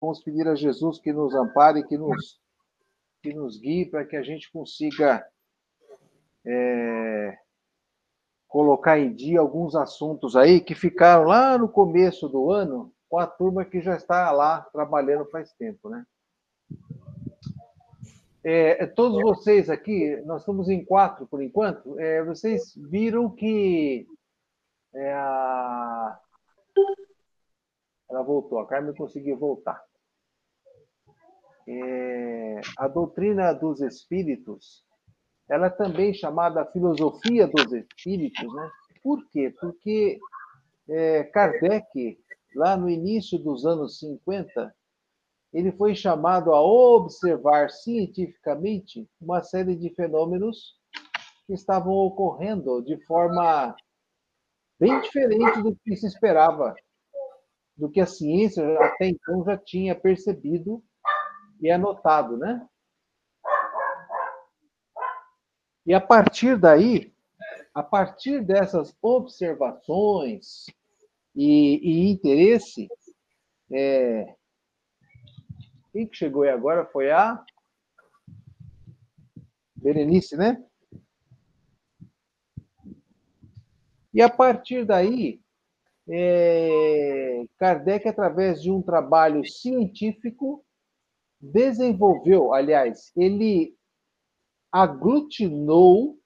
Vamos pedir a Jesus que nos ampare, que nos, que nos guie para que a gente consiga é, colocar em dia alguns assuntos aí que ficaram lá no começo do ano com a turma que já está lá trabalhando faz tempo, né? É, todos vocês aqui, nós estamos em quatro por enquanto, é, vocês viram que é, a... ela voltou, a Carmen conseguiu voltar. É, a doutrina dos espíritos, ela é também chamada filosofia dos espíritos, né? Por quê? Porque é, Kardec, lá no início dos anos 50, ele foi chamado a observar cientificamente uma série de fenômenos que estavam ocorrendo de forma bem diferente do que se esperava, do que a ciência até então já tinha percebido e anotado, né? E a partir daí, a partir dessas observações e, e interesse, é... quem que chegou aí agora foi a Berenice, né? E a partir daí, é... Kardec, através de um trabalho científico, desenvolveu, aliás, ele aglutinou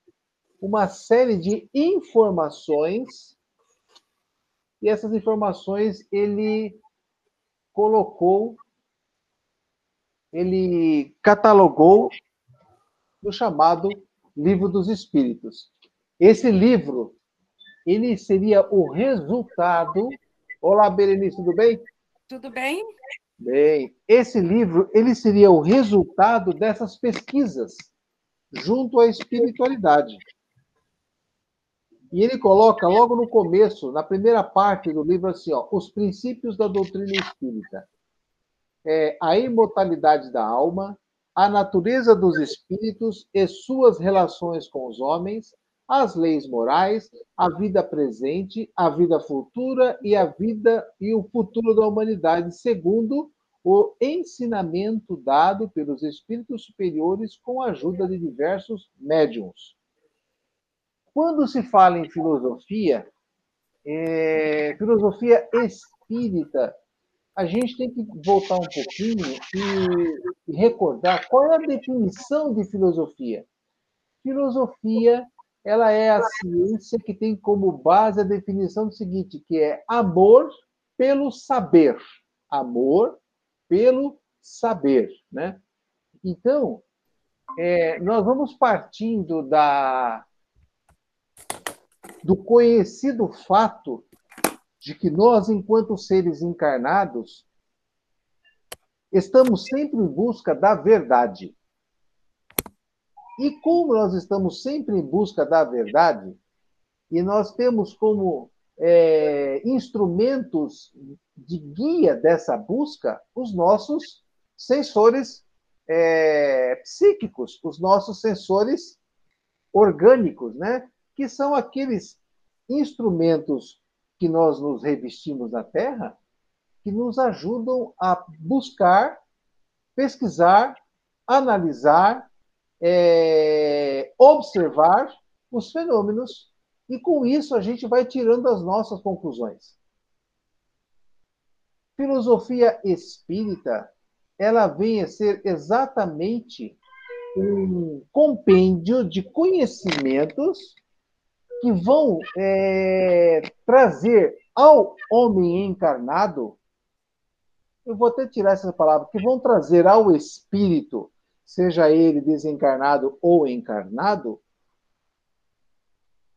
uma série de informações e essas informações ele colocou, ele catalogou no chamado Livro dos Espíritos. Esse livro, ele seria o resultado. Olá, Berenice, tudo bem? Tudo bem. Bem, esse livro ele seria o resultado dessas pesquisas junto à espiritualidade. E ele coloca logo no começo, na primeira parte do livro, assim, ó, os princípios da doutrina espírita. É, a imortalidade da alma, a natureza dos espíritos e suas relações com os homens, as leis morais, a vida presente, a vida futura e a vida e o futuro da humanidade, segundo o ensinamento dado pelos espíritos superiores com a ajuda de diversos médiums. Quando se fala em filosofia, é, filosofia espírita, a gente tem que voltar um pouquinho e, e recordar qual é a definição de filosofia. Filosofia ela é a ciência que tem como base a definição do seguinte, que é amor pelo saber. Amor pelo saber, né? Então, é, nós vamos partindo da, do conhecido fato de que nós, enquanto seres encarnados, estamos sempre em busca da verdade. E como nós estamos sempre em busca da verdade, e nós temos como é, instrumentos de guia dessa busca os nossos sensores é, psíquicos, os nossos sensores orgânicos, né? que são aqueles instrumentos que nós nos revestimos na Terra, que nos ajudam a buscar, pesquisar, analisar, é, observar os fenômenos e com isso a gente vai tirando as nossas conclusões. Filosofia espírita, ela vem a ser exatamente um compêndio de conhecimentos que vão é, trazer ao homem encarnado, eu vou até tirar essa palavra, que vão trazer ao espírito, seja ele desencarnado ou encarnado,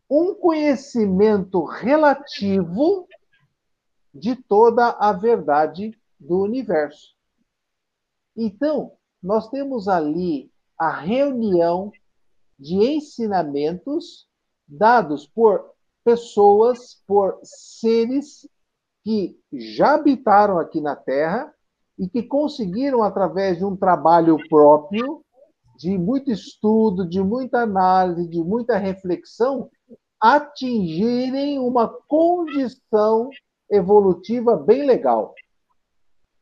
um conhecimento relativo de toda a verdade do universo. Então, nós temos ali a reunião de ensinamentos dados por pessoas, por seres que já habitaram aqui na Terra e que conseguiram, através de um trabalho próprio, de muito estudo, de muita análise, de muita reflexão, atingirem uma condição evolutiva bem legal.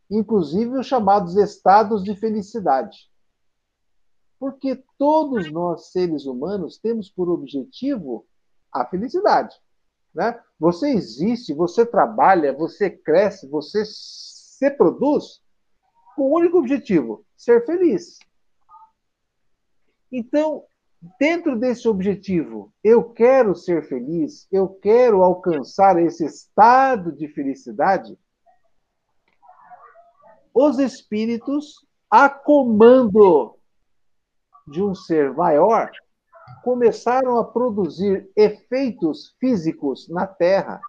inclusive os chamados estados de felicidade. Porque todos nós, seres humanos, temos por objetivo a felicidade. Né? Você existe, você trabalha, você cresce, você se produz com o único objetivo: ser feliz. Então, dentro desse objetivo, eu quero ser feliz, eu quero alcançar esse estado de felicidade, os espíritos, a comando de um ser maior, começaram a produzir efeitos físicos na Terra.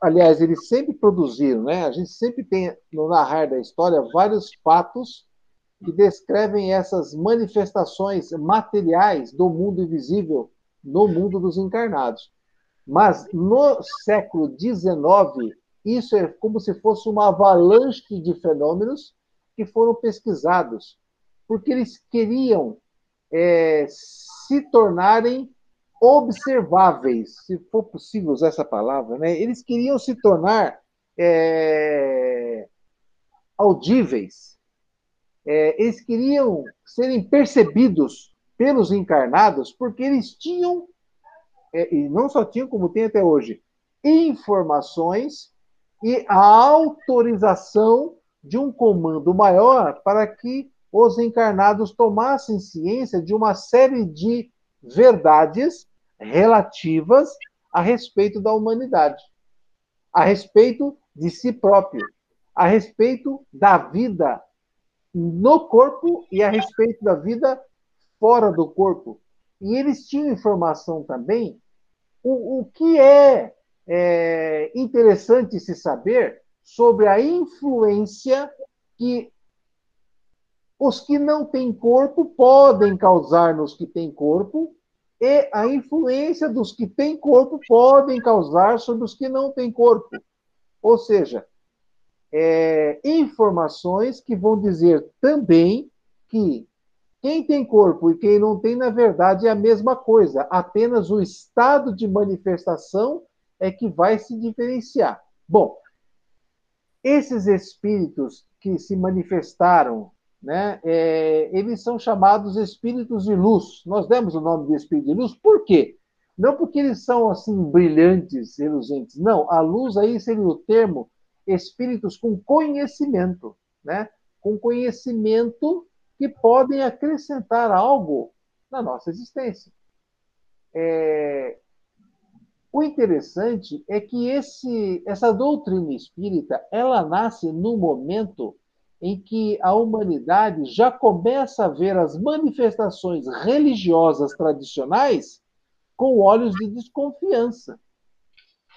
Aliás, eles sempre produziram, né? A gente sempre tem no narrar da história vários fatos que descrevem essas manifestações materiais do mundo invisível no mundo dos encarnados. Mas no século XIX, isso é como se fosse uma avalanche de fenômenos que foram pesquisados, porque eles queriam é, se tornarem observáveis, se for possível usar essa palavra, né? Eles queriam se tornar é, audíveis, é, eles queriam serem percebidos pelos encarnados, porque eles tinham, é, e não só tinham, como tem até hoje, informações e a autorização de um comando maior para que os encarnados tomassem ciência de uma série de verdades relativas a respeito da humanidade, a respeito de si próprio, a respeito da vida no corpo e a respeito da vida fora do corpo. E eles tinham informação também o, o que é, é interessante se saber sobre a influência que os que não têm corpo podem causar nos que têm corpo, e a influência dos que têm corpo podem causar sobre os que não têm corpo. Ou seja, é, informações que vão dizer também que quem tem corpo e quem não tem, na verdade, é a mesma coisa, apenas o estado de manifestação é que vai se diferenciar. Bom, esses espíritos que se manifestaram né, é, eles são chamados espíritos de luz. Nós demos o nome de espírito de luz, por quê? Não porque eles são assim brilhantes, reluzentes. Não, a luz aí seria o termo espíritos com conhecimento, né? Com conhecimento que podem acrescentar algo na nossa existência. É... O interessante é que esse, essa doutrina espírita ela nasce no momento em que a humanidade já começa a ver as manifestações religiosas tradicionais com olhos de desconfiança.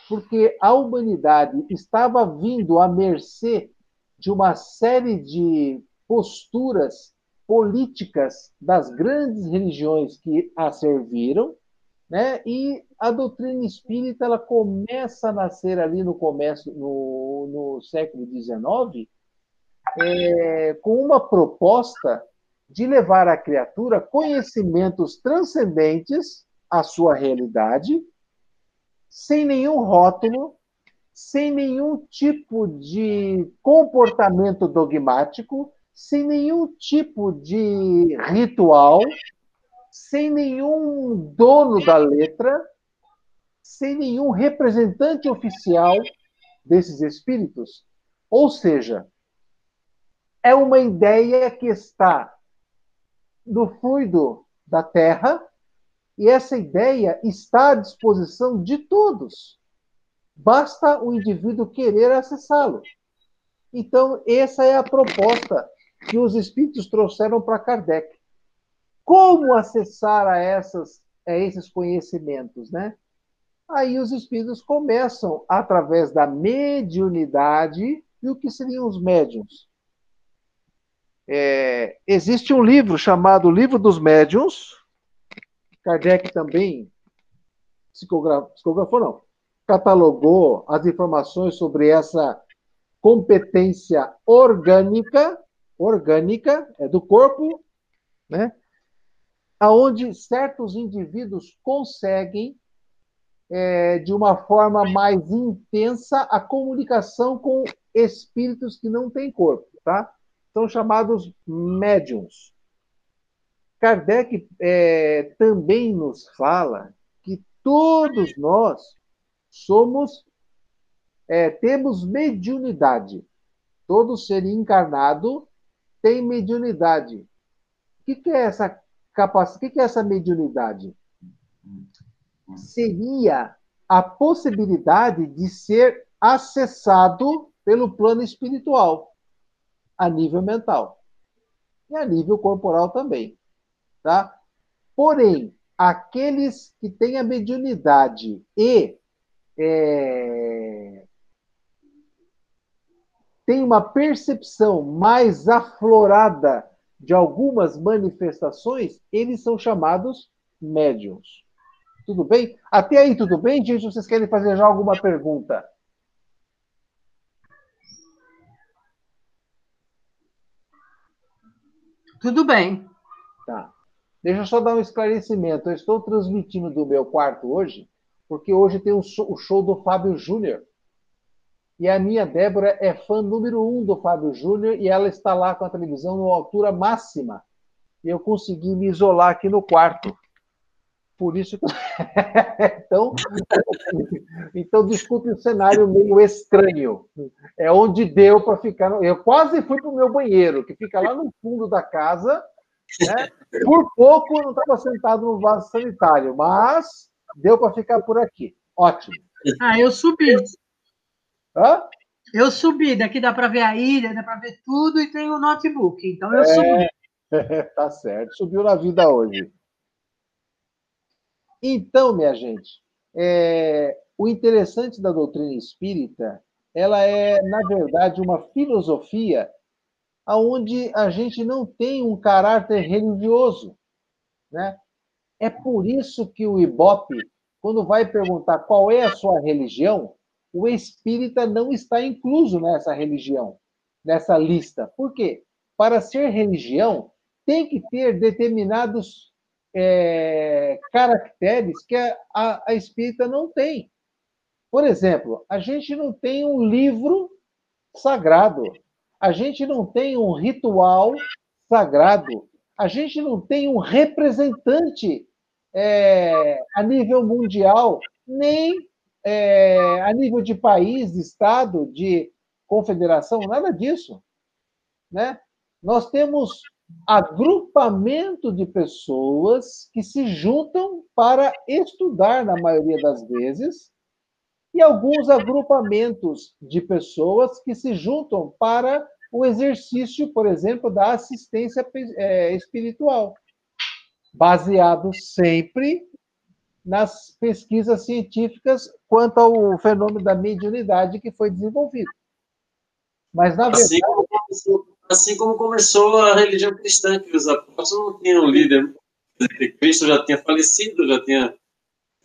Porque a humanidade estava vindo à mercê de uma série de posturas políticas das grandes religiões que a serviram, né? E a doutrina espírita ela começa a nascer ali no começo no, no século XIX é, com uma proposta de levar à criatura conhecimentos transcendentes à sua realidade, sem nenhum rótulo, sem nenhum tipo de comportamento dogmático, sem nenhum tipo de ritual, sem nenhum dono da letra, sem nenhum representante oficial desses espíritos. Ou seja, é uma ideia que está no fluido da Terra e essa ideia está à disposição de todos. Basta o indivíduo querer acessá-lo. Então, essa é a proposta que os espíritos trouxeram para Kardec. Como acessar a, essas, a esses conhecimentos, né? Aí os espíritos começam através da mediunidade e o que seriam os médiums? É, existe um livro chamado Livro dos Médiuns, Kardec também psicografou, não, catalogou as informações sobre essa competência orgânica, orgânica, é do corpo, né? aonde certos indivíduos conseguem, é, de uma forma mais intensa, a comunicação com espíritos que não têm corpo, tá? São chamados médiums. Kardec é, também nos fala que todos nós somos, é, temos mediunidade. Todo ser encarnado tem mediunidade. O que, que é essa capacidade? O que, que é essa mediunidade? Seria a possibilidade de ser acessado pelo plano espiritual, a nível mental e a nível corporal também, tá? Porém, aqueles que têm a mediunidade e é, têm uma percepção mais aflorada de algumas manifestações, eles são chamados médiums. Tudo bem? Até aí, tudo bem, gente? Vocês querem fazer já alguma pergunta? Tudo bem. Tá. Deixa eu só dar um esclarecimento. Eu estou transmitindo do meu quarto hoje, porque hoje tem o show do Fábio Júnior. E a minha Débora é fã número um do Fábio Júnior e ela está lá com a televisão numa altura máxima. E eu consegui me isolar aqui no quarto. Por isso que... então, então, desculpe o cenário meio estranho. É onde deu para ficar. Eu quase fui para o meu banheiro, que fica lá no fundo da casa. Né? Por pouco eu não estava sentado no vaso sanitário, mas deu para ficar por aqui. Ótimo. Ah, eu subi. Hã? Eu subi, daqui dá para ver a ilha, dá para ver tudo e tem o notebook. Então eu é... subi. tá certo, subiu na vida hoje. Então, minha gente, é, o interessante da doutrina espírita, ela é, na verdade, uma filosofia onde a gente não tem um caráter religioso. Né? É por isso que o Ibope, quando vai perguntar qual é a sua religião, o espírita não está incluso nessa religião, nessa lista. Por quê? Para ser religião, tem que ter determinados é, caracteres que a, a, a espírita não tem. Por exemplo, a gente não tem um livro sagrado, a gente não tem um ritual sagrado, a gente não tem um representante é, a nível mundial, nem é, a nível de país, de estado, de confederação, nada disso. Né? Nós temos agrupamento de pessoas que se juntam para estudar, na maioria das vezes, e alguns agrupamentos de pessoas que se juntam para o exercício, por exemplo, da assistência é, espiritual, baseado sempre nas pesquisas científicas quanto ao fenômeno da mediunidade que foi desenvolvido. Mas, na assim verdade. Como, assim como começou a religião cristã, que os apóstolos não tinham líder. Cristo já tinha falecido, já tinha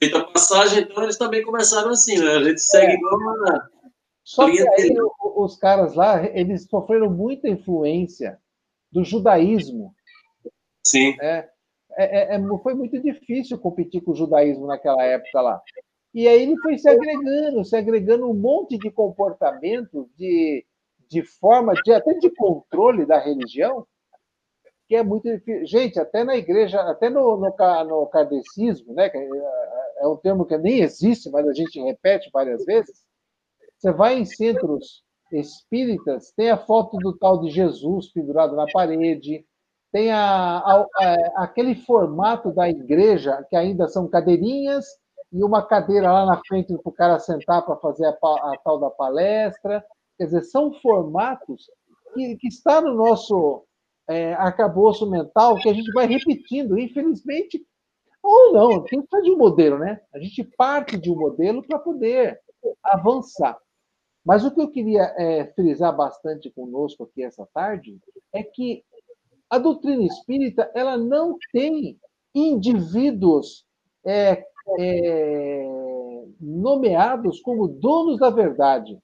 feito a passagem, então eles também começaram assim, né? A gente segue é. igual uma. Só que aí, os caras lá, eles sofreram muita influência do judaísmo. Sim. É, é, é, é, foi muito difícil competir com o judaísmo naquela época lá. E aí ele foi se agregando, se agregando um monte de comportamento, de, de forma, de, até de controle da religião, que é muito difícil. Gente, até na igreja, até no, no, no kardecismo, né, é, é um termo que nem existe, mas a gente repete várias vezes, você vai em centros espíritas, tem a foto do tal de Jesus pendurado na parede, tem a, a, a, aquele formato da igreja, que ainda são cadeirinhas, e uma cadeira lá na frente para o cara sentar para fazer a, tal da palestra. Quer dizer, são formatos que, que está no nosso é, arcabouço mental que a gente vai repetindo, infelizmente, ou não, tem que de um modelo, né? A gente parte de um modelo para poder avançar. Mas o que eu queria é, frisar bastante conosco aqui essa tarde é que a doutrina espírita ela não tem indivíduos é, é, nomeados como donos da verdade.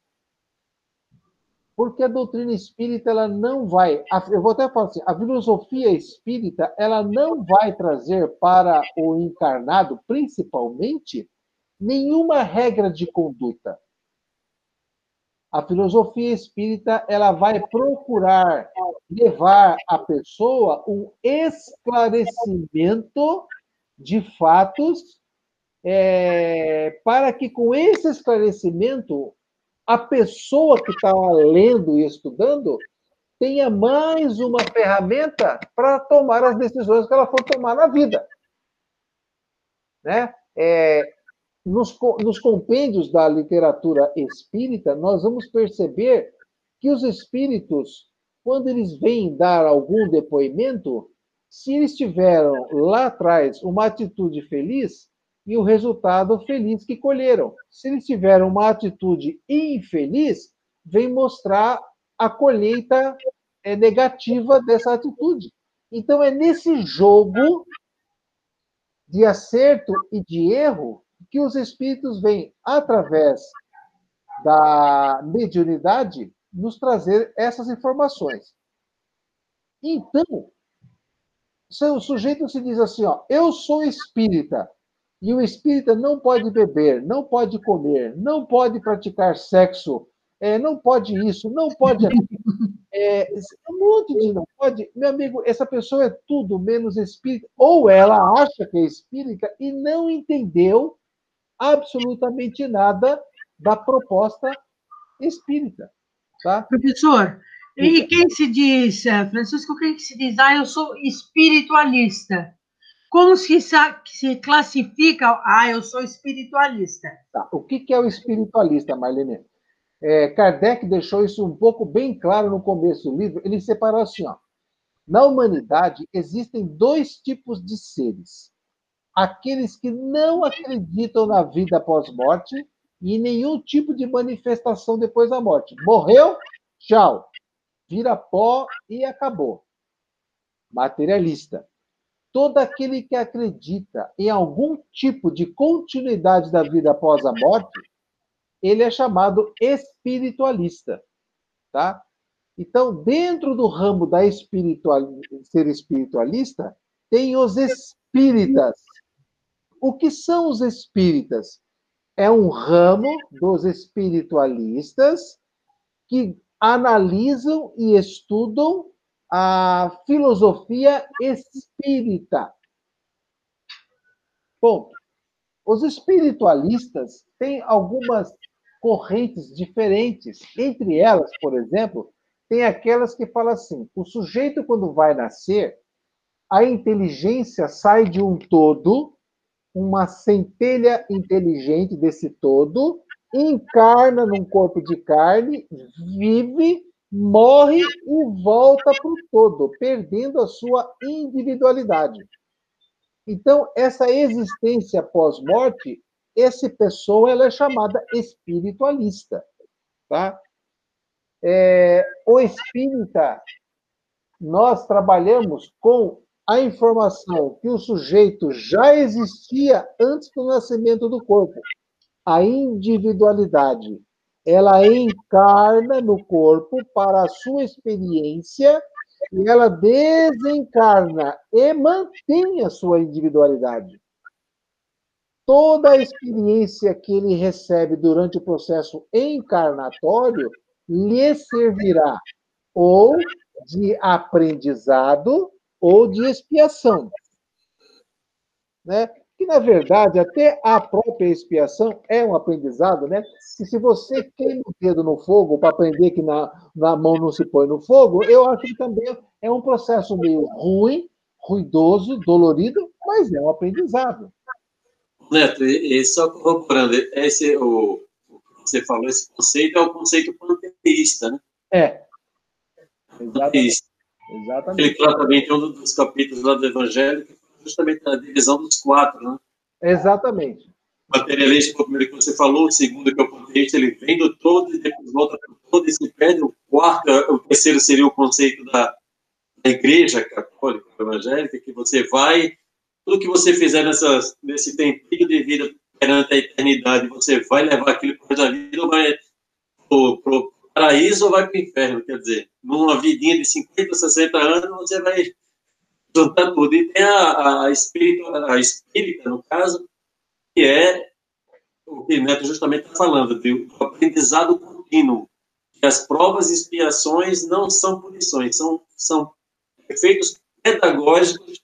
Porque a doutrina espírita ela não vai, eu vou até falar assim, a filosofia espírita ela não vai trazer para o encarnado, principalmente, nenhuma regra de conduta. a filosofia espírita ela vai procurar levar a pessoa um esclarecimento de fatos é, para que com esse esclarecimento a pessoa que está lendo e estudando tenha mais uma ferramenta para tomar as decisões que ela for tomar na vida. Né? É, nos, nos compêndios da literatura espírita, nós vamos perceber que os espíritos, quando eles vêm dar algum depoimento, se eles tiveram lá atrás uma atitude feliz e o resultado feliz que colheram. Se eles tiveram uma atitude infeliz, vem mostrar a colheita é, negativa dessa atitude. Então, é nesse jogo de acerto e de erro que os espíritos vêm, através da mediunidade, nos trazer essas informações. Então, se o sujeito se diz assim, ó, eu sou espírita, e o espírita não pode beber, não pode comer, não pode praticar sexo, é, não pode isso, não pode. É, um monte de não pode. Meu amigo, essa pessoa é tudo menos espírita. Ou ela acha que é espírita e não entendeu absolutamente nada da proposta espírita. Tá? Professor, e quem se diz, eh, Francisco, quem se diz, ah, eu sou espiritualista? Como se, se classifica, ah, eu sou espiritualista? Tá. O que é o espiritualista, Marlene? É, Kardec deixou isso um pouco bem claro no começo do livro. Ele separou assim: ó, na humanidade existem dois tipos de seres aqueles que não acreditam na vida após morte e em nenhum tipo de manifestação depois da morte. Morreu, tchau. Vira pó e acabou. Materialista. Todo aquele que acredita em algum tipo de continuidade da vida após a morte, ele é chamado espiritualista, tá? Então, dentro do ramo da espiritual, ser espiritualista, tem os espíritas, o que são os espíritas? É um ramo dos espiritualistas que analisam e estudam a filosofia espírita. Bom, os espiritualistas têm algumas correntes diferentes. Entre elas, por exemplo, tem aquelas que falam assim: o sujeito, quando vai nascer, a inteligência sai de um todo uma centelha inteligente desse todo, encarna num corpo de carne, vive, morre e volta para o todo, perdendo a sua individualidade. Então, essa existência pós-morte, essa pessoa ela é chamada espiritualista. Tá? É, o espírita, nós trabalhamos com a informação que o sujeito já existia antes do nascimento do corpo. A individualidade, ela encarna no corpo para a sua experiência e ela desencarna e mantém a sua individualidade. Toda a experiência que ele recebe durante o processo encarnatório lhe servirá ou de aprendizado ou de expiação. Né? Que, na verdade, até a própria expiação é um aprendizado, né? Que se você queima o dedo no fogo para aprender que na, na mão não se põe no fogo, eu acho que também é um processo meio ruim, ruidoso, dolorido, mas é um aprendizado. Neto, e, e só corroborando, esse, o, o que você falou, esse conceito é o conceito panteísta, né? É. Exatamente. Exatamente. Ele trata também de um dos capítulos lá do Evangelho, que justamente a divisão dos quatro, né? Exatamente. O materialista, o primeiro que você falou, o segundo que é o panteísta, ele vem do todo e depois volta para o todo e se perde. O quarto, o terceiro seria o conceito da, da igreja católica, evangélica, que você vai, tudo que você fizer nessa, nesse tempinho de vida perante a eternidade, você vai levar aquilo para a vida ou vai para paraíso ou vai para o inferno, quer dizer, numa vidinha de 50, 60 anos, você vai juntar tudo. E tem a, a, espírita, a espírita, no caso, que é o que Neto justamente está falando, do aprendizado contínuo. que as provas e expiações não são punições, são, são efeitos pedagógicos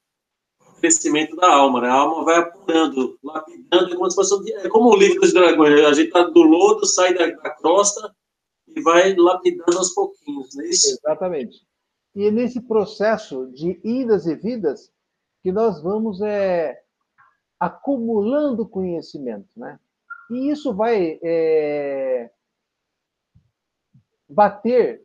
para o crescimento da alma. Né? A alma vai apurando, lapidando, é como se fosse é como o livro dos dragões. A gente está do lodo, sai da, da, crosta e vai lapidando aos pouquinhos, não é isso? Exatamente. E é nesse processo de idas e vidas que nós vamos é, acumulando conhecimento, né? E isso vai é, bater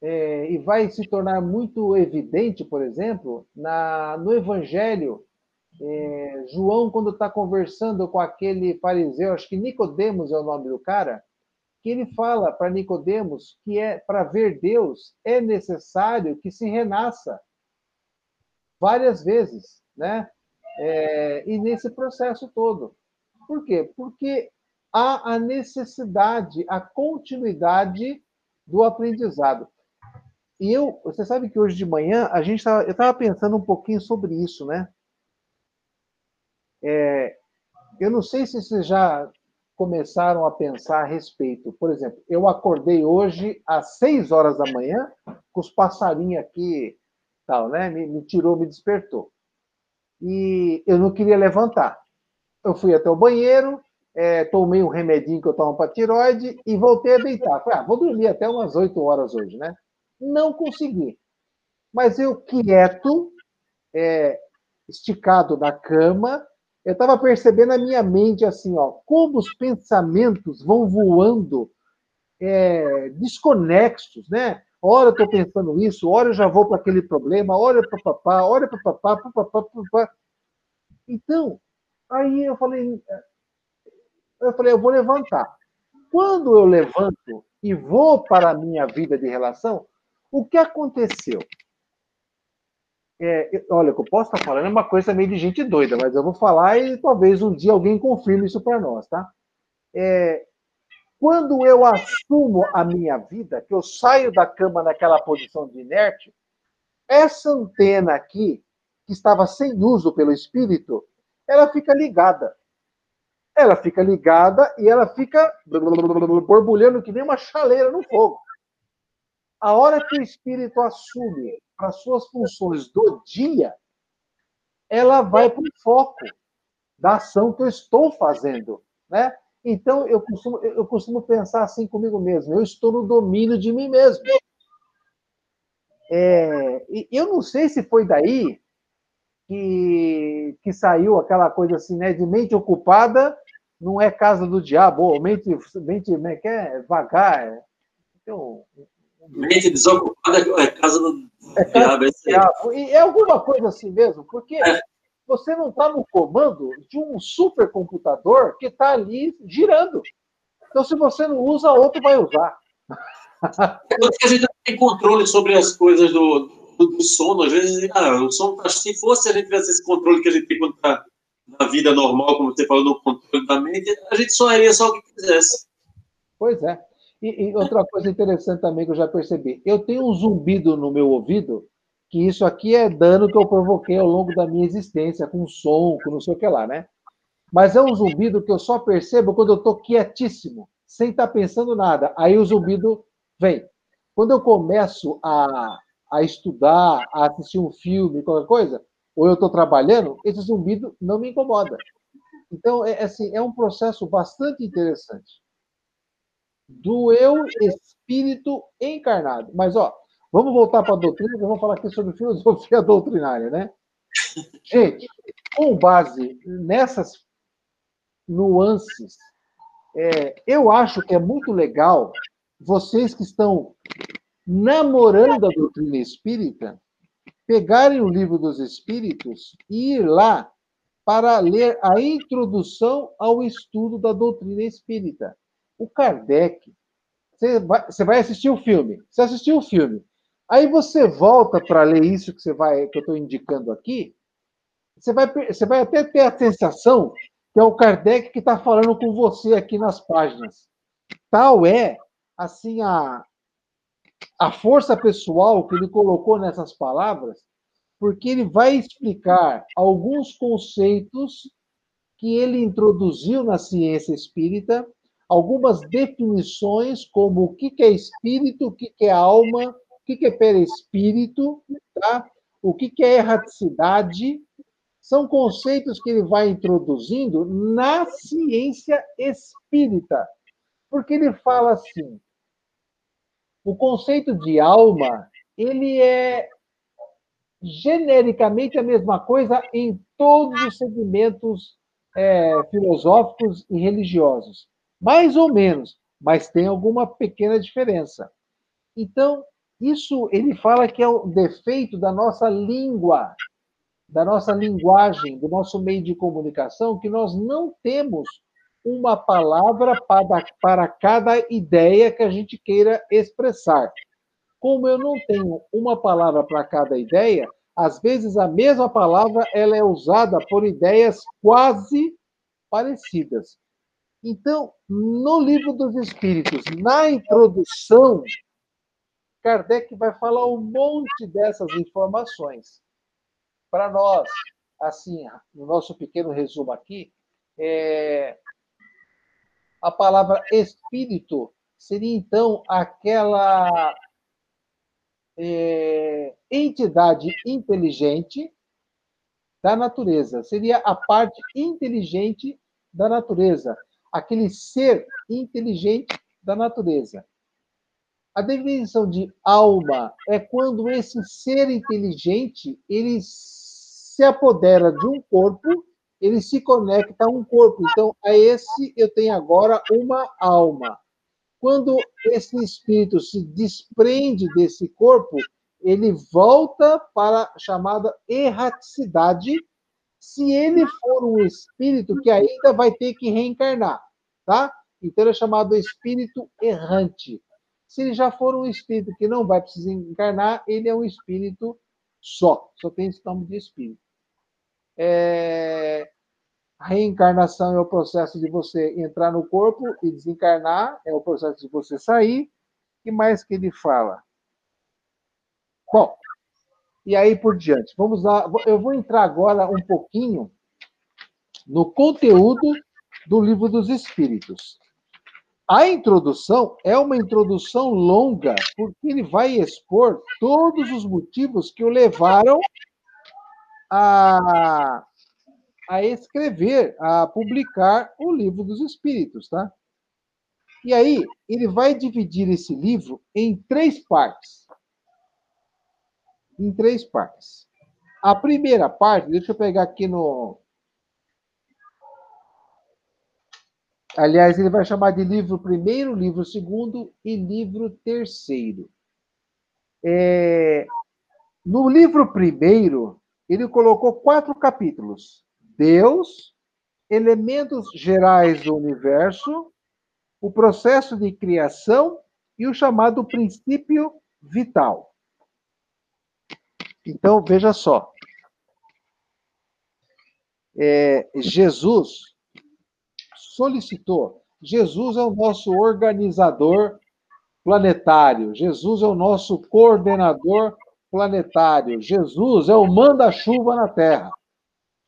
é, e vai se tornar muito evidente, por exemplo, na, no Evangelho. É, João, quando está conversando com aquele fariseu, acho que Nicodemos é o nome do cara, que ele fala para Nicodemos que é para ver Deus é necessário que se renasça várias vezes, né? É, e nesse processo todo. Por quê? Porque há a necessidade, a continuidade do aprendizado. E eu, você sabe que hoje de manhã a gente tava, eu estava pensando um pouquinho sobre isso, né? É, eu não sei se vocês já começaram a pensar a respeito. Por exemplo, eu acordei hoje às seis horas da manhã com os passarinhos aqui, tal, né? Me, me tirou, me despertou. E eu não queria levantar. Eu fui até o banheiro, é, tomei um remedinho que eu tomo para tiroide e voltei a deitar. Falei, ah, vou dormir até umas oito horas hoje, né? Não consegui. Mas eu quieto, é, esticado na cama, eu estava percebendo a minha mente assim, ó, como os pensamentos vão voando é, desconexos, né? Ora eu estou pensando isso, ora eu já vou para aquele problema, ora para papá, ora para papá, papá, papá. Então, aí eu falei, eu falei, eu vou levantar. Quando eu levanto e vou para a minha vida de relação, o que aconteceu? É, olha, o que eu posso estar falando é uma coisa meio de gente doida, mas eu vou falar e talvez um dia alguém confirme isso para nós, tá? É, quando eu assumo a minha vida, que eu saio da cama naquela posição de inerte, essa antena aqui, que estava sem uso pelo espírito, ela fica ligada ela fica ligada e ela fica borbulhando que nem uma chaleira no fogo. A hora que o espírito assume as suas funções do dia, ela vai para o foco da ação que eu estou fazendo, né? Então eu costumo, eu costumo pensar assim comigo mesmo: eu estou no domínio de mim mesmo. É, eu não sei se foi daí que, que saiu aquela coisa assim, né? De mente ocupada não é casa do diabo, ou mente, mente como é que é? Vagar. É, um, mente desocupada é casa do é diabo. É. E é alguma coisa assim mesmo, porque é. você não está no comando de um supercomputador que está ali girando. Então, se você não usa, outro vai usar. É a gente tem controle sobre as coisas do, do, do sono. Às vezes, ah, o sono, tá, se fosse a gente tivesse esse controle que a gente tem quando está na vida normal, como você falou, no controle da mente, a gente só iria só o que quisesse. Pois é. E, e, outra coisa interessante também que eu já percebi, eu tenho um zumbido no meu ouvido, que isso aqui é dano que eu provoquei ao longo da minha existência, com som, com não sei o que lá, né? Mas é um zumbido que eu só percebo quando eu estou quietíssimo, sem estar tá pensando nada. Aí o zumbido vem. Quando eu começo a, a estudar, a assistir um filme, qualquer coisa, ou eu estou trabalhando, esse zumbido não me incomoda. Então, é, assim, é um processo bastante interessante. Do eu espírito encarnado. Mas, ó, vamos voltar para a doutrina, que eu vou falar aqui sobre filosofia doutrinária, né? Gente, com base nessas nuances, é, eu acho que é muito legal vocês que estão namorando a doutrina espírita pegarem o livro dos Espíritos e ir lá para ler a introdução ao estudo da doutrina espírita. O Kardec, você vai, você vai assistir o filme, você assistiu o filme, aí você volta para ler isso que você vai, que eu estou indicando aqui, você vai, você vai até ter a sensação que é o Kardec que está falando com você aqui nas páginas. Tal é assim a, a força pessoal que ele colocou nessas palavras, porque ele vai explicar alguns conceitos que ele introduziu na ciência espírita, algumas definições, como o que é espírito, o que é alma, o que é perispírito, tá? o que é erraticidade. São conceitos que ele vai introduzindo na ciência espírita. Porque ele fala assim: o conceito de alma, ele é genericamente a mesma coisa em todos os segmentos é, filosóficos e religiosos. Mais ou menos, mas tem alguma pequena diferença. Então, isso ele fala que é o defeito da nossa língua, da nossa linguagem, do nosso meio de comunicação, que nós não temos uma palavra para, para cada ideia que a gente queira expressar. Como eu não tenho uma palavra para cada ideia, às vezes a mesma palavra ela é usada por ideias quase parecidas. Então, no livro dos Espíritos, na introdução, Kardec vai falar um monte dessas informações. Para nós, assim, no nosso pequeno resumo aqui, é... a palavra espírito seria então aquela é, entidade inteligente da natureza. Seria a parte inteligente da natureza, aquele ser inteligente da natureza. A definição de alma é quando esse ser inteligente ele se apodera de um corpo, ele se conecta a um corpo. Então, a esse eu tenho agora uma alma. Quando esse espírito se desprende desse corpo, ele volta para a chamada erraticidade, se ele for um espírito que ainda vai ter que reencarnar, tá? Então ele é chamado espírito errante. Se ele já for um espírito que não vai precisar encarnar, ele é um espírito só, só tem esse nome de espírito. É... A reencarnação é o processo de você entrar no corpo e desencarnar, é o processo de você sair. O que mais que ele fala? Bom, e aí por diante. Vamos lá, eu vou entrar agora um pouquinho no conteúdo do Livro dos Espíritos. A introdução é uma introdução longa, porque ele vai expor todos os motivos que o levaram a a escrever, a publicar o livro dos Espíritos, tá? E aí, ele vai dividir esse livro em três partes. Em três partes. A primeira parte, deixa eu pegar aqui no. Aliás, ele vai chamar de livro primeiro, livro segundo e livro terceiro. É... No livro primeiro, ele colocou quatro capítulos. Deus, elementos gerais do universo, o processo de criação e o chamado princípio vital. Então, veja só. É, Jesus solicitou. Jesus é o nosso organizador planetário. Jesus é o nosso coordenador planetário. Jesus é o manda-chuva na Terra.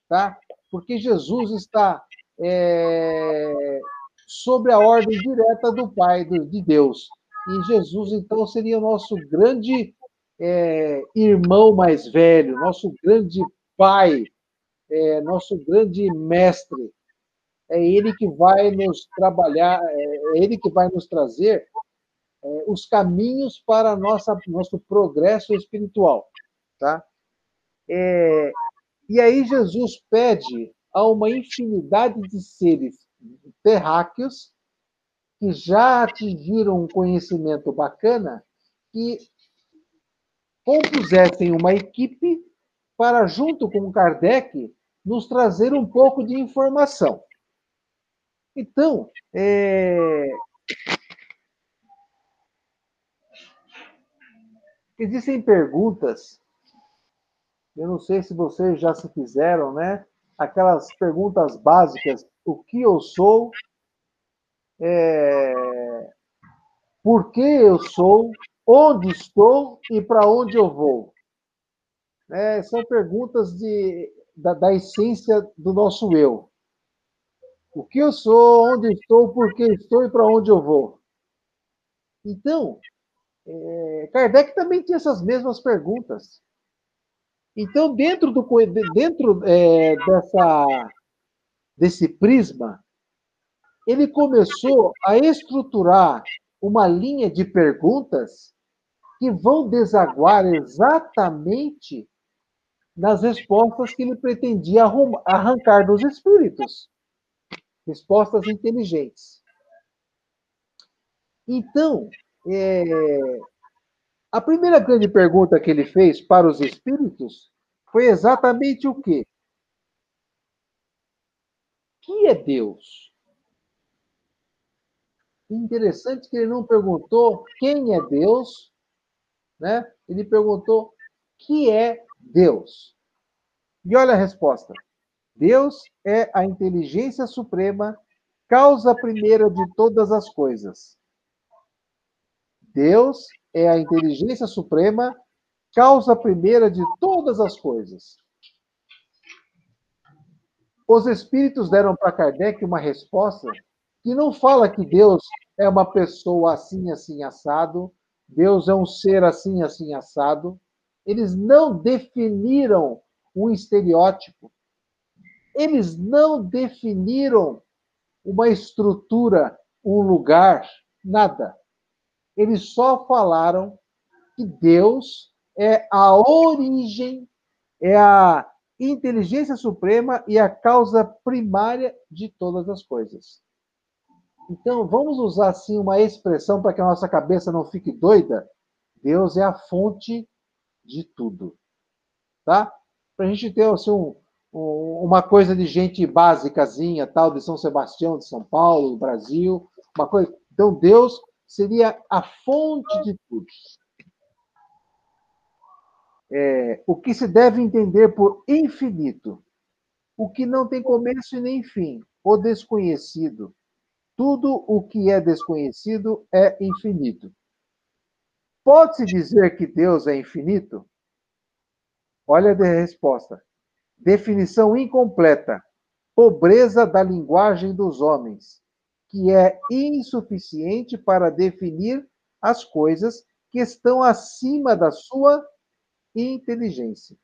Tá? porque Jesus está é, sobre a ordem direta do Pai, de Deus. E Jesus, então, seria o nosso grande é, irmão mais velho, nosso grande pai, é, nosso grande mestre. É ele que vai nos trabalhar, é, é ele que vai nos trazer é, os caminhos para nossa, nosso progresso espiritual. Tá? É, e aí Jesus pede a uma infinidade de seres terráqueos que já atingiram um conhecimento bacana que compusessem uma equipe para, junto com Kardec, nos trazer um pouco de informação. Então, é... existem perguntas eu não sei se vocês já se fizeram, né? Aquelas perguntas básicas: o que eu sou? É... Por que eu sou? Onde estou e para onde eu vou? É, são perguntas de, da, da essência do nosso eu. O que eu sou, onde estou, por que estou e para onde eu vou. Então, é, Kardec também tinha essas mesmas perguntas. Então, dentro, do, dentro é, dessa, desse prisma, ele começou a estruturar uma linha de perguntas que vão desaguar exatamente nas respostas que ele pretendia arrancar dos espíritos. Respostas inteligentes. Então, é, a primeira grande pergunta que ele fez para os espíritos foi exatamente o quê? Que é Deus? Interessante que ele não perguntou quem é Deus, né? Ele perguntou que é Deus. E olha a resposta. Deus é a inteligência suprema, causa primeira de todas as coisas. Deus é a inteligência suprema, causa primeira de todas as coisas. Os espíritos deram para Kardec uma resposta que não fala que Deus é uma pessoa assim, assim, assado, Deus é um ser assim, assim, assado. Eles não definiram um estereótipo. Eles não definiram uma estrutura, um lugar, nada. Eles só falaram que Deus é a origem, é a inteligência suprema e a causa primária de todas as coisas. Então, vamos usar assim uma expressão para que a nossa cabeça não fique doida. Deus é a fonte de tudo. Tá? Para a gente ter assim, um, um, uma coisa de gente básicazinha, tal, de São Sebastião, de São Paulo, do Brasil, uma coisa. Então, Deus seria a fonte de tudo. É, o que se deve entender por infinito, o que não tem começo e nem fim, o desconhecido. Tudo o que é desconhecido é infinito. Pode-se dizer que Deus é infinito? Olha a resposta. Definição incompleta. Pobreza da linguagem dos homens que é insuficiente para definir as coisas que estão acima da sua inteligência.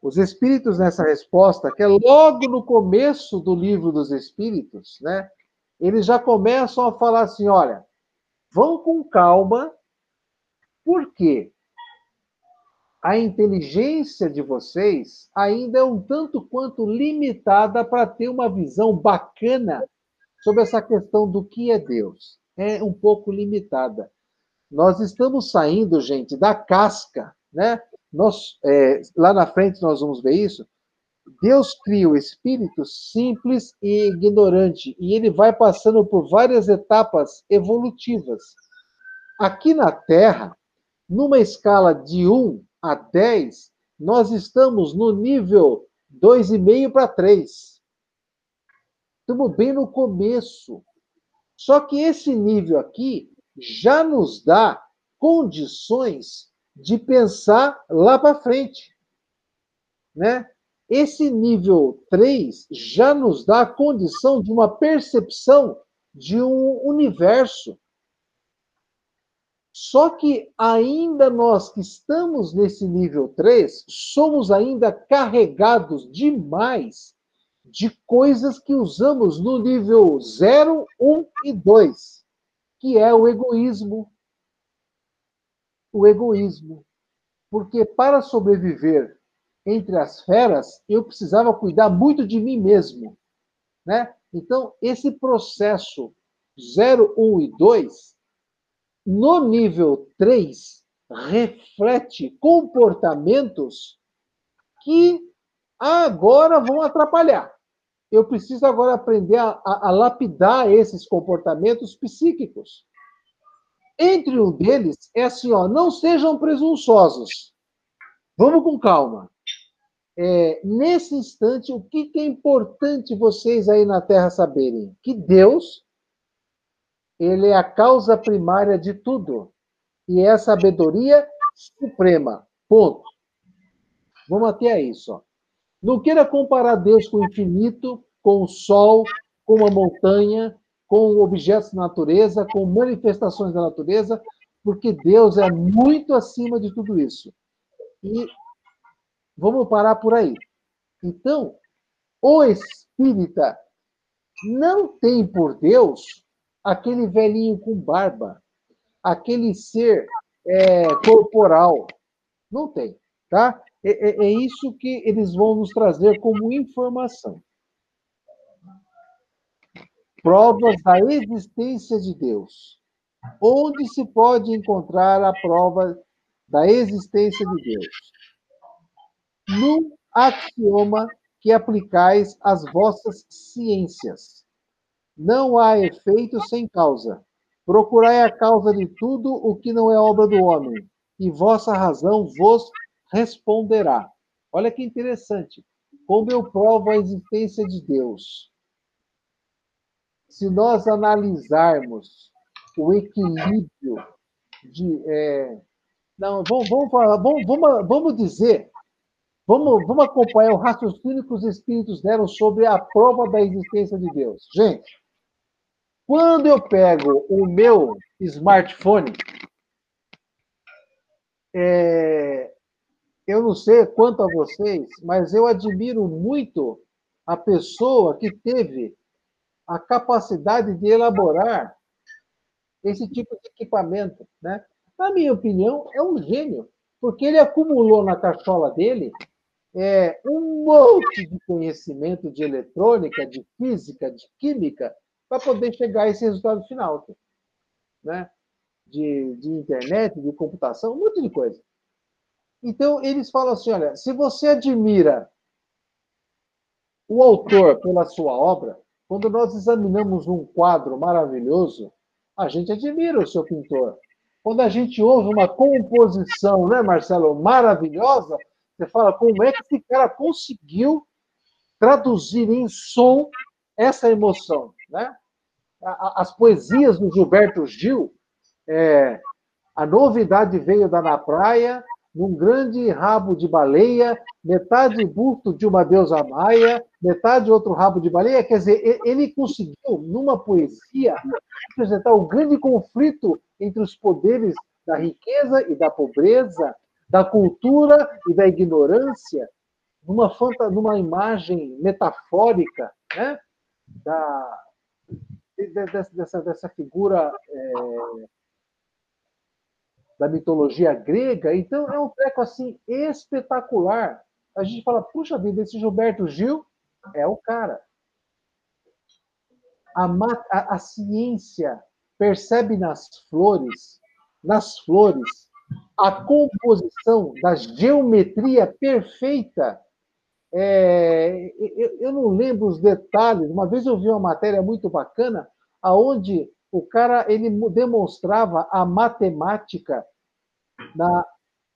Os espíritos nessa resposta, que é logo no começo do livro dos espíritos, né? Eles já começam a falar assim, olha, vão com calma, porque a inteligência de vocês ainda é um tanto quanto limitada para ter uma visão bacana sobre essa questão do que é Deus. É um pouco limitada. Nós estamos saindo, gente, da casca, né? Nós, é, lá na frente nós vamos ver isso. Deus cria o espírito simples e ignorante, e ele vai passando por várias etapas evolutivas. Aqui na Terra, numa escala de 1 a 10, nós estamos no nível 2,5 para 3. Estamos bem no começo. Só que esse nível aqui já nos dá condições de pensar lá para frente. Né? Esse nível 3 já nos dá a condição de uma percepção de um universo. Só que ainda nós que estamos nesse nível 3, somos ainda carregados demais de coisas que usamos no nível 0, 1 e 2, que é o egoísmo. O egoísmo. Porque para sobreviver entre as feras, eu precisava cuidar muito de mim mesmo. Né? Então, esse processo 0, 1 e 2, no nível 3, reflete comportamentos que agora vão atrapalhar eu preciso agora aprender a, a, a lapidar esses comportamentos psíquicos. Entre um deles é assim, ó, não sejam presunçosos. Vamos com calma. É, nesse instante, o que, que é importante vocês aí na Terra saberem? Que Deus, ele é a causa primária de tudo. E é a sabedoria suprema. Ponto. Vamos até isso. Não queira comparar Deus com o infinito, com o sol, com a montanha, com objetos da natureza, com manifestações da natureza, porque Deus é muito acima de tudo isso. E vamos parar por aí. Então, o espírita não tem por Deus aquele velhinho com barba, aquele ser é, corporal. Não tem, tá? É, é, é isso que eles vão nos trazer como informação provas da existência de Deus. Onde se pode encontrar a prova da existência de Deus? No axioma que aplicais às vossas ciências. Não há efeito sem causa. Procurai a causa de tudo o que não é obra do homem, e vossa razão vos responderá. Olha que interessante. Como eu provo a existência de Deus? se nós analisarmos o equilíbrio de. É, não, vamos, vamos, falar, vamos, vamos, vamos dizer, vamos, vamos acompanhar o raciocínio que os espíritos deram sobre a prova da existência de Deus. Gente, quando eu pego o meu smartphone, é, eu não sei quanto a vocês, mas eu admiro muito a pessoa que teve a capacidade de elaborar esse tipo de equipamento, né? Na minha opinião, é um gênio, porque ele acumulou na cachola dele é, um monte de conhecimento de eletrônica, de física, de química, para poder chegar a esse resultado final, né? De, de internet, de computação, um monte de coisa. Então, eles falam assim: olha, se você admira o autor pela sua obra, quando nós examinamos um quadro maravilhoso, a gente admira o seu pintor. Quando a gente ouve uma composição, né, Marcelo, maravilhosa, você fala como é que esse cara conseguiu traduzir em som essa emoção, né? As poesias do Gilberto Gil, é, a novidade veio da Na Praia, num grande rabo de baleia, metade busto de uma deusa maia, metade outro rabo de baleia. Quer dizer, ele conseguiu, numa poesia, apresentar o grande conflito entre os poderes da riqueza e da pobreza, da cultura e da ignorância, numa, fanta, numa imagem metafórica né? da, dessa, dessa figura. É, da mitologia grega. Então, é um treco assim espetacular. A gente fala, puxa vida, esse Gilberto Gil é o cara. A, a, a ciência percebe nas flores, nas flores, a composição da geometria perfeita. É, eu, eu, não lembro os detalhes. Uma vez eu vi uma matéria muito bacana, aonde o cara ele demonstrava a matemática na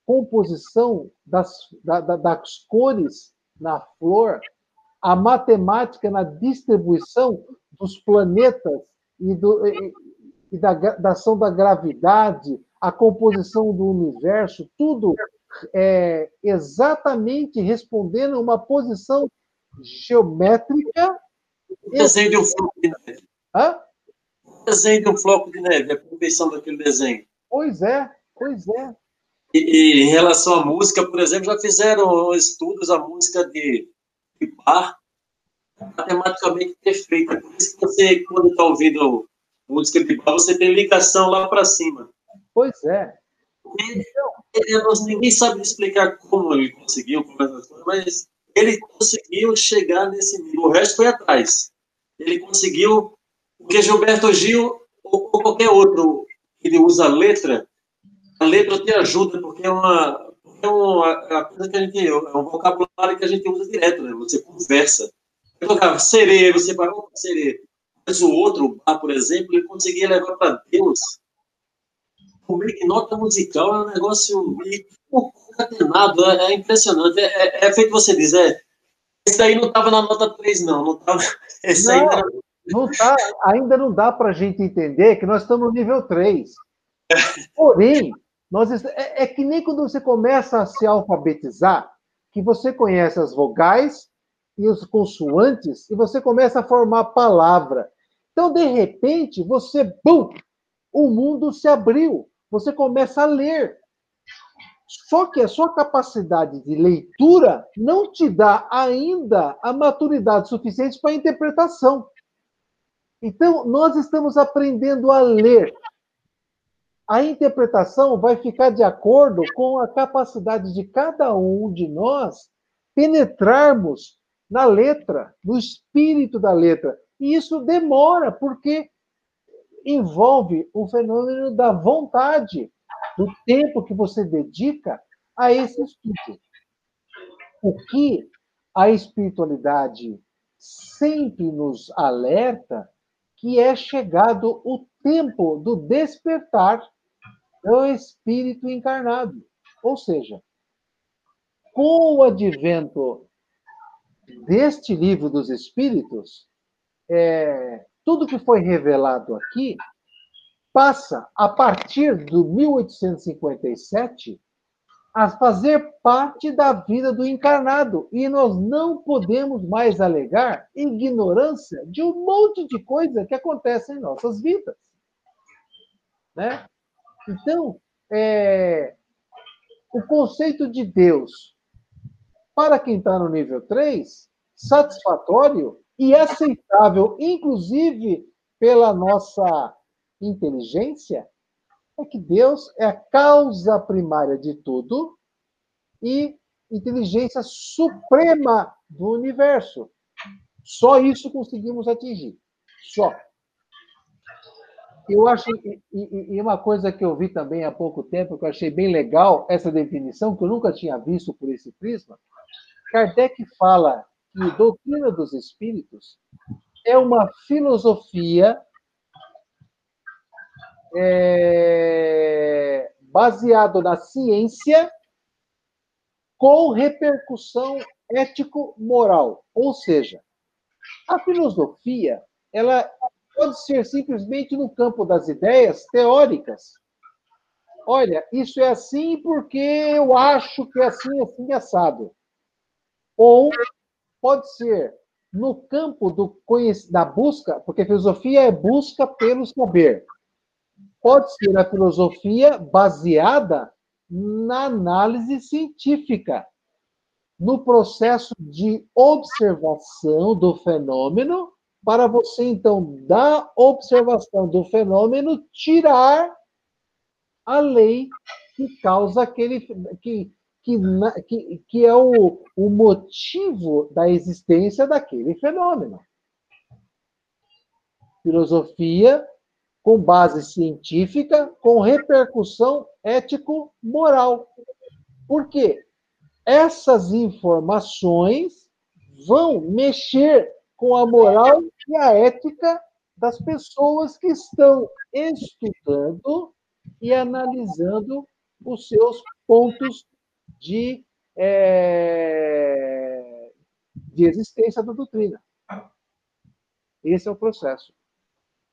composição das, da, das cores na flor, a matemática na distribuição dos planetas e, do, e, e da, da, ação da gravidade, a composição do universo, tudo é, exatamente respondendo a uma posição geométrica. Desenho de um floco de neve. Hã? Desenho de um floco de neve, a perfeição daquele desenho. Pois é, pois é. E, e, em relação à música, por exemplo, já fizeram estudos a música de, de bar matematicamente perfeita. Por isso que você, quando está ouvindo música de bar, você tem ligação lá para cima. Pois é. E, ninguém sabe explicar como ele conseguiu, mas ele conseguiu chegar nesse nível. O resto foi atrás. Ele conseguiu, porque Gilberto Gil ou qualquer outro, ele usa letra, a letra te ajuda, porque é uma, é uma, é coisa que a gente, é um vocabulário que a gente usa direto, né? Você conversa. Eu tocava sereia, você parou sereia. Mas o outro, ah, por exemplo, ele conseguia levar para Deus como meio que nota musical, é um negócio concatenado, é, é impressionante. É, é, é, feito você dizer, esse daí não estava na nota 3, não. Não tava, esse não, ainda... não tá, ainda não dá para a gente entender que nós estamos no nível 3. Porém, nós, é, é que nem quando você começa a se alfabetizar, que você conhece as vogais, e os consoantes e você começa a formar palavra. Então, de repente, você, bum, o mundo se abriu. Você começa a ler. Só que a sua capacidade de leitura não te dá ainda a maturidade suficiente para a interpretação. Então, nós estamos aprendendo a ler. A interpretação vai ficar de acordo com a capacidade de cada um de nós penetrarmos na letra, no espírito da letra. E isso demora, porque envolve o fenômeno da vontade, do tempo que você dedica a esse estudo. O que a espiritualidade sempre nos alerta que é chegado o tempo do despertar do espírito encarnado. Ou seja, com o advento deste livro dos Espíritos, é, tudo que foi revelado aqui passa, a partir do 1857, a fazer parte da vida do encarnado. E nós não podemos mais alegar ignorância de um monte de coisa que acontece em nossas vidas. Né? Então, é, o conceito de Deus, para quem está no nível 3, satisfatório e aceitável, inclusive pela nossa inteligência, é que Deus é a causa primária de tudo e inteligência suprema do universo. Só isso conseguimos atingir. Só. Eu acho, e, uma coisa que eu vi também há pouco tempo, que eu achei bem legal, essa definição, que eu nunca tinha visto por esse prisma, Kardec fala que doutrina dos espíritos é uma filosofia é, baseado na ciência com repercussão ético-moral. Ou seja, a filosofia ela pode ser simplesmente no campo das ideias teóricas. Olha, isso é assim porque eu acho que é assim, assim, assado. Ou pode ser no campo do da busca, porque filosofia é busca pelo saber pode ser a filosofia baseada na análise científica, no processo de observação do fenômeno, para você, então, da observação do fenômeno, tirar a lei que causa aquele. que, que, que, que é o, o motivo da existência daquele fenômeno. Filosofia com base científica, com repercussão ético-moral. Por quê? Essas informações vão mexer com a moral e a ética das pessoas que estão estudando e analisando os seus pontos de, é, de existência da doutrina. Esse é o processo.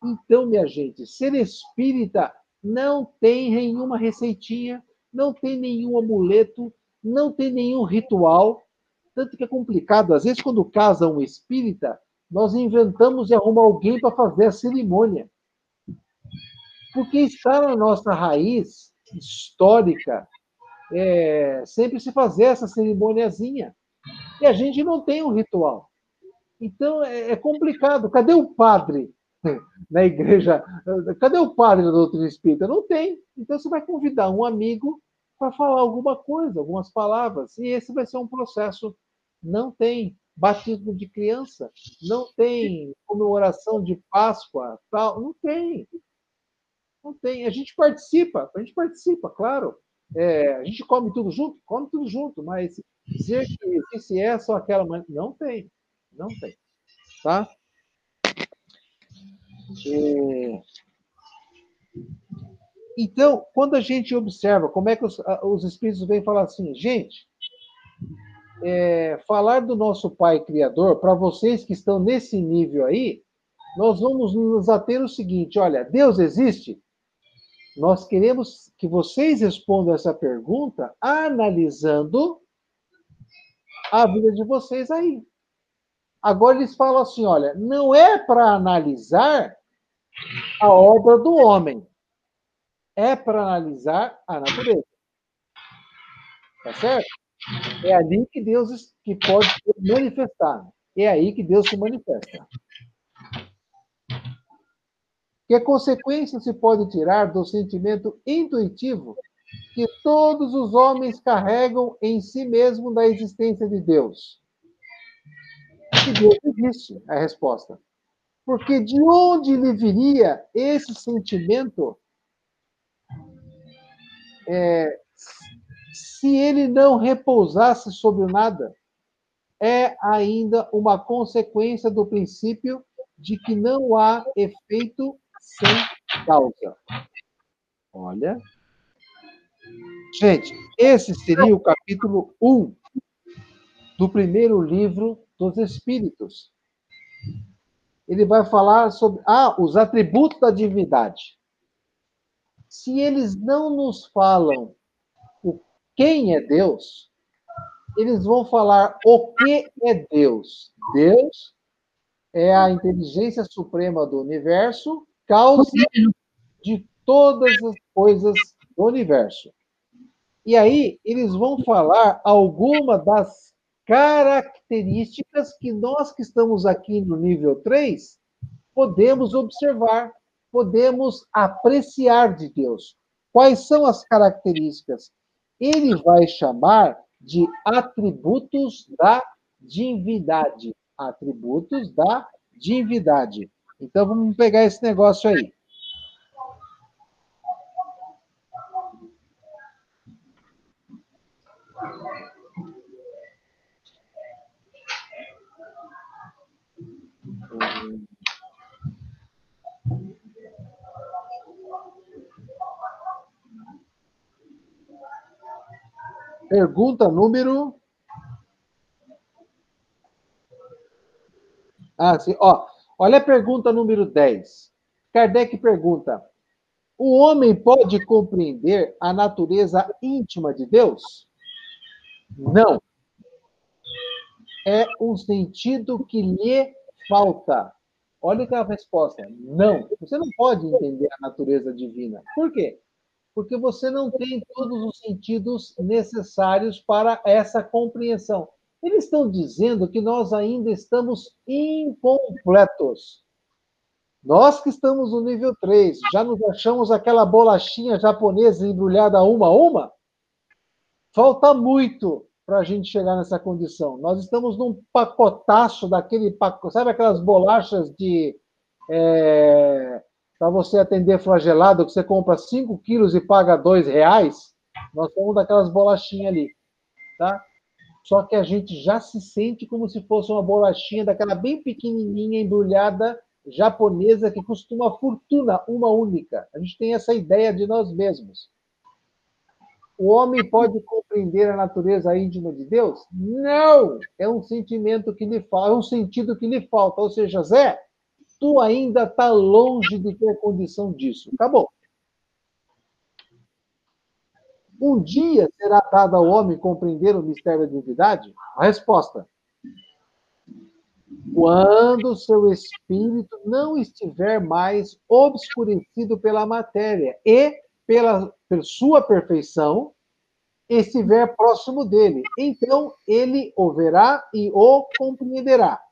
Então, minha gente, ser espírita não tem nenhuma receitinha, não tem nenhum amuleto, não tem nenhum ritual. Tanto que é complicado. Às vezes, quando casa um espírita, nós inventamos de arrumar alguém para fazer a cerimônia. Porque está na nossa raiz histórica é, sempre se fazer essa cerimoniazinha. E a gente não tem um ritual. Então, é, é complicado. Cadê o padre? na igreja. Cadê o padre da doutrina espírita? Não tem. Então você vai convidar um amigo para falar alguma coisa, algumas palavras. E esse vai ser um processo. Não tem batismo de criança, não tem comemoração de Páscoa, tal, não tem. Não tem. A gente participa, a gente participa, claro. É, a gente come tudo junto, come tudo junto, mas dizer que existe essa ou aquela, não tem, não tem, tá? É... Então, quando a gente observa como é que os, os espíritos vêm falar assim, gente, é, falar do nosso Pai Criador, para vocês que estão nesse nível aí, nós vamos nos ater o seguinte: olha, Deus existe? Nós queremos que vocês respondam essa pergunta analisando a vida de vocês aí. Agora eles falam assim: olha, não é para analisar a obra do homem, é para analisar a natureza. Tá certo? É ali que Deus que pode se manifestar. É aí que Deus se manifesta. Que consequência se pode tirar do sentimento intuitivo que todos os homens carregam em si mesmo da existência de Deus? Que Deus existe, é a resposta. Porque de onde lhe viria esse sentimento é, se ele não repousasse sobre o nada? É ainda uma consequência do princípio de que não há efeito sem causa. Olha. Gente, esse seria o capítulo 1 do primeiro livro dos Espíritos. Ele vai falar sobre ah, os atributos da divindade. Se eles não nos falam o quem é Deus, eles vão falar o que é Deus. Deus é a inteligência suprema do universo causa de todas as coisas do universo. E aí, eles vão falar alguma das características que nós que estamos aqui no nível 3 podemos observar, podemos apreciar de Deus. Quais são as características? Ele vai chamar de atributos da divindade. Atributos da divindade. Então vamos pegar esse negócio aí. Pergunta número. Ah, sim. Ó, Olha a pergunta número 10. Kardec pergunta: O homem pode compreender a natureza íntima de Deus? Não. É um sentido que lhe falta. Olha que a resposta. Não. Você não pode entender a natureza divina. Por quê? Porque você não tem todos os sentidos necessários para essa compreensão. Eles estão dizendo que nós ainda estamos incompletos. Nós que estamos no nível 3, já nos achamos aquela bolachinha japonesa embrulhada uma a uma? Falta muito para a gente chegar nessa condição. Nós estamos num pacotaço daquele pacote, sabe aquelas bolachas de. É, para você atender flagelado, que você compra 5 quilos e paga 2 reais? Nós estamos daquelas bolachinhas ali. Tá? Só que a gente já se sente como se fosse uma bolachinha daquela bem pequenininha, embrulhada, japonesa, que custa uma fortuna, uma única. A gente tem essa ideia de nós mesmos. O homem pode compreender a natureza íntima de Deus? Não! É um sentimento que lhe falta, é um sentido que lhe falta. Ou seja, Zé, tu ainda está longe de ter condição disso. Acabou. Um dia será dado ao homem compreender o mistério da divindade? A resposta: quando seu espírito não estiver mais obscurecido pela matéria e pela, pela sua perfeição estiver próximo dele, então ele o verá e o compreenderá.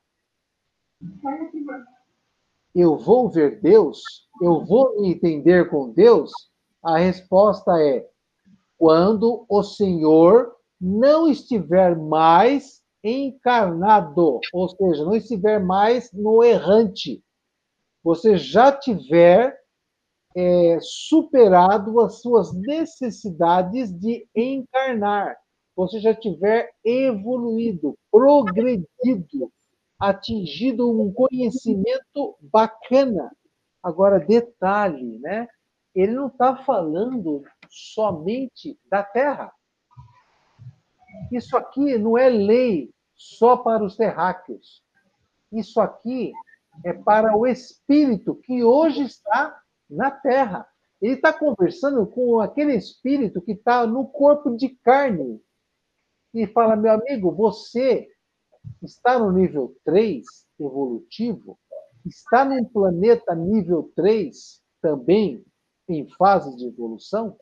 Eu vou ver Deus? Eu vou me entender com Deus? A resposta é: quando o Senhor não estiver mais encarnado, ou seja, não estiver mais no errante, você já tiver é, superado as suas necessidades de encarnar, você já tiver evoluído, progredido, atingido um conhecimento bacana. Agora, detalhe, né? Ele não está falando somente da terra. Isso aqui não é lei só para os terráqueos. Isso aqui é para o espírito que hoje está na terra. Ele está conversando com aquele espírito que está no corpo de carne. E fala, meu amigo, você está no nível 3 evolutivo, está num planeta nível 3 também em fase de evolução,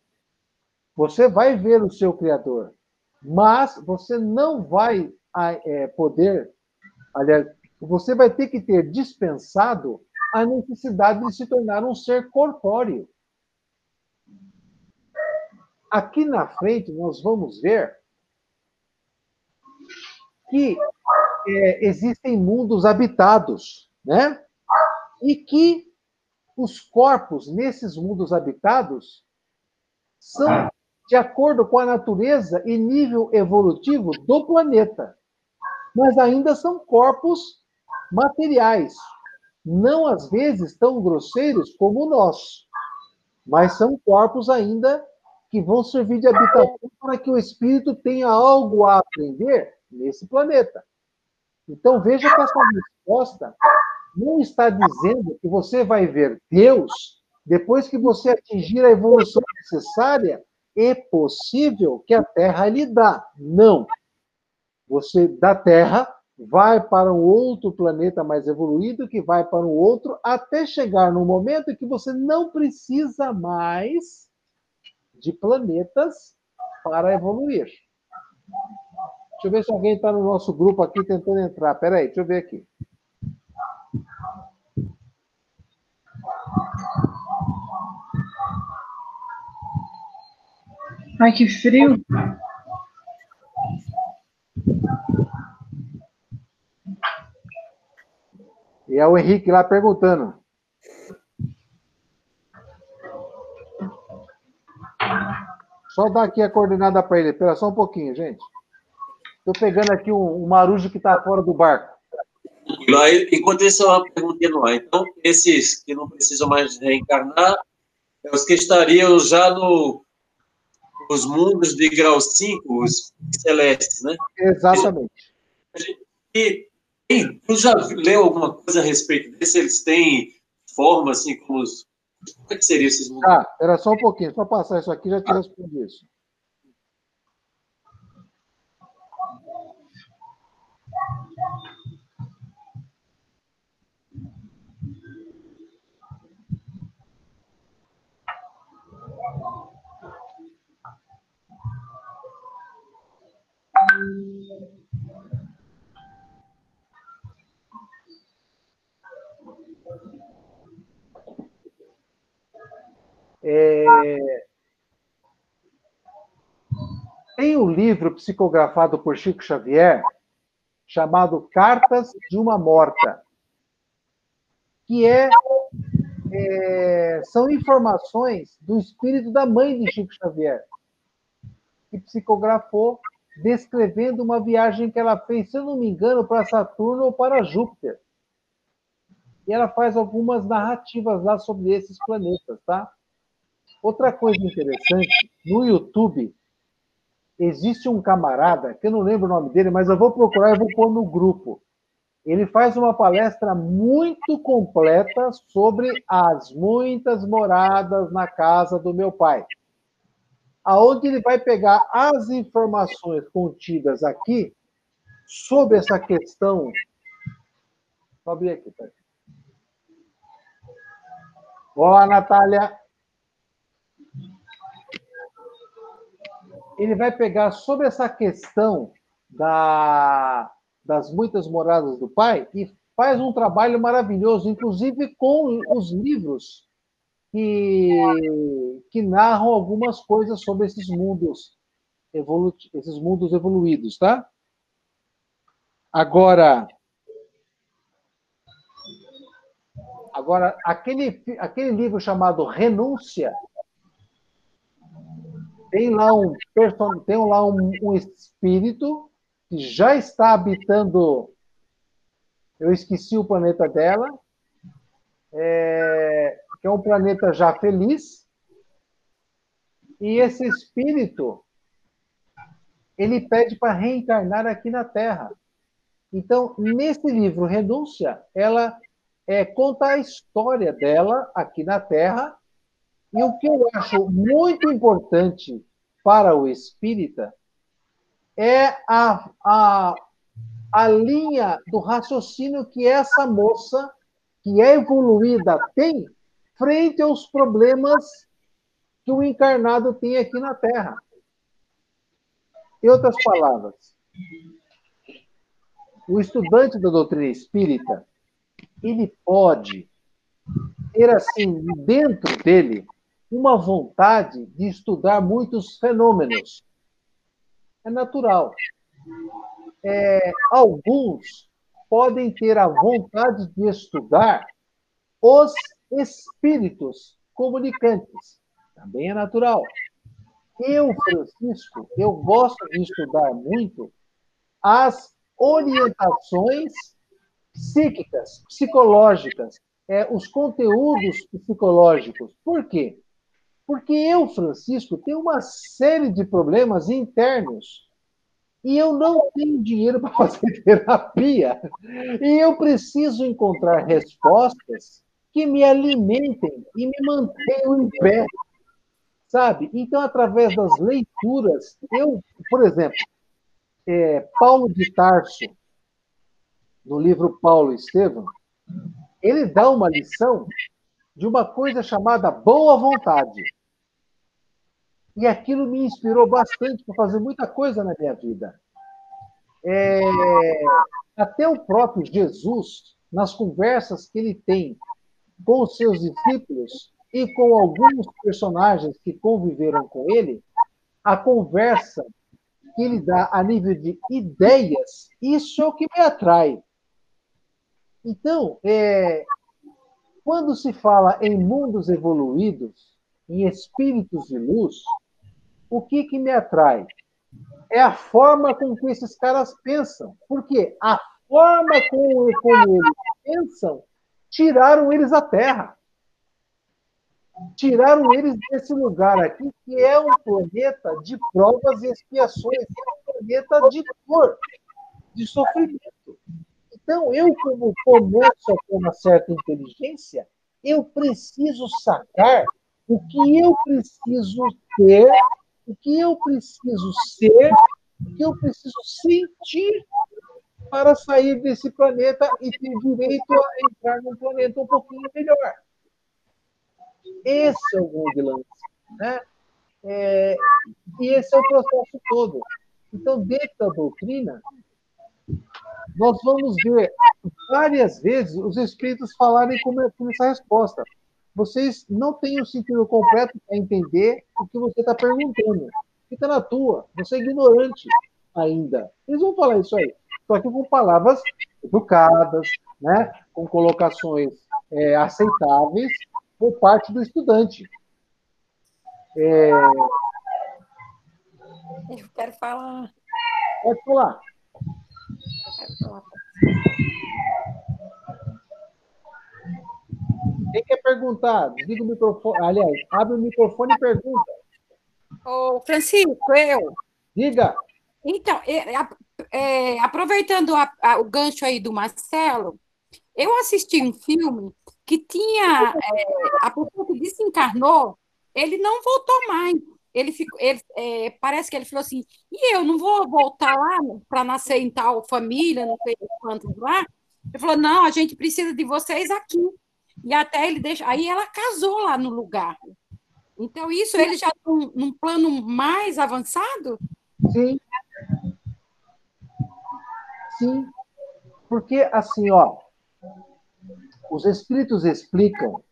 você vai ver o seu Criador, mas você não vai é, poder, aliás, você vai ter que ter dispensado a necessidade de se tornar um ser corpóreo. Aqui na frente, nós vamos ver que é, existem mundos habitados, né? E que os corpos nesses mundos habitados são de acordo com a natureza e nível evolutivo do planeta. Mas ainda são corpos materiais, não às vezes tão grosseiros como o nosso, mas são corpos ainda que vão servir de habitação para que o espírito tenha algo a aprender nesse planeta. Então veja que essa resposta não está dizendo que você vai ver Deus depois que você atingir a evolução necessária é possível que a Terra lhe dá. Não. Você da Terra vai para um outro planeta mais evoluído, que vai para um outro, até chegar no momento em que você não precisa mais de planetas para evoluir. Deixa eu ver se alguém está no nosso grupo aqui tentando entrar. Peraí, deixa eu ver aqui. Ai, que frio. E é o Henrique lá perguntando. Só dar aqui a coordenada para ele. Espera só um pouquinho, gente. Estou pegando aqui um, um marujo que está fora do barco. Enquanto isso, perguntinha no ar. Então, esses que não precisam mais reencarnar, é os que estariam já no, os mundos de grau 5, os celestes, né? Exatamente. E, e tu já leu alguma coisa a respeito desse? Eles têm forma, assim, como os... Como é que seria esses mundos? Ah, era só um pouquinho, só passar isso aqui já te respondi isso. É... Tem um livro psicografado por Chico Xavier chamado Cartas de uma Morta, que é, é, são informações do espírito da mãe de Chico Xavier, que psicografou descrevendo uma viagem que ela fez, se eu não me engano, para Saturno ou para Júpiter. E ela faz algumas narrativas lá sobre esses planetas, tá? Outra coisa interessante, no YouTube existe um camarada, que eu não lembro o nome dele, mas eu vou procurar e vou pôr no grupo. Ele faz uma palestra muito completa sobre as muitas moradas na casa do meu pai aonde ele vai pegar as informações contidas aqui sobre essa questão. Vou abrir aqui, tá? Olá, Natália. Ele vai pegar sobre essa questão da, das muitas moradas do pai e faz um trabalho maravilhoso, inclusive com os livros que, que narram algumas coisas sobre esses mundos evolu esses mundos evoluídos, tá? Agora, agora aquele aquele livro chamado Renúncia tem lá um tem lá um, um espírito que já está habitando eu esqueci o planeta dela é, que é um planeta já feliz, e esse espírito ele pede para reencarnar aqui na Terra. Então, nesse livro Renúncia, ela é, conta a história dela aqui na Terra, e o que eu acho muito importante para o espírita é a, a, a linha do raciocínio que essa moça, que é evoluída, tem frente aos problemas que o encarnado tem aqui na Terra. Em outras palavras, o estudante da doutrina espírita, ele pode ter, assim, dentro dele, uma vontade de estudar muitos fenômenos. É natural. É, alguns podem ter a vontade de estudar os espíritos comunicantes. Também é natural. Eu, Francisco, eu gosto de estudar muito as orientações psíquicas, psicológicas, é, os conteúdos psicológicos. Por quê? Porque eu, Francisco, tenho uma série de problemas internos e eu não tenho dinheiro para fazer terapia. E eu preciso encontrar respostas que me alimentem e me mantenham em pé. Sabe? Então, através das leituras, eu, por exemplo, é, Paulo de Tarso, no livro Paulo e Estevão, ele dá uma lição de uma coisa chamada boa vontade. E aquilo me inspirou bastante para fazer muita coisa na minha vida. É, até o próprio Jesus, nas conversas que ele tem com seus discípulos, e com alguns personagens que conviveram com ele, a conversa que ele dá a nível de ideias, isso é o que me atrai. Então, é, quando se fala em mundos evoluídos, em espíritos de luz, o que, que me atrai? É a forma com que esses caras pensam. Porque a forma como, como eles pensam tiraram eles da Terra tiraram eles desse lugar aqui, que é um planeta de provas e expiações, é um planeta de dor, de sofrimento. Então, eu, como começo a ter uma certa inteligência, eu preciso sacar o que eu preciso ter, o que eu preciso ser, o que eu preciso sentir para sair desse planeta e ter direito a entrar num planeta um pouquinho melhor. Esse é o grande lance. Né? É, e esse é o processo todo. Então, dentro da doutrina, nós vamos ver várias vezes os espíritos falarem com essa resposta. Vocês não têm o sentido completo para entender o que você está perguntando. Fica na tua. Você é ignorante ainda. Eles vão falar isso aí. Só que com palavras educadas, né? com colocações é, aceitáveis por parte do estudante. É... Eu quero falar. Pode falar. Eu quero falar. Quem quer perguntar? Desliga o microfone. Aliás, abre o microfone e pergunta. Ô, Francisco, eu. Diga. Então, é, aproveitando a, a, o gancho aí do Marcelo, eu assisti um filme que tinha é, a pessoa que desencarnou, ele não voltou mais. Ele ficou, ele, é, parece que ele falou assim, e eu não vou voltar lá para nascer em tal família, não sei quantos lá. Ele falou, não, a gente precisa de vocês aqui. E até ele deixa. Aí ela casou lá no lugar. Então, isso ele já num, num plano mais avançado? Sim. Sim. Porque, assim, ó, os espíritos explicam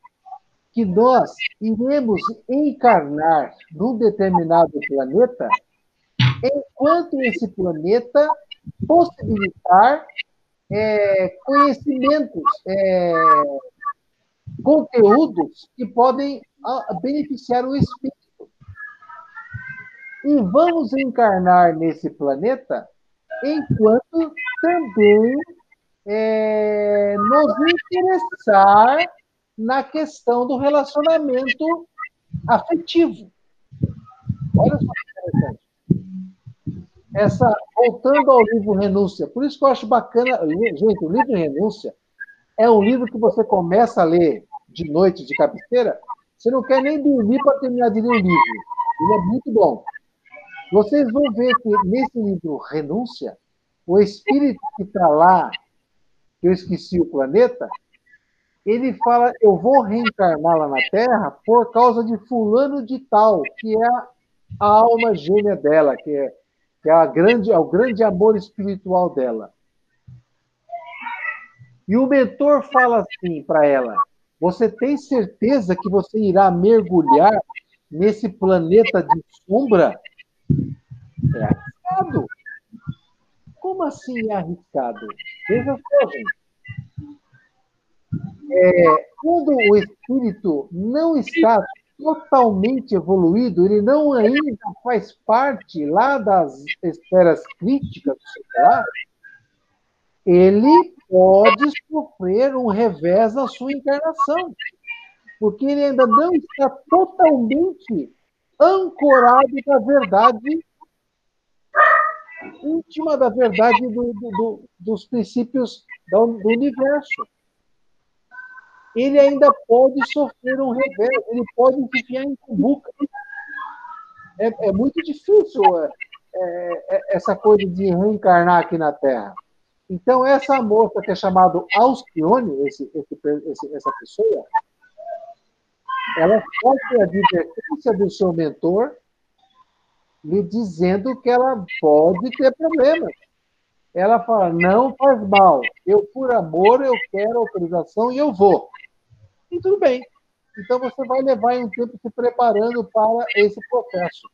que nós iremos encarnar num determinado planeta enquanto esse planeta possibilitar é, conhecimentos, é, conteúdos que podem beneficiar o espírito. E vamos encarnar nesse planeta enquanto também é, nos interessar na questão do relacionamento afetivo. Olha só que interessante. Essa, voltando ao livro Renúncia, por isso que eu acho bacana, gente, o livro Renúncia é um livro que você começa a ler de noite de cabeceira, você não quer nem dormir para terminar de ler o livro. Ele é muito bom. Vocês vão ver que nesse livro Renúncia, o espírito que está lá, que eu esqueci o planeta, ele fala: eu vou reencarnar lá na Terra por causa de fulano de tal, que é a alma gêmea dela, que é, que é, a grande, é o grande amor espiritual dela. E o mentor fala assim para ela: Você tem certeza que você irá mergulhar nesse planeta de sombra? É arriscado. Como assim é arriscado? Veja só, gente. É, quando o espírito não está totalmente evoluído, ele não ainda faz parte lá das esferas críticas do celular, ele pode sofrer um revés na sua encarnação, porque ele ainda não está totalmente ancorado na verdade íntima da verdade do, do, do, dos princípios do, universo. Ele ainda pode sofrer um revés, ele pode enfiar em cumbuca. É, é muito difícil é, é, é, essa coisa de reencarnar aqui na Terra. Então, essa moça que é chamada Alcione, esse, esse, esse, essa pessoa, ela sofre a advertência do seu mentor, lhe dizendo que ela pode ter problemas. Ela fala, não faz mal, eu por amor, eu quero autorização e eu vou. E tudo bem. Então você vai levar um tempo se preparando para esse processo.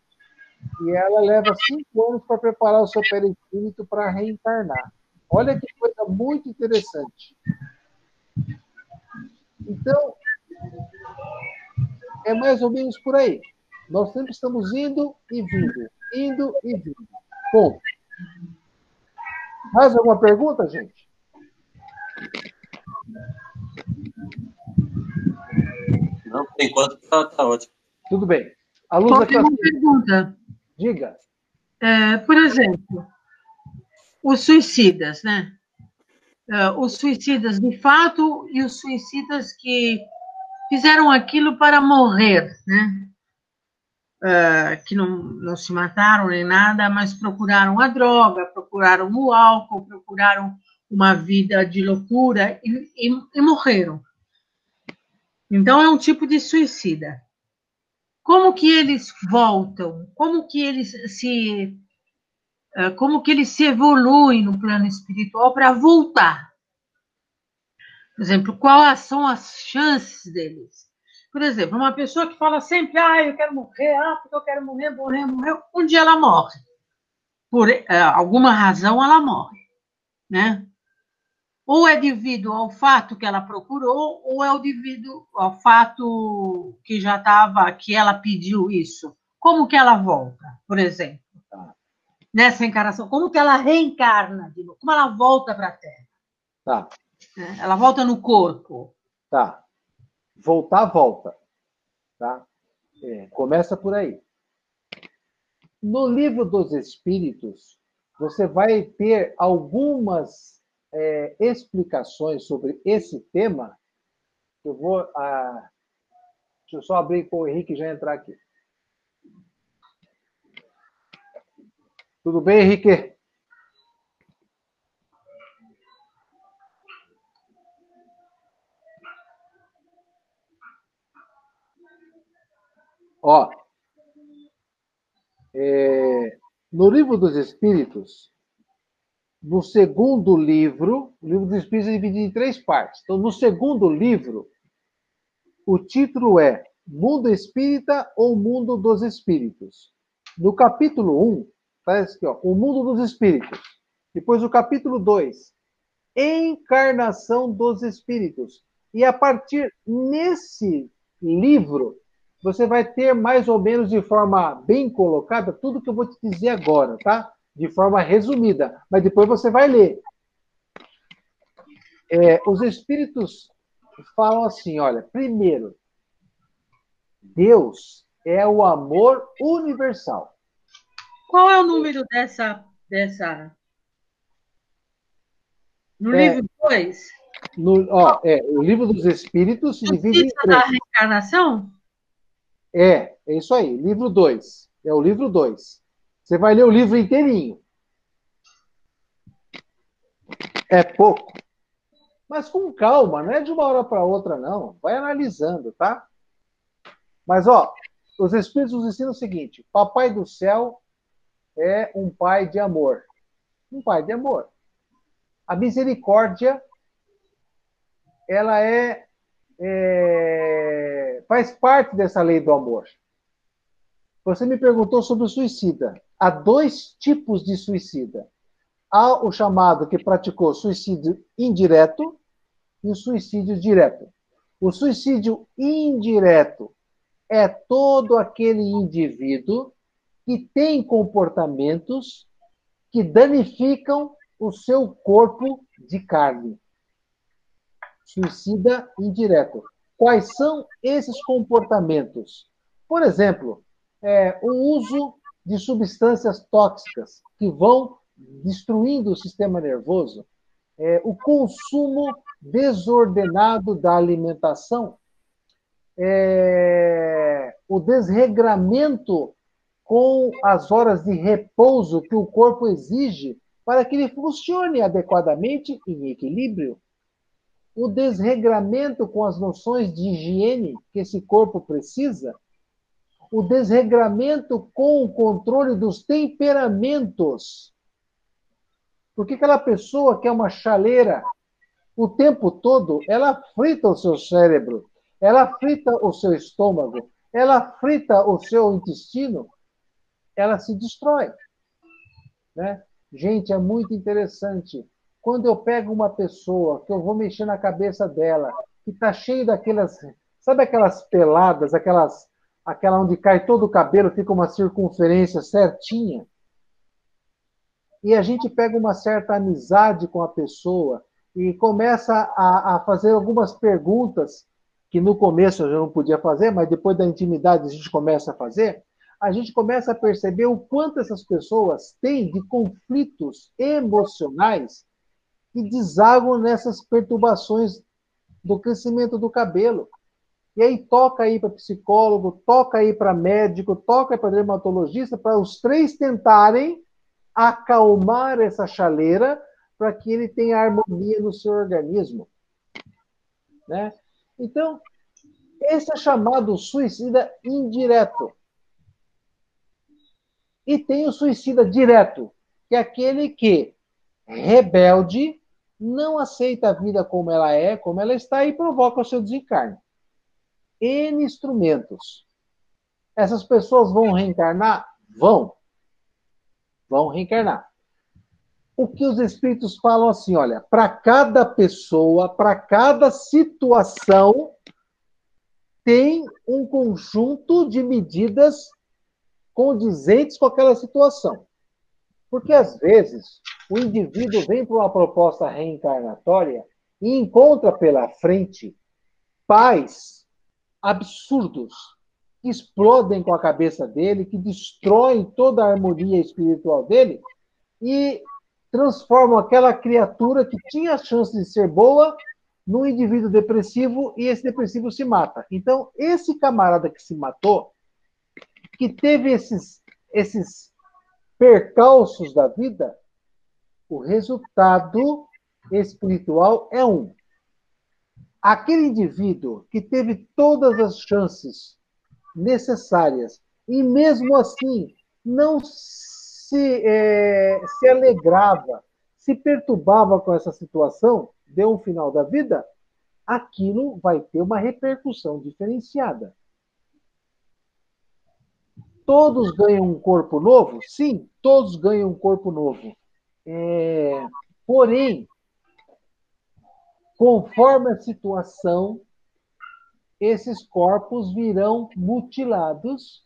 E ela leva cinco anos para preparar o seu perispírito para reencarnar. Olha que coisa muito interessante. Então, é mais ou menos por aí. Nós sempre estamos indo e vindo, indo e vindo. Ponto. Mais alguma pergunta, gente? Não, por enquanto está tá ótimo. Tudo bem. A Luz aqui. Uma pergunta. Diga. É, por exemplo, os suicidas, né? Uh, os suicidas de fato e os suicidas que fizeram aquilo para morrer, né? Uh, que não, não se mataram nem nada, mas procuraram a droga, procuraram o álcool, procuraram uma vida de loucura e, e, e morreram. Então é um tipo de suicida. Como que eles voltam? Como que eles se é, como que eles se evoluem no plano espiritual para voltar. Por exemplo, quais são as chances deles? Por exemplo, uma pessoa que fala sempre, ah, eu quero morrer, ah, porque eu quero morrer, morrer, morrer, um dia ela morre. Por é, alguma razão ela morre, né? Ou é devido ao fato que ela procurou, ou é devido ao fato que já estava, que ela pediu isso. Como que ela volta, por exemplo? nessa encarnação? Como que ela reencarna de novo? Como ela volta para a Terra? Tá. É, ela volta no corpo. Tá. Voltar, volta. Tá? É, começa por aí. No livro dos Espíritos, você vai ter algumas é, explicações sobre esse tema. Eu vou. Ah, deixa eu só abrir com o Henrique já entrar aqui. Tudo bem, Henrique? Ó, é, no livro dos Espíritos, no segundo livro, o livro dos Espíritos é dividido em três partes. Então, no segundo livro, o título é Mundo Espírita ou Mundo dos Espíritos. No capítulo 1, Parece aqui, ó, o mundo dos espíritos. Depois o capítulo 2, encarnação dos espíritos. E a partir nesse livro, você vai ter mais ou menos de forma bem colocada tudo que eu vou te dizer agora, tá? De forma resumida, mas depois você vai ler. É, os espíritos falam assim: olha, primeiro, Deus é o amor universal. Qual é o número dessa. dessa... No é, livro 2? Ó, é, o livro dos Espíritos divide em três. da reencarnação? É, é isso aí, livro 2. É o livro 2. Você vai ler o livro inteirinho. É pouco. Mas com calma, não é de uma hora para outra, não. Vai analisando, tá? Mas, ó, os Espíritos nos ensinam o seguinte: Papai do céu é um pai de amor. Um pai de amor. A misericórdia, ela é, é faz parte dessa lei do amor. Você me perguntou sobre o suicida. Há dois tipos de suicida. Há o chamado que praticou suicídio indireto e o suicídio direto. O suicídio indireto é todo aquele indivíduo que tem comportamentos que danificam o seu corpo de carne. Suicida indireto. Quais são esses comportamentos? Por exemplo, é, o uso de substâncias tóxicas que vão destruindo o sistema nervoso, é, o consumo desordenado da alimentação, é, o desregramento com as horas de repouso que o corpo exige para que ele funcione adequadamente em equilíbrio, o desregramento com as noções de higiene que esse corpo precisa, o desregramento com o controle dos temperamentos. Porque aquela pessoa que é uma chaleira o tempo todo, ela frita o seu cérebro, ela frita o seu estômago, ela frita o seu intestino, ela se destrói. Né? Gente, é muito interessante. Quando eu pego uma pessoa, que eu vou mexer na cabeça dela, que está cheio daquelas. Sabe aquelas peladas, aquelas, aquela onde cai todo o cabelo, fica uma circunferência certinha? E a gente pega uma certa amizade com a pessoa e começa a, a fazer algumas perguntas que no começo eu não podia fazer, mas depois da intimidade a gente começa a fazer, a gente começa a perceber o quanto essas pessoas têm de conflitos emocionais que desagam nessas perturbações do crescimento do cabelo. E aí toca aí para psicólogo, toca aí para médico, toca para dermatologista, para os três tentarem acalmar essa chaleira para que ele tenha harmonia no seu organismo. Né? Então, esse é chamado suicida indireto. E tem o suicida direto, que é aquele que, rebelde, não aceita a vida como ela é, como ela está, e provoca o seu desencarne. N instrumentos. Essas pessoas vão reencarnar? Vão. Vão reencarnar o que os espíritos falam assim, olha, para cada pessoa, para cada situação, tem um conjunto de medidas condizentes com aquela situação. Porque às vezes o indivíduo vem para uma proposta reencarnatória e encontra pela frente pais absurdos que explodem com a cabeça dele, que destroem toda a harmonia espiritual dele e transformam aquela criatura que tinha a chance de ser boa num indivíduo depressivo e esse depressivo se mata. Então, esse camarada que se matou, que teve esses, esses percalços da vida, o resultado espiritual é um. Aquele indivíduo que teve todas as chances necessárias e mesmo assim não se, é, se alegrava, se perturbava com essa situação, deu um final da vida, aquilo vai ter uma repercussão diferenciada. Todos ganham um corpo novo? Sim, todos ganham um corpo novo. É, porém, conforme a situação, esses corpos virão mutilados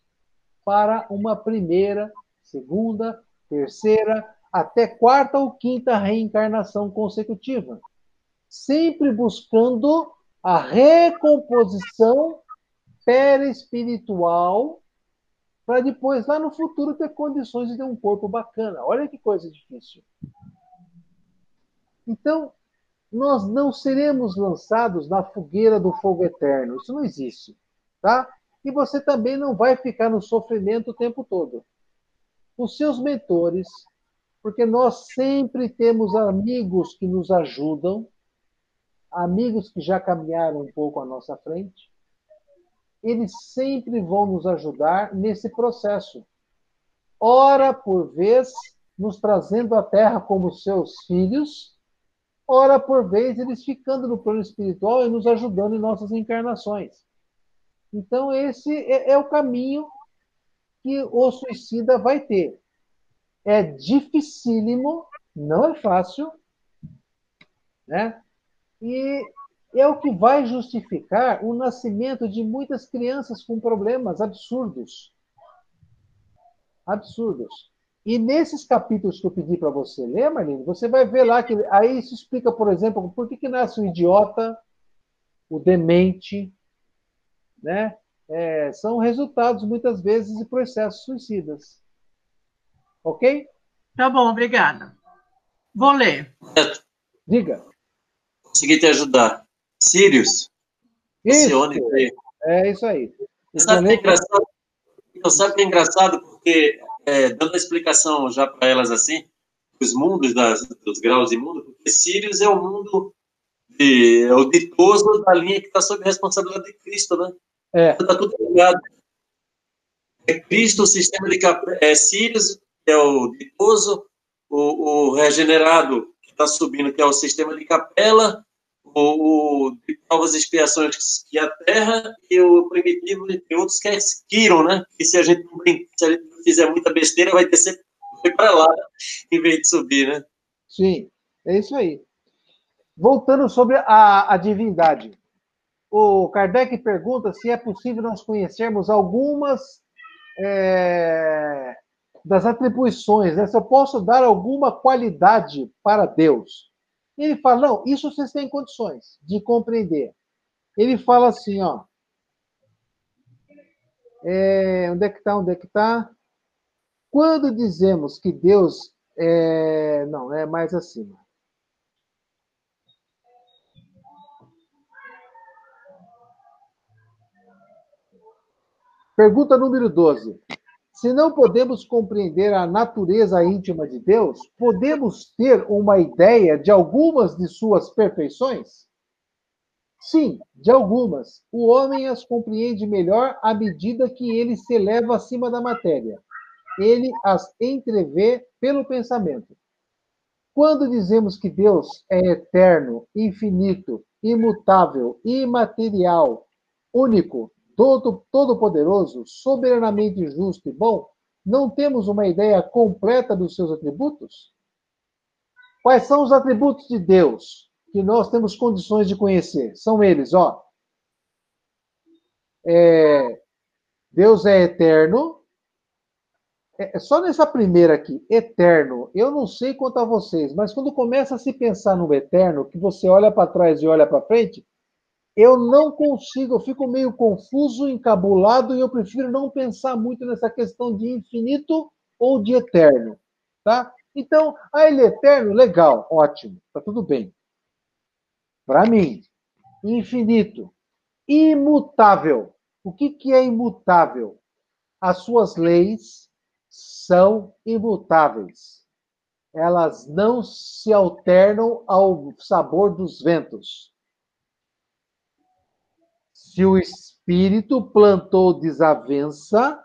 para uma primeira segunda, terceira, até quarta ou quinta reencarnação consecutiva. Sempre buscando a recomposição perespiritual para depois, lá no futuro, ter condições de ter um corpo bacana. Olha que coisa difícil. Então, nós não seremos lançados na fogueira do fogo eterno. Isso não existe. Tá? E você também não vai ficar no sofrimento o tempo todo os seus mentores, Porque nós sempre temos amigos que nos ajudam, amigos que já caminharam um pouco à nossa frente. Eles sempre vão nos ajudar nesse processo. Ora por vez, nos trazendo à Terra como seus filhos, ora por vez, eles ficando no plano espiritual e nos ajudando em nossas encarnações. Então, esse é, é o caminho que o suicida vai ter. É dificílimo, não é fácil, né? E é o que vai justificar o nascimento de muitas crianças com problemas absurdos. Absurdos. E nesses capítulos que eu pedi para você ler, Marlene, você vai ver lá que aí isso explica, por exemplo, por que, que nasce o idiota, o demente, né? É, são resultados, muitas vezes, de processos suicidas. Ok? Tá bom, obrigada. Vou ler. Diga. Consegui te ajudar. Sirius. Isso. É isso aí. Sabe que é engraçado? Sabe que é engraçado? Porque é, dando a explicação já para elas assim, os mundos das, dos graus de mundo, porque Sirius é o mundo de, é o ditoso da linha que está sob responsabilidade de Cristo, né? É. Está tudo ligado. É Cristo, o sistema de é Sirius, que é o ditoso, o, o regenerado, que está subindo, que é o sistema de capela, o, de provas e expiações, que a terra, e o primitivo, entre outros, que é Quiron, né? Que se a gente não, se a gente fizer muita besteira, vai ter sempre para lá, em vez de subir, né? Sim, é isso aí. Voltando sobre a, a divindade. O Kardec pergunta se é possível nós conhecermos algumas é, das atribuições, né? se eu posso dar alguma qualidade para Deus. Ele fala, não, isso vocês têm condições de compreender. Ele fala assim, ó. É, onde é que está? Onde é que está? Quando dizemos que Deus é. Não, é mais acima. Pergunta número 12. Se não podemos compreender a natureza íntima de Deus, podemos ter uma ideia de algumas de suas perfeições? Sim, de algumas. O homem as compreende melhor à medida que ele se eleva acima da matéria. Ele as entrevê pelo pensamento. Quando dizemos que Deus é eterno, infinito, imutável, imaterial, único, todo, todo-poderoso, soberanamente justo e bom, não temos uma ideia completa dos seus atributos? Quais são os atributos de Deus que nós temos condições de conhecer? São eles, ó. É, Deus é eterno. É, é só nessa primeira aqui, eterno. Eu não sei quanto a vocês, mas quando começa a se pensar no eterno, que você olha para trás e olha para frente, eu não consigo, eu fico meio confuso, encabulado, e eu prefiro não pensar muito nessa questão de infinito ou de eterno, tá? Então, ah, ele é eterno, legal, ótimo, tá tudo bem. Para mim, infinito, imutável. O que, que é imutável? As suas leis são imutáveis. Elas não se alternam ao sabor dos ventos se o espírito plantou desavença,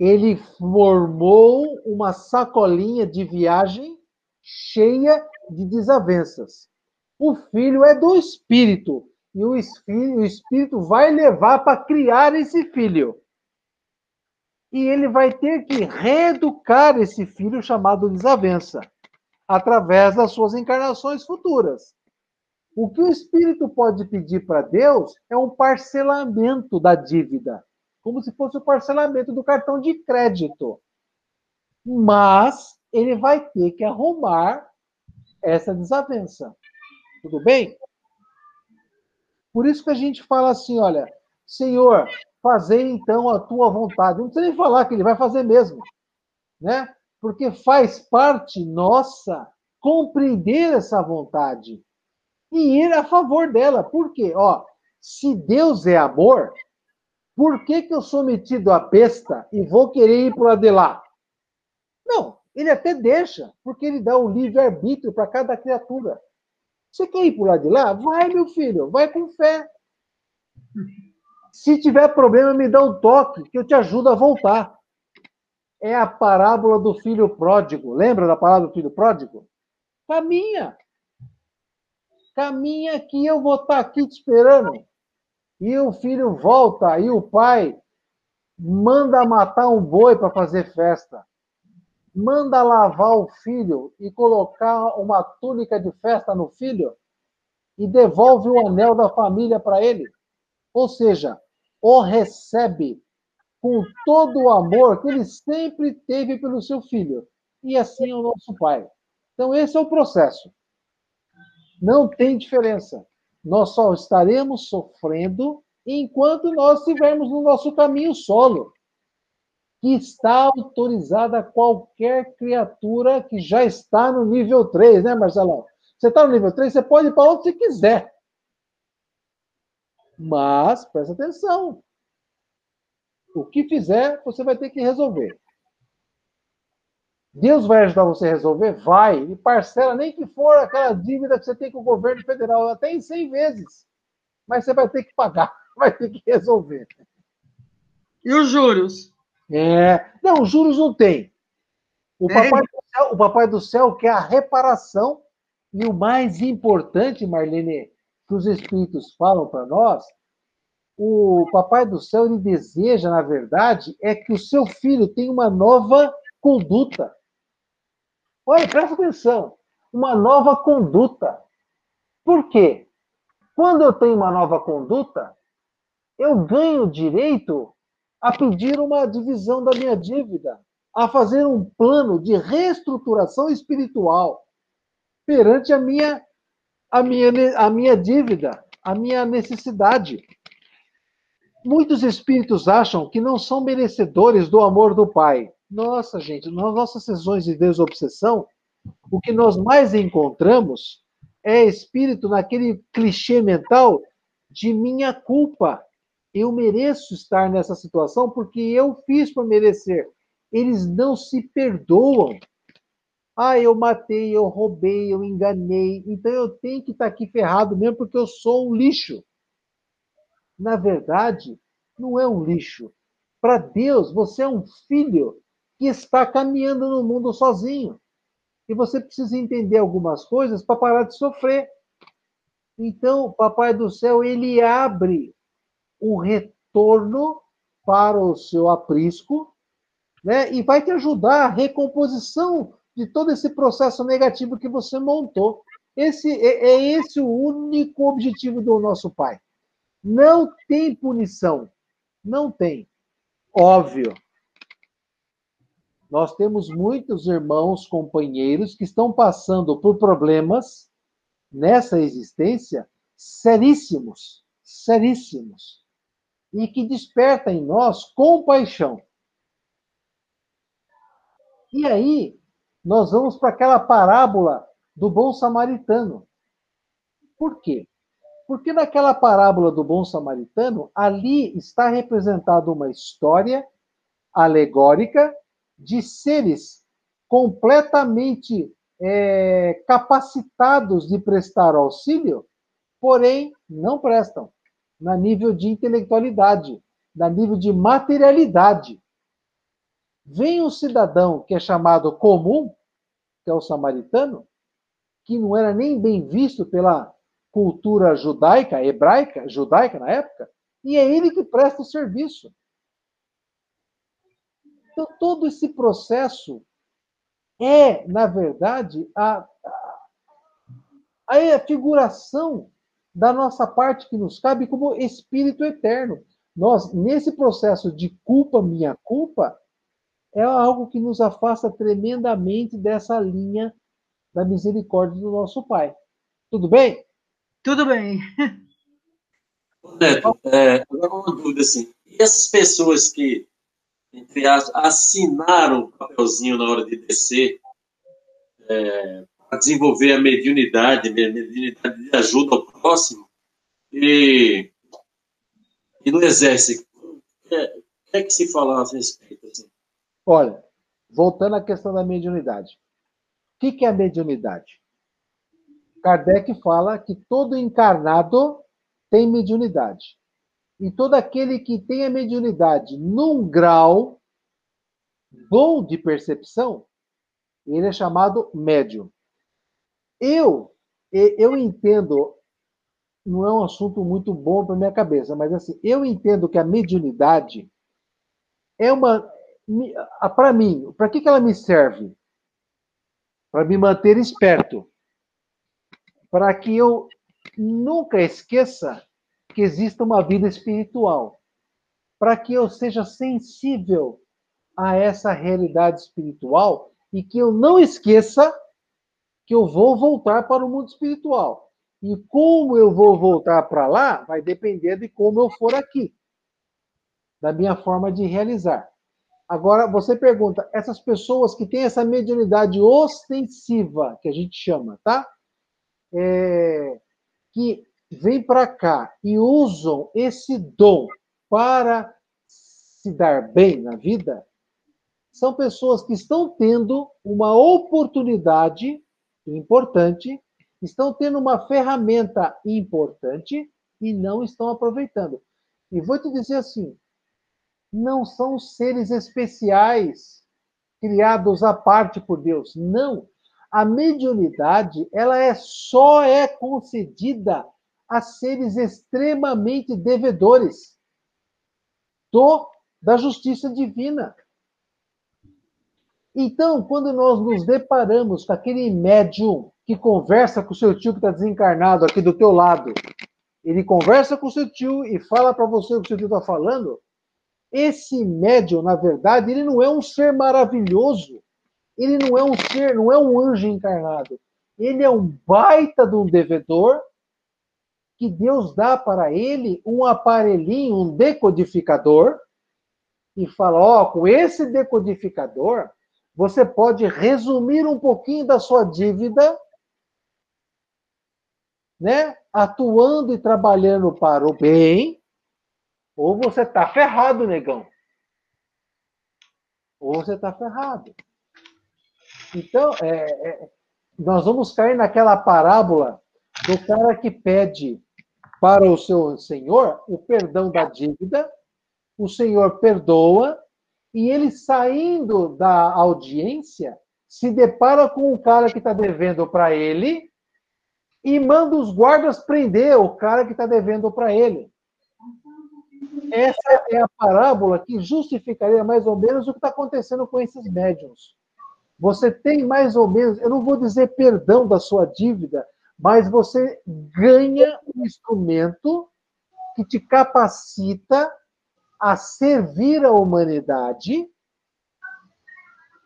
ele formou uma sacolinha de viagem cheia de desavenças. O filho é do espírito e o espírito, o espírito vai levar para criar esse filho. E ele vai ter que reeducar esse filho chamado desavença através das suas encarnações futuras. O que o espírito pode pedir para Deus é um parcelamento da dívida, como se fosse o parcelamento do cartão de crédito. Mas ele vai ter que arrumar essa desavença. Tudo bem? Por isso que a gente fala assim, olha, Senhor, fazer então a tua vontade. Não precisa nem falar que ele vai fazer mesmo, né? Porque faz parte nossa compreender essa vontade e ir a favor dela. Por quê? Ó, se Deus é amor, por que, que eu sou metido a besta e vou querer ir para lado de lá? Não, Ele até deixa, porque ele dá o livre-arbítrio para cada criatura. Você quer ir por lá de lá? Vai, meu filho, vai com fé. Se tiver problema, me dá um toque, que eu te ajudo a voltar. É a parábola do filho pródigo. Lembra da parábola do filho pródigo? Caminha. Caminha que eu vou estar aqui te esperando. E o filho volta, e o pai manda matar um boi para fazer festa. Manda lavar o filho e colocar uma túnica de festa no filho e devolve o anel da família para ele. Ou seja, o recebe com todo o amor que ele sempre teve pelo seu filho. E assim é o nosso pai. Então, esse é o processo. Não tem diferença. Nós só estaremos sofrendo enquanto nós estivermos no nosso caminho solo, que está autorizada qualquer criatura que já está no nível 3, né, Marcelão? Você está no nível 3, você pode ir para onde você quiser. Mas, presta atenção. O que fizer, você vai ter que resolver. Deus vai ajudar você a resolver? Vai. E parcela, nem que for aquela dívida que você tem com o governo federal, até em 100 vezes. Mas você vai ter que pagar, vai ter que resolver. E os juros? É. Não, os juros não tem. O, papai do céu, o Papai do Céu quer a reparação. E o mais importante, Marlene, que os Espíritos falam para nós, o Papai do Céu ele deseja, na verdade, é que o seu filho tenha uma nova conduta. Olha, presta atenção. Uma nova conduta. Por quê? Quando eu tenho uma nova conduta, eu ganho direito a pedir uma divisão da minha dívida, a fazer um plano de reestruturação espiritual perante a minha, a minha, a minha dívida, a minha necessidade. Muitos espíritos acham que não são merecedores do amor do Pai. Nossa, gente, nas nossas sessões de desobsessão, o que nós mais encontramos é espírito naquele clichê mental de minha culpa. Eu mereço estar nessa situação porque eu fiz para merecer. Eles não se perdoam. Ah, eu matei, eu roubei, eu enganei, então eu tenho que estar aqui ferrado mesmo porque eu sou um lixo. Na verdade, não é um lixo. Para Deus, você é um filho que está caminhando no mundo sozinho. E você precisa entender algumas coisas para parar de sofrer. Então, Papai do Céu, ele abre o retorno para o seu aprisco, né? E vai te ajudar a recomposição de todo esse processo negativo que você montou. Esse é, é esse o único objetivo do nosso Pai. Não tem punição, não tem. Óbvio, nós temos muitos irmãos, companheiros que estão passando por problemas nessa existência seríssimos, seríssimos, e que desperta em nós compaixão. E aí, nós vamos para aquela parábola do bom samaritano. Por quê? Porque naquela parábola do bom samaritano, ali está representada uma história alegórica de seres completamente é, capacitados de prestar auxílio, porém não prestam, na nível de intelectualidade, na nível de materialidade. Vem um cidadão que é chamado comum, que é o samaritano, que não era nem bem visto pela cultura judaica, hebraica, judaica na época, e é ele que presta o serviço. Então, todo esse processo é, na verdade, a, a, a figuração da nossa parte que nos cabe como espírito eterno. Nós, nesse processo de culpa, minha culpa, é algo que nos afasta tremendamente dessa linha da misericórdia do nosso Pai. Tudo bem? Tudo bem. Neto, é, agora uma dúvida assim. E essas pessoas que entre as, assinaram o papelzinho na hora de descer é, para desenvolver a mediunidade, a mediunidade de ajuda ao próximo, e, e no exército, o que, é, que é que se fala a respeito? Assim? Olha, voltando à questão da mediunidade. O que é a mediunidade? Kardec fala que todo encarnado tem mediunidade. E todo aquele que tem a mediunidade num grau bom de percepção, ele é chamado médium. Eu, eu entendo, não é um assunto muito bom para minha cabeça, mas assim, eu entendo que a mediunidade é uma, para mim, para que, que ela me serve? Para me manter esperto, para que eu nunca esqueça que exista uma vida espiritual, para que eu seja sensível a essa realidade espiritual e que eu não esqueça que eu vou voltar para o mundo espiritual. E como eu vou voltar para lá vai depender de como eu for aqui, da minha forma de realizar. Agora, você pergunta, essas pessoas que têm essa mediunidade ostensiva, que a gente chama, tá? É, que vêm para cá e usam esse dom para se dar bem na vida, são pessoas que estão tendo uma oportunidade importante, estão tendo uma ferramenta importante e não estão aproveitando. E vou te dizer assim: não são seres especiais criados à parte por Deus. Não. A mediunidade, ela é só é concedida a seres extremamente devedores do da justiça divina. Então, quando nós nos deparamos com aquele médium que conversa com o seu tio que está desencarnado aqui do teu lado, ele conversa com o seu tio e fala para você o que o seu tio está falando, esse médium, na verdade, ele não é um ser maravilhoso, ele não é um ser, não é um anjo encarnado, ele é um baita de um devedor que Deus dá para ele um aparelhinho, um decodificador, e fala: Ó, oh, com esse decodificador, você pode resumir um pouquinho da sua dívida, né? Atuando e trabalhando para o bem, ou você está ferrado, negão. Ou você está ferrado. Então, é, é, nós vamos cair naquela parábola do cara que pede para o seu senhor o perdão da dívida, o senhor perdoa, e ele saindo da audiência se depara com o cara que está devendo para ele e manda os guardas prender o cara que está devendo para ele. Essa é a parábola que justificaria mais ou menos o que está acontecendo com esses médiums. Você tem mais ou menos, eu não vou dizer perdão da sua dívida, mas você ganha um instrumento que te capacita a servir a humanidade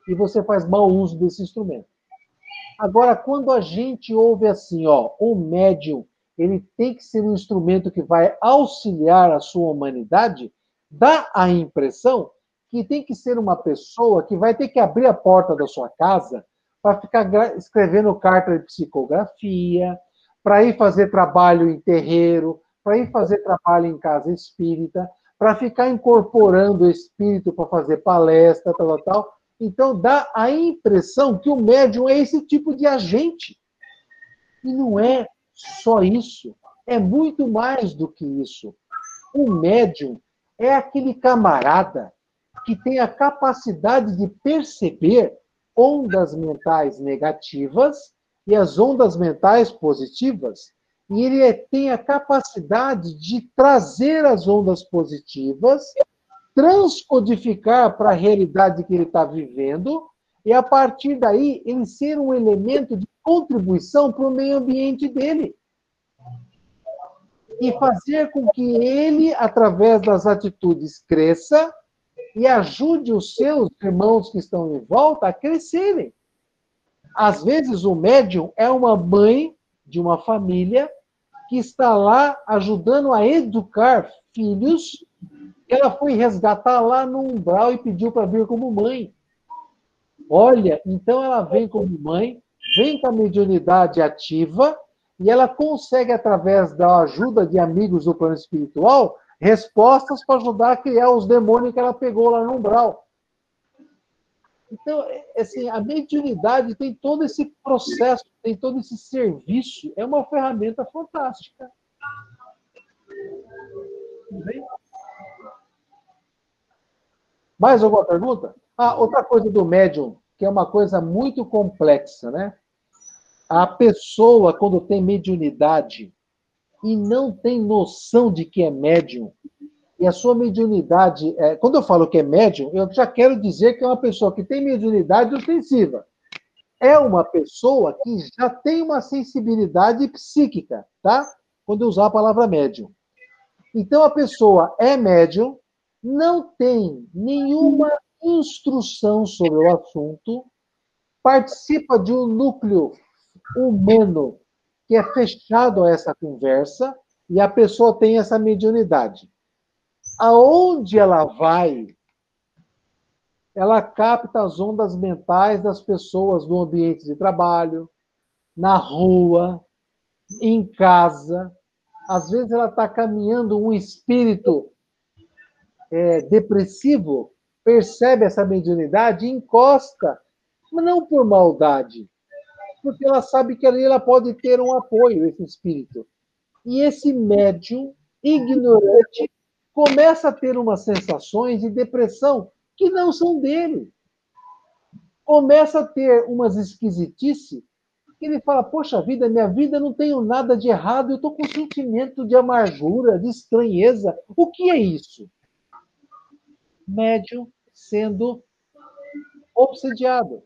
e você faz mau uso desse instrumento. Agora, quando a gente ouve assim, ó, o médium, ele tem que ser um instrumento que vai auxiliar a sua humanidade, dá a impressão que tem que ser uma pessoa que vai ter que abrir a porta da sua casa para ficar escrevendo carta de psicografia, para ir fazer trabalho em terreiro, para ir fazer trabalho em casa espírita, para ficar incorporando o espírito para fazer palestra, tal, tal, tal. Então dá a impressão que o médium é esse tipo de agente. E não é só isso. É muito mais do que isso. O médium é aquele camarada que tem a capacidade de perceber ondas mentais negativas e as ondas mentais positivas e ele é, tem a capacidade de trazer as ondas positivas, transcodificar para a realidade que ele está vivendo, e a partir daí ele ser um elemento de contribuição para o meio ambiente dele. E fazer com que ele, através das atitudes, cresça e ajude os seus irmãos que estão em volta a crescerem. Às vezes, o médium é uma mãe de uma família que está lá ajudando a educar filhos. Ela foi resgatar lá no umbral e pediu para vir como mãe. Olha, então ela vem como mãe, vem com a mediunidade ativa e ela consegue, através da ajuda de amigos do plano espiritual, respostas para ajudar a criar os demônios que ela pegou lá no umbral. Então, é, assim, a mediunidade tem todo esse processo, tem todo esse serviço, é uma ferramenta fantástica. Mais alguma pergunta? Ah, outra coisa do médium, que é uma coisa muito complexa, né? A pessoa, quando tem mediunidade e não tem noção de que é médium, e a sua mediunidade, é, quando eu falo que é médium, eu já quero dizer que é uma pessoa que tem mediunidade ostensiva. É uma pessoa que já tem uma sensibilidade psíquica, tá? Quando eu usar a palavra médium. Então, a pessoa é médium, não tem nenhuma instrução sobre o assunto, participa de um núcleo humano que é fechado a essa conversa, e a pessoa tem essa mediunidade aonde ela vai, ela capta as ondas mentais das pessoas no ambiente de trabalho, na rua, em casa. Às vezes ela está caminhando um espírito é, depressivo, percebe essa mediunidade e encosta, mas não por maldade, porque ela sabe que ali ela pode ter um apoio, esse espírito. E esse médium ignorante começa a ter umas sensações de depressão que não são dele. Começa a ter umas esquisitices que ele fala: Poxa vida, minha vida não tenho nada de errado, eu estou com um sentimento de amargura, de estranheza. O que é isso? Médium sendo obsediado.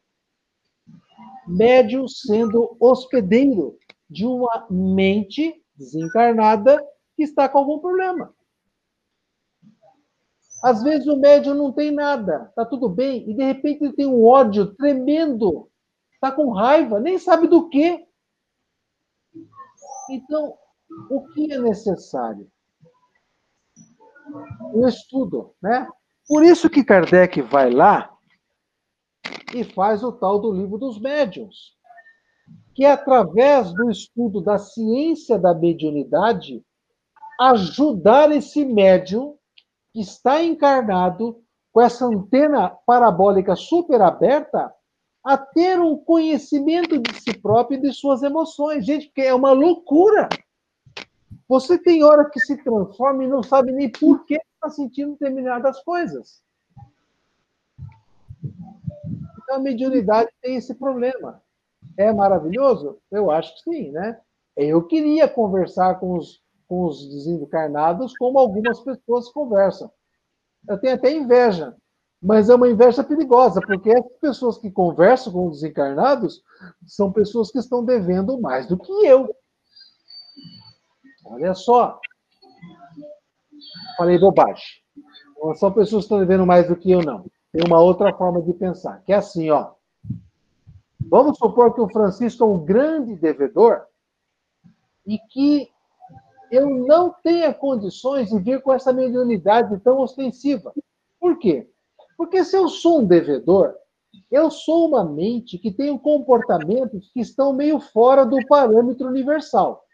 Médium sendo hospedeiro de uma mente desencarnada que está com algum problema. Às vezes o médium não tem nada, tá tudo bem, e de repente ele tem um ódio tremendo, tá com raiva, nem sabe do que. Então, o que é necessário? O estudo, né? Por isso que Kardec vai lá e faz o tal do livro dos médiuns, que através do estudo da ciência da mediunidade ajudar esse médium que está encarnado com essa antena parabólica super aberta a ter um conhecimento de si próprio e de suas emoções. Gente, que é uma loucura. Você tem hora que se transforma e não sabe nem por que está sentindo determinadas coisas. Então, a mediunidade tem esse problema. É maravilhoso? Eu acho que sim, né? Eu queria conversar com os com os desencarnados como algumas pessoas conversam. Eu tenho até inveja, mas é uma inveja perigosa, porque as pessoas que conversam com os desencarnados são pessoas que estão devendo mais do que eu. Olha só. Falei bobagem. Não são pessoas que estão devendo mais do que eu, não. Tem uma outra forma de pensar, que é assim, ó. Vamos supor que o Francisco é um grande devedor e que eu não tenha condições de vir com essa mediunidade tão ostensiva. Por quê? Porque se eu sou um devedor, eu sou uma mente que tem comportamentos que estão meio fora do parâmetro universal.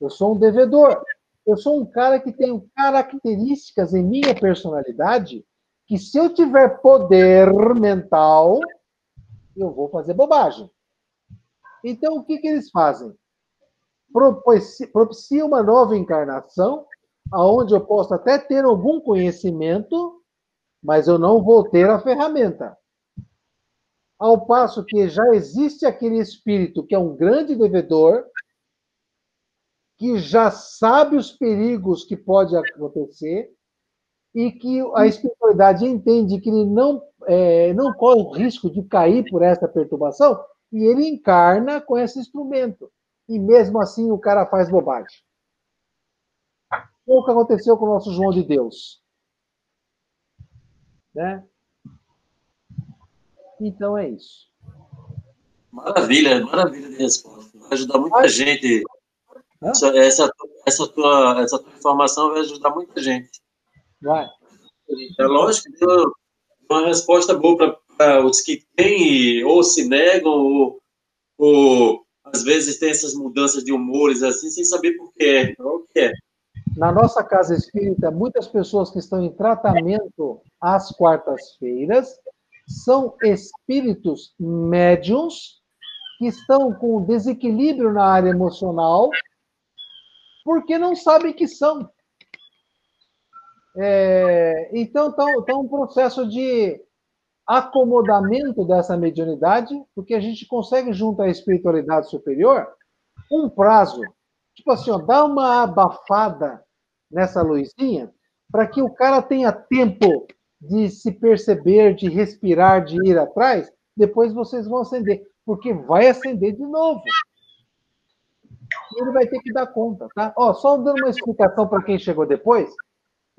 Eu sou um devedor. Eu sou um cara que tem características em minha personalidade que, se eu tiver poder mental, eu vou fazer bobagem. Então, o que, que eles fazem? propicia uma nova encarnação, aonde eu posso até ter algum conhecimento, mas eu não vou ter a ferramenta. Ao passo que já existe aquele espírito que é um grande devedor, que já sabe os perigos que pode acontecer e que a espiritualidade entende que ele não, é, não corre o risco de cair por essa perturbação e ele encarna com esse instrumento e mesmo assim o cara faz bobagem. Foi o que aconteceu com o nosso João de Deus. Né? Então é isso. Maravilha, maravilha de resposta. Vai ajudar muita gente. Essa, essa, essa, tua, essa tua informação vai ajudar muita gente. Vai. É lógico que deu uma resposta boa para os que têm ou se negam ou, ou às vezes tem essas mudanças de humores assim, sem saber por quê. O que é? Na nossa casa espírita, muitas pessoas que estão em tratamento às quartas-feiras são espíritos médiums que estão com desequilíbrio na área emocional porque não sabem que são. É, então, está tá um processo de acomodamento dessa mediunidade, porque a gente consegue, junto à espiritualidade superior, um prazo. Tipo assim, ó, dá uma abafada nessa luzinha para que o cara tenha tempo de se perceber, de respirar, de ir atrás, depois vocês vão acender, porque vai acender de novo. Ele vai ter que dar conta, tá? Ó, só dando uma explicação para quem chegou depois.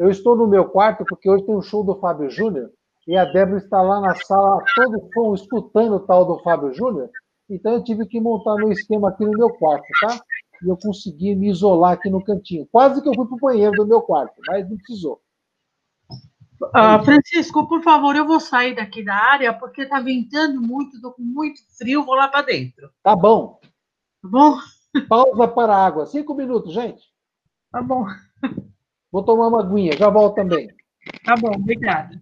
Eu estou no meu quarto porque hoje tem um show do Fábio Júnior e a Débora está lá na sala, todo som, escutando o tal do Fábio Júnior. Então eu tive que montar meu esquema aqui no meu quarto, tá? E eu consegui me isolar aqui no cantinho. Quase que eu fui para o banheiro do meu quarto, mas não precisou. Uh, Francisco, por favor, eu vou sair daqui da área porque está ventando muito, estou com muito frio, vou lá para dentro. Tá bom. Tá bom? Pausa para a água. Cinco minutos, gente. Tá bom. Vou tomar uma aguinha, já volto também. Tá bom, obrigada.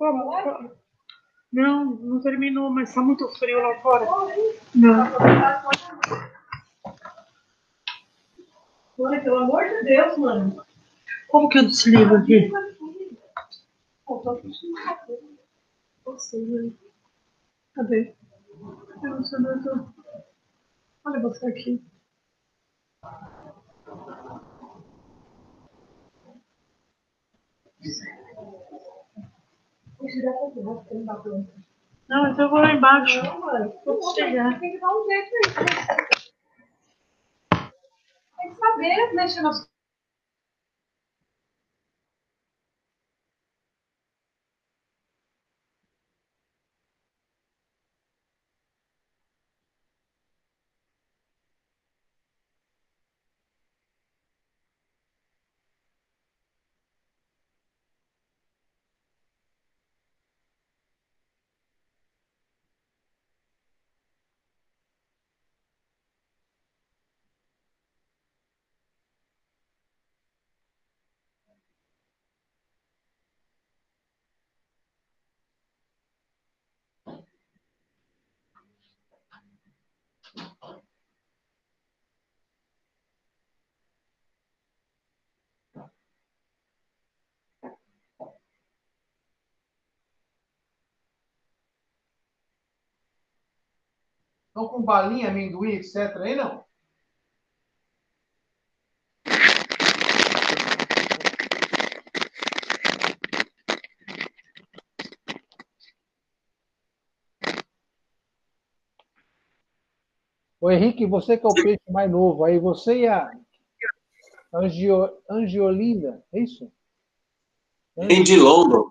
Como? Não, não terminou, mas está muito frio lá fora. Não. Olha, pelo amor de Deus, mano. Como que eu desligo aqui? Cadê? Eu tô. Olha você aqui. Não, então eu vou lá embaixo. Não, mãe. Vou chegar. Tem que dar um jeito aí. Tem que saber mexer nas Estão com balinha, amendoim, etc. aí, não? Ô Henrique, você que é o peixe mais novo aí, você e a Angio... Angiolinda, é isso? Andy London.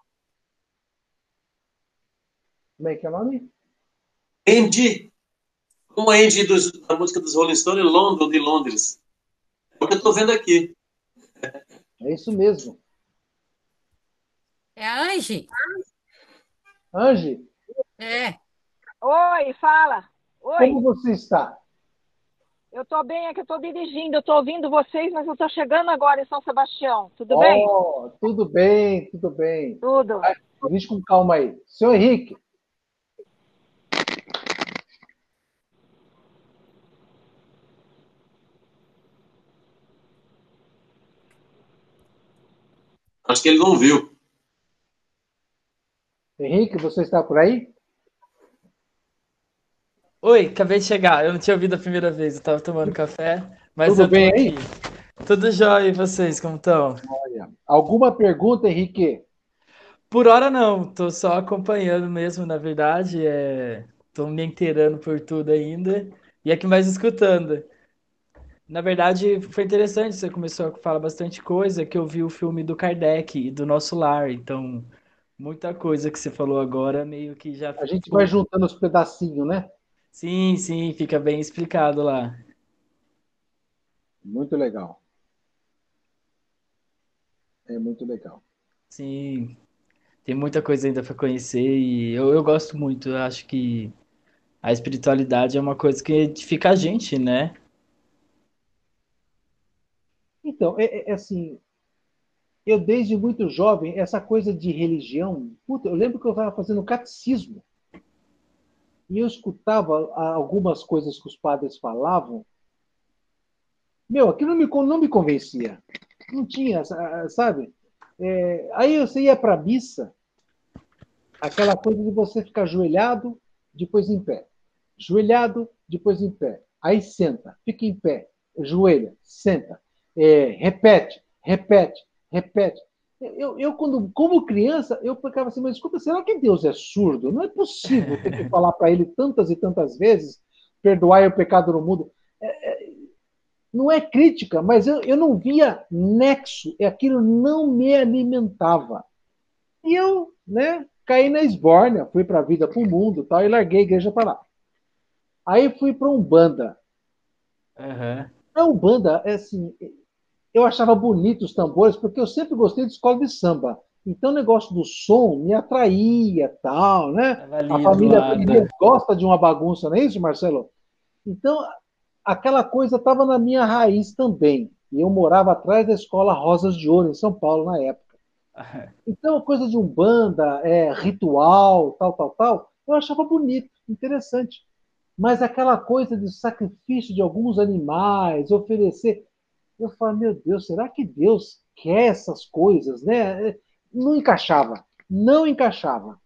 Como é que é o nome? Andy. Como a Andy dos, da música dos Rolling Stones, London de Londres. É o que eu estou vendo aqui. É isso mesmo. É a Angie? Angie, É. Oi, fala. Oi, como você está? eu tô bem, é que eu tô dirigindo, eu tô ouvindo vocês, mas eu tô chegando agora em São Sebastião. Tudo bem? Oh, tudo bem, tudo bem. Tudo. Dirige com calma aí. Senhor Henrique, Acho que ele não viu. Henrique, você está por aí? Oi, acabei de chegar. Eu não tinha ouvido a primeira vez, eu tava tomando café, mas Tudo bem aqui. aí? Tudo jóia, e vocês, como estão? Olha, alguma pergunta, Henrique? Por hora não, tô só acompanhando mesmo, na verdade, é... tô me inteirando por tudo ainda, e a que mais escutando. Na verdade, foi interessante, você começou a falar bastante coisa, que eu vi o filme do Kardec e do Nosso Lar, então muita coisa que você falou agora meio que já A gente vai juntando os pedacinhos, né? Sim, sim, fica bem explicado lá. Muito legal. É muito legal. Sim, tem muita coisa ainda para conhecer e eu, eu gosto muito. Eu acho que a espiritualidade é uma coisa que edifica a gente, né? Então, é, é assim, eu desde muito jovem, essa coisa de religião, puta, eu lembro que eu estava fazendo catecismo e eu escutava algumas coisas que os padres falavam. Meu, aquilo não me, não me convencia. Não tinha, sabe? É, aí você ia para a missa, aquela coisa de você ficar ajoelhado, depois em pé. Joelhado, depois em pé. Aí senta, fica em pé, joelha, senta, é, repete, repete, repete. Eu, eu, quando, como criança, eu ficava assim, mas escuta, será que Deus é surdo? Não é possível ter que falar para ele tantas e tantas vezes, perdoar o pecado no mundo. É, é, não é crítica, mas eu, eu não via nexo, e aquilo não me alimentava. E eu, né, caí na esbórnia, fui para a vida, para o mundo tal, e larguei a igreja para lá. Aí fui para Umbanda. Uhum. A Umbanda, é assim, eu achava bonito os tambores, porque eu sempre gostei de escola de samba. Então o negócio do som me atraía, tal, né? A família gosta de uma bagunça, não é isso, Marcelo? Então, aquela coisa estava na minha raiz também. E eu morava atrás da escola Rosas de Ouro, em São Paulo, na época. Então, coisa de umbanda, é, ritual, tal, tal, tal, eu achava bonito, interessante. Mas aquela coisa de sacrifício de alguns animais, oferecer. Eu falo, meu Deus, será que Deus quer essas coisas? Né? Não encaixava, não encaixava.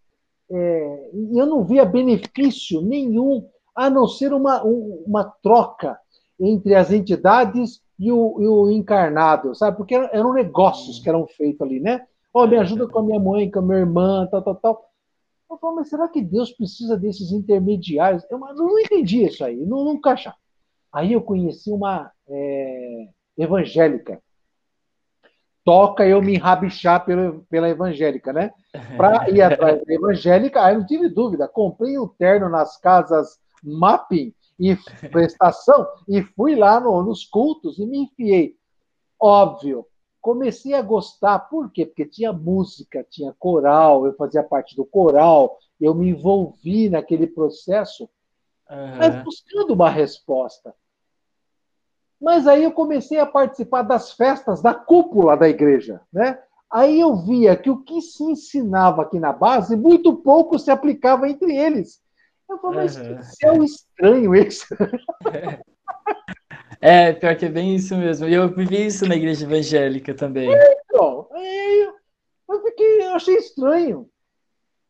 É, eu não via benefício nenhum a não ser uma, uma troca entre as entidades e o, e o encarnado, sabe? Porque eram negócios que eram feitos ali, né? Oh, me ajuda com a minha mãe, com a minha irmã, tal, tal, tal. Eu falo, mas será que Deus precisa desses intermediários? Eu não entendi isso aí, não, não encaixava. Aí eu conheci uma é, evangélica. Toca eu me enrabixar pela, pela evangélica, né? Para ir atrás da evangélica, aí não tive dúvida. Comprei um terno nas casas mapping e prestação e fui lá no, nos cultos e me enfiei. Óbvio, comecei a gostar, por quê? Porque tinha música, tinha coral, eu fazia parte do coral, eu me envolvi naquele processo, uhum. mas buscando uma resposta. Mas aí eu comecei a participar das festas da cúpula da igreja, né? Aí eu via que o que se ensinava aqui na base, muito pouco se aplicava entre eles. Eu falei, mas uhum. que céu estranho isso. É, pior que é bem isso mesmo. E eu vivi isso na igreja evangélica também. Então, aí eu fiquei, eu achei estranho.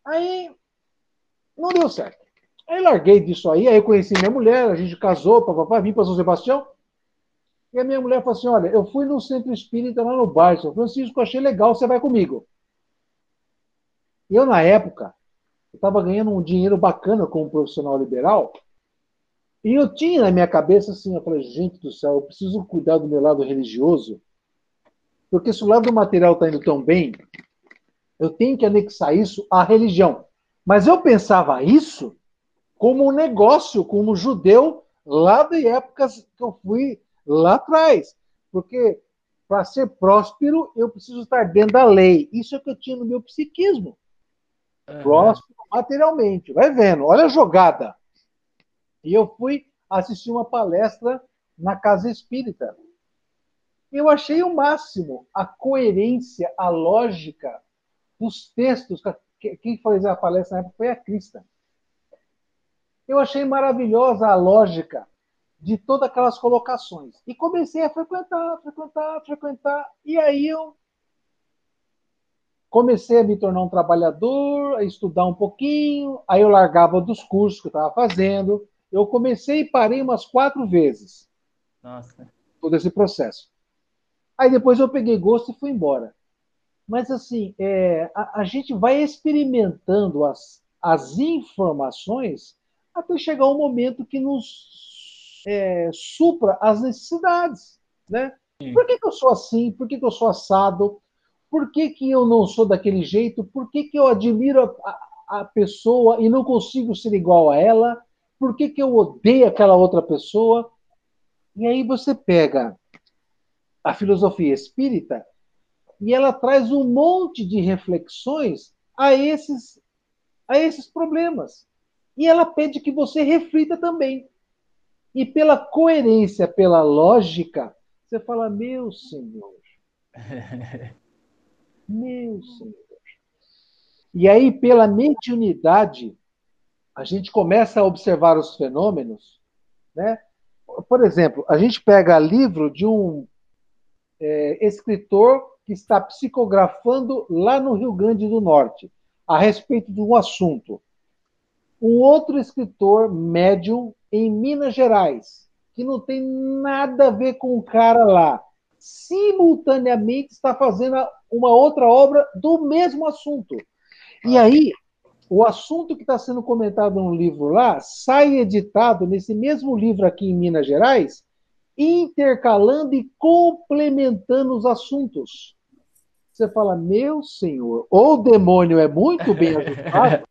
Aí não deu certo. Aí larguei disso aí, aí eu conheci minha mulher, a gente casou, papapá, vim para São Sebastião. E a minha mulher falou assim: olha, eu fui no centro espírita lá no bairro, São Francisco, achei legal, você vai comigo. Eu, na época, estava ganhando um dinheiro bacana como profissional liberal, e eu tinha na minha cabeça assim, eu falei, gente do céu, eu preciso cuidar do meu lado religioso, porque se o lado material está indo tão bem, eu tenho que anexar isso à religião. Mas eu pensava isso como um negócio, como judeu, lá de épocas que eu fui lá atrás. Porque para ser próspero, eu preciso estar dentro da lei. Isso é o que eu tinha no meu psiquismo. Uhum. Próspero materialmente. Vai vendo, olha a jogada. E eu fui assistir uma palestra na Casa Espírita. Eu achei o máximo a coerência, a lógica dos textos. Quem fez a palestra na época foi a Crista. Eu achei maravilhosa a lógica de todas aquelas colocações. E comecei a frequentar, frequentar, frequentar. E aí eu comecei a me tornar um trabalhador, a estudar um pouquinho, aí eu largava dos cursos que eu estava fazendo. Eu comecei e parei umas quatro vezes. Nossa. Todo esse processo. Aí depois eu peguei gosto e fui embora. Mas assim, é, a, a, gente vai experimentando as, as informações até chegar um momento que nos é, supra as necessidades, né? Por que, que eu sou assim? Por que, que eu sou assado? Por que, que eu não sou daquele jeito? Por que, que eu admiro a, a, a pessoa e não consigo ser igual a ela? Por que, que eu odeio aquela outra pessoa? E aí você pega a filosofia espírita e ela traz um monte de reflexões a esses, a esses problemas. E ela pede que você reflita também. E pela coerência, pela lógica, você fala, meu Senhor. meu Senhor. E aí, pela mediunidade, a gente começa a observar os fenômenos, né? Por exemplo, a gente pega livro de um é, escritor que está psicografando lá no Rio Grande do Norte, a respeito de um assunto. Um outro escritor médium em Minas Gerais, que não tem nada a ver com o cara lá, simultaneamente está fazendo uma outra obra do mesmo assunto. E aí, o assunto que está sendo comentado no livro lá sai editado nesse mesmo livro aqui em Minas Gerais, intercalando e complementando os assuntos. Você fala, meu senhor, ou o demônio é muito bem ajustado,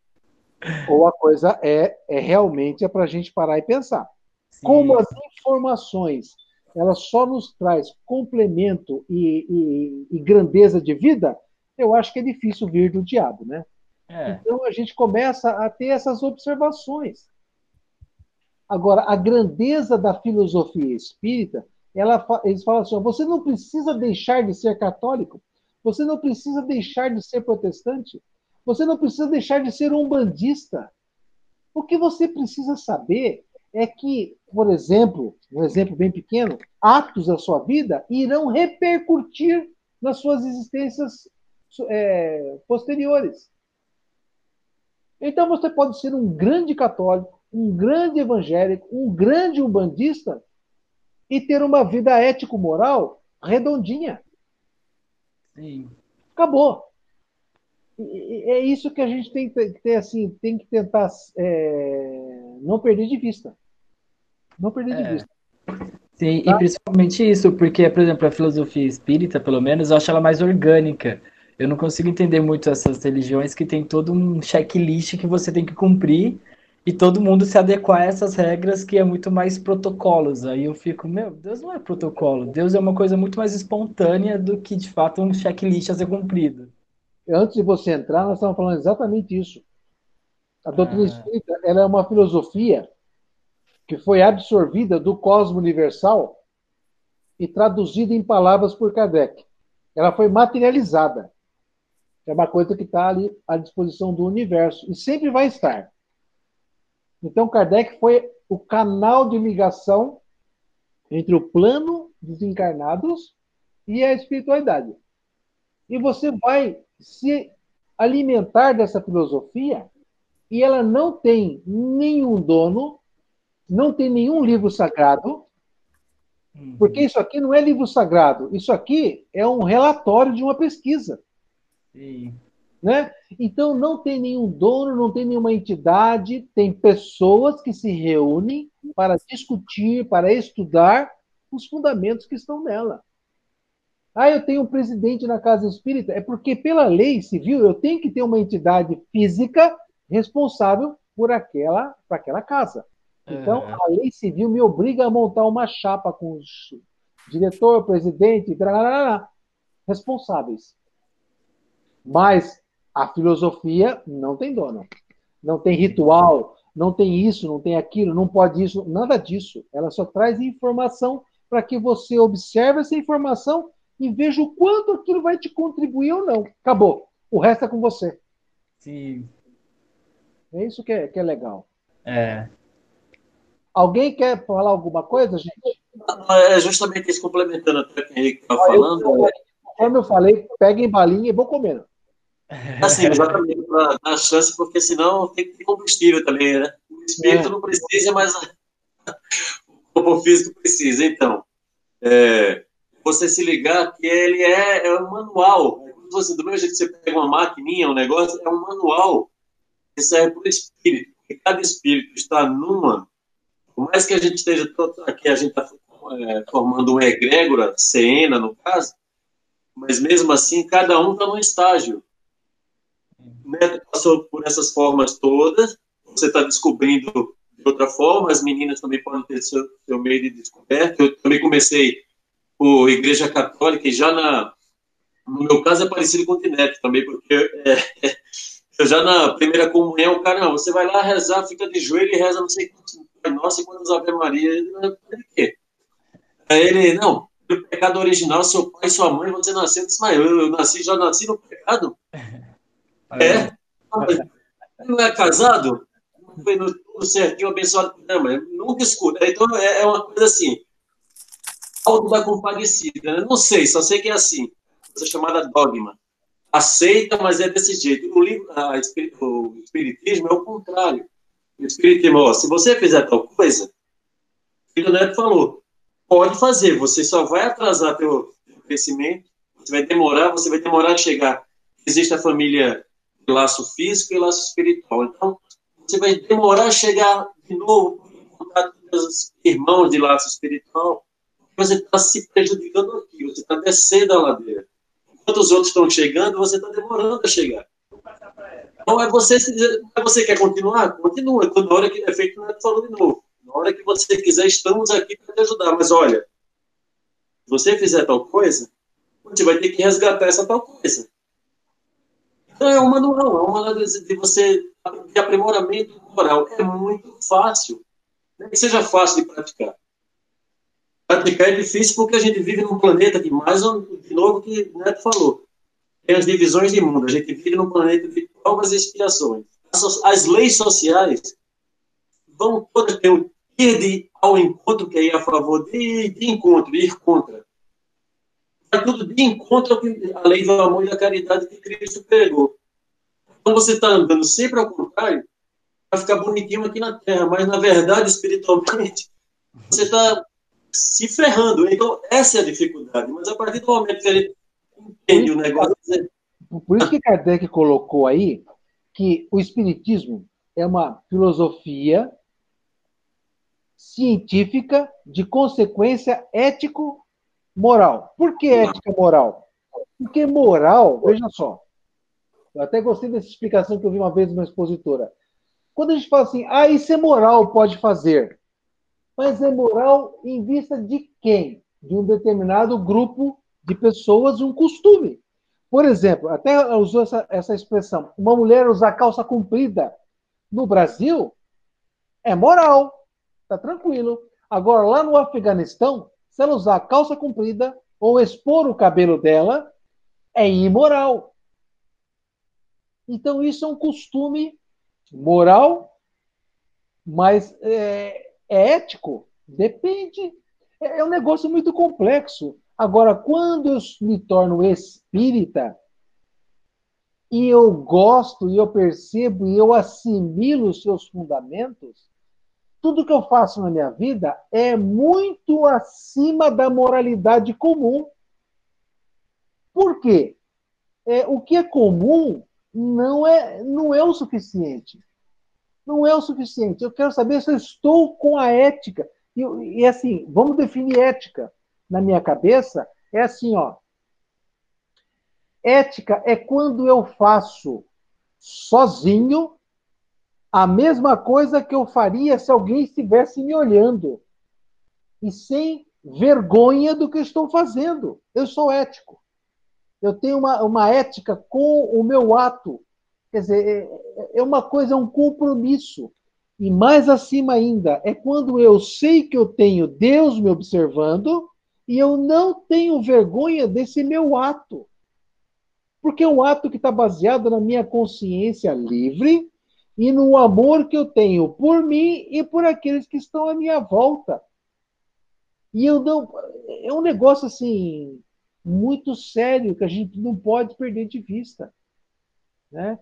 ou a coisa é, é realmente é para a gente parar e pensar. Sim. Como as informações ela só nos traz complemento e, e, e, grandeza de vida, eu acho que é difícil vir do diabo, né? É. Então a gente começa a ter essas observações. Agora, a grandeza da filosofia espírita, ela, eles falam assim: você não precisa deixar de ser católico, você não precisa deixar de ser protestante, você não precisa deixar de ser um bandista. O que você precisa saber é que, por exemplo, um exemplo bem pequeno, atos da sua vida irão repercutir nas suas existências é, posteriores. Então você pode ser um grande católico, um grande evangélico, um grande umbandista e ter uma vida ético-moral redondinha. Sim. Acabou é isso que a gente tem que ter, assim, tem que tentar é, não perder de vista. Não perder é. de vista. Sim, tá? e principalmente isso, porque, por exemplo, a filosofia espírita, pelo menos, eu acho ela mais orgânica. Eu não consigo entender muito essas religiões que tem todo um checklist que você tem que cumprir e todo mundo se adequar a essas regras que é muito mais protocolos. Aí eu fico, meu, Deus não é protocolo. Deus é uma coisa muito mais espontânea do que, de fato, um checklist a ser cumprido antes de você entrar, nós estávamos falando exatamente isso. A doutrina ah. espírita ela é uma filosofia que foi absorvida do cosmo universal e traduzida em palavras por Kardec. Ela foi materializada. É uma coisa que está ali à disposição do universo e sempre vai estar. Então, Kardec foi o canal de ligação entre o plano dos encarnados e a espiritualidade. E você vai se alimentar dessa filosofia e ela não tem nenhum dono, não tem nenhum livro sagrado, uhum. porque isso aqui não é livro sagrado, isso aqui é um relatório de uma pesquisa. Sim. Né? Então não tem nenhum dono, não tem nenhuma entidade, tem pessoas que se reúnem para discutir, para estudar os fundamentos que estão nela. Ah, eu tenho um presidente na casa espírita. É porque, pela lei civil, eu tenho que ter uma entidade física responsável por aquela, por aquela casa. Então, é. a lei civil me obriga a montar uma chapa com os diretor, presidente, responsáveis. Mas a filosofia não tem dono. Não tem ritual, não tem isso, não tem aquilo, não pode isso, nada disso. Ela só traz informação para que você observe essa informação e veja o quanto aquilo vai te contribuir ou não. Acabou. O resto é com você. Sim. É isso que é, que é legal. É. Alguém quer falar alguma coisa, gente? É justamente isso, complementando até o que o Henrique estava falando. Eu, como eu falei, peguem balinha e vou comendo. Assim, exatamente, para dar chance, porque senão tem que ter combustível também, né? O espírito é. não precisa, mas o corpo físico precisa. Então, é, você se ligar que ele é, é um manual. Você, do mesmo jeito que você pega uma maquininha, um negócio, é um manual que serve para o espírito. E cada espírito está numa Por mais que a gente esteja aqui, a gente está é, formando uma egrégora, Cena, no caso, mas mesmo assim, cada um está num estágio. Né? Passou por essas formas todas, você está descobrindo de outra forma, as meninas também podem ter seu, seu meio de descoberta. Eu também comecei por Igreja Católica, e já na, no meu caso é parecido com o Tinete também, porque é, é, eu já na primeira comunhão, o cara, não, você vai lá rezar, fica de joelho e reza não sei quantos Nossa e quantas Ave Maria. De quê? Aí ele, não, o pecado original, seu pai e sua mãe, você nasceu, mas eu, eu nasci, já nasci no pecado? É? Não é casado? Não foi no, tudo certinho, abençoado por Deus, mas nunca escuta. Então é, é, uma coisa assim, algo da compadecida, né? Não sei, só sei que é assim, coisa chamada dogma aceita, mas é desse jeito. O, livro, a, o Espiritismo é o contrário. O Espiritismo, ó, se você fizer tal coisa, o filho Neto falou, pode fazer, você só vai atrasar teu, crescimento, você vai demorar, você vai demorar a chegar. Existe a família laço físico e laço espiritual. Então, você vai demorar a chegar de novo em contato com os irmãos de laço espiritual, você está se prejudicando aqui, você está descendo a ladeira enquanto os outros estão chegando, você está demorando a chegar. Então, é você, é você quer continuar? Continua. Quando na hora que é feito, não falou de novo. Na hora que você quiser, estamos aqui para te ajudar. Mas olha, se você fizer tal coisa, você vai ter que resgatar essa tal coisa. Então, é um manual, é um manual de você de aprimoramento moral. É muito fácil. É que seja fácil de praticar praticar é difícil porque a gente vive num planeta que, mais de novo, que o Neto falou, tem as divisões de mundo. A gente vive num planeta de provas e expiações. As, as leis sociais vão todas ter um ir de, ao encontro, que é ir a favor, de, de encontro, ir contra. Vai tudo de encontro à lei do amor e da caridade que Cristo pregou. Então você está andando sempre ao contrário, vai ficar bonitinho aqui na Terra, mas na verdade, espiritualmente, você está se ferrando. Então, essa é a dificuldade. Mas a partir do momento que ele entende o negócio. Por isso que Kardec colocou aí que o Espiritismo é uma filosofia científica de consequência ético-moral. Por que ética moral? Porque moral, veja só, eu até gostei dessa explicação que eu vi uma vez numa expositora. Quando a gente fala assim, ah, isso é moral, pode fazer. Mas é moral em vista de quem? De um determinado grupo de pessoas, um costume. Por exemplo, até usou essa, essa expressão: uma mulher usar calça comprida no Brasil é moral, tá tranquilo. Agora, lá no Afeganistão, se ela usar calça comprida ou expor o cabelo dela, é imoral. Então, isso é um costume moral, mas é, é ético? Depende. É, é um negócio muito complexo. Agora, quando eu me torno espírita, e eu gosto, e eu percebo, e eu assimilo os seus fundamentos, tudo que eu faço na minha vida é muito acima da moralidade comum. Por quê? É, o que é comum não é, não é o suficiente não é o suficiente. Eu quero saber se eu estou com a ética. E, e assim, vamos definir ética. Na minha cabeça, é assim, ó. Ética é quando eu faço sozinho a mesma coisa que eu faria se alguém estivesse me olhando. E sem vergonha do que estou fazendo. Eu sou ético. Eu tenho uma, uma ética com o meu ato. Quer dizer, é, é uma coisa, é um compromisso. E mais acima ainda, é quando eu sei que eu tenho Deus me observando e eu não tenho vergonha desse meu ato. Porque é um ato que está baseado na minha consciência livre e no amor que eu tenho por mim e por aqueles que estão à minha volta. E eu não. É um negócio assim muito sério que a gente não pode perder de vista. Né?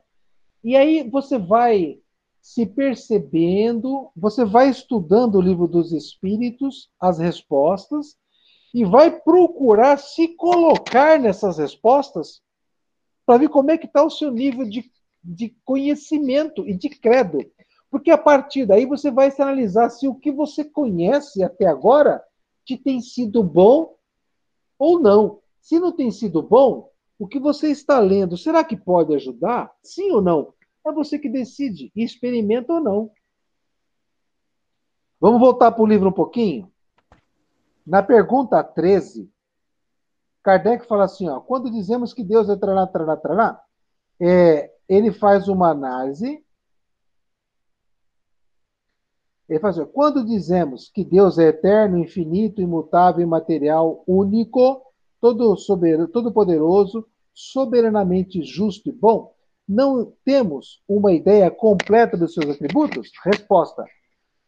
E aí você vai se percebendo, você vai estudando o livro dos Espíritos, as respostas, e vai procurar se colocar nessas respostas para ver como é que está o seu nível de, de conhecimento e de credo. Porque a partir daí você vai se analisar se o que você conhece até agora te tem sido bom ou não. Se não tem sido bom, o que você está lendo, será que pode ajudar? Sim ou não? É você que decide, experimenta ou não. Vamos voltar para o livro um pouquinho? Na pergunta 13, Kardec fala assim: ó, quando dizemos que Deus é trará, trará, trará, é, ele faz uma análise. Ele faz assim, quando dizemos que Deus é eterno, infinito, imutável, imaterial, único, todo soberano, todo poderoso, soberanamente justo e bom, não temos uma ideia completa dos seus atributos? Resposta: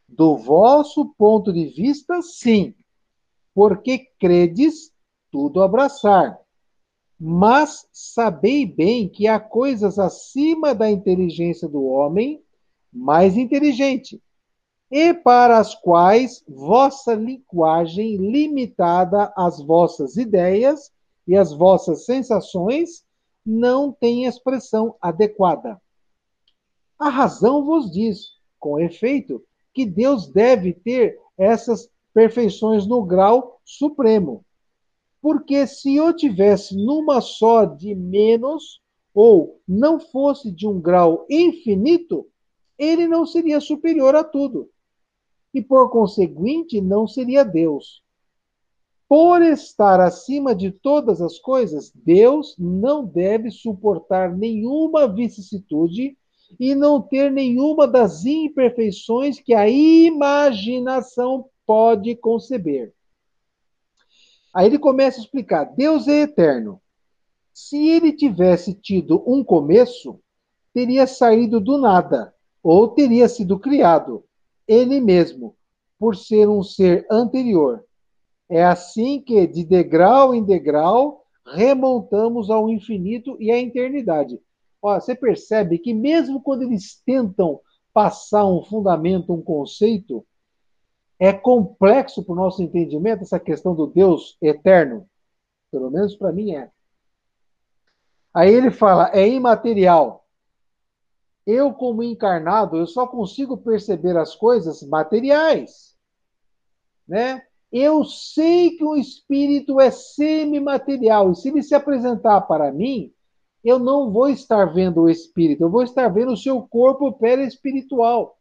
do vosso ponto de vista, sim, porque credes tudo abraçar. Mas sabei bem que há coisas acima da inteligência do homem, mais inteligente, e para as quais vossa linguagem limitada às vossas ideias e às vossas sensações não tem expressão adequada. A razão vos diz, com efeito, que Deus deve ter essas perfeições no grau supremo. Porque se eu tivesse numa só de menos, ou não fosse de um grau infinito, ele não seria superior a tudo. E por conseguinte, não seria Deus. Por estar acima de todas as coisas, Deus não deve suportar nenhuma vicissitude e não ter nenhuma das imperfeições que a imaginação pode conceber. Aí ele começa a explicar: Deus é eterno. Se ele tivesse tido um começo, teria saído do nada, ou teria sido criado, ele mesmo, por ser um ser anterior. É assim que, de degrau em degrau, remontamos ao infinito e à eternidade. Ó, você percebe que, mesmo quando eles tentam passar um fundamento, um conceito, é complexo para o nosso entendimento essa questão do Deus eterno? Pelo menos para mim é. Aí ele fala, é imaterial. Eu, como encarnado, eu só consigo perceber as coisas materiais. Né? Eu sei que o espírito é semimaterial. E se ele se apresentar para mim, eu não vou estar vendo o espírito, eu vou estar vendo o seu corpo perispiritual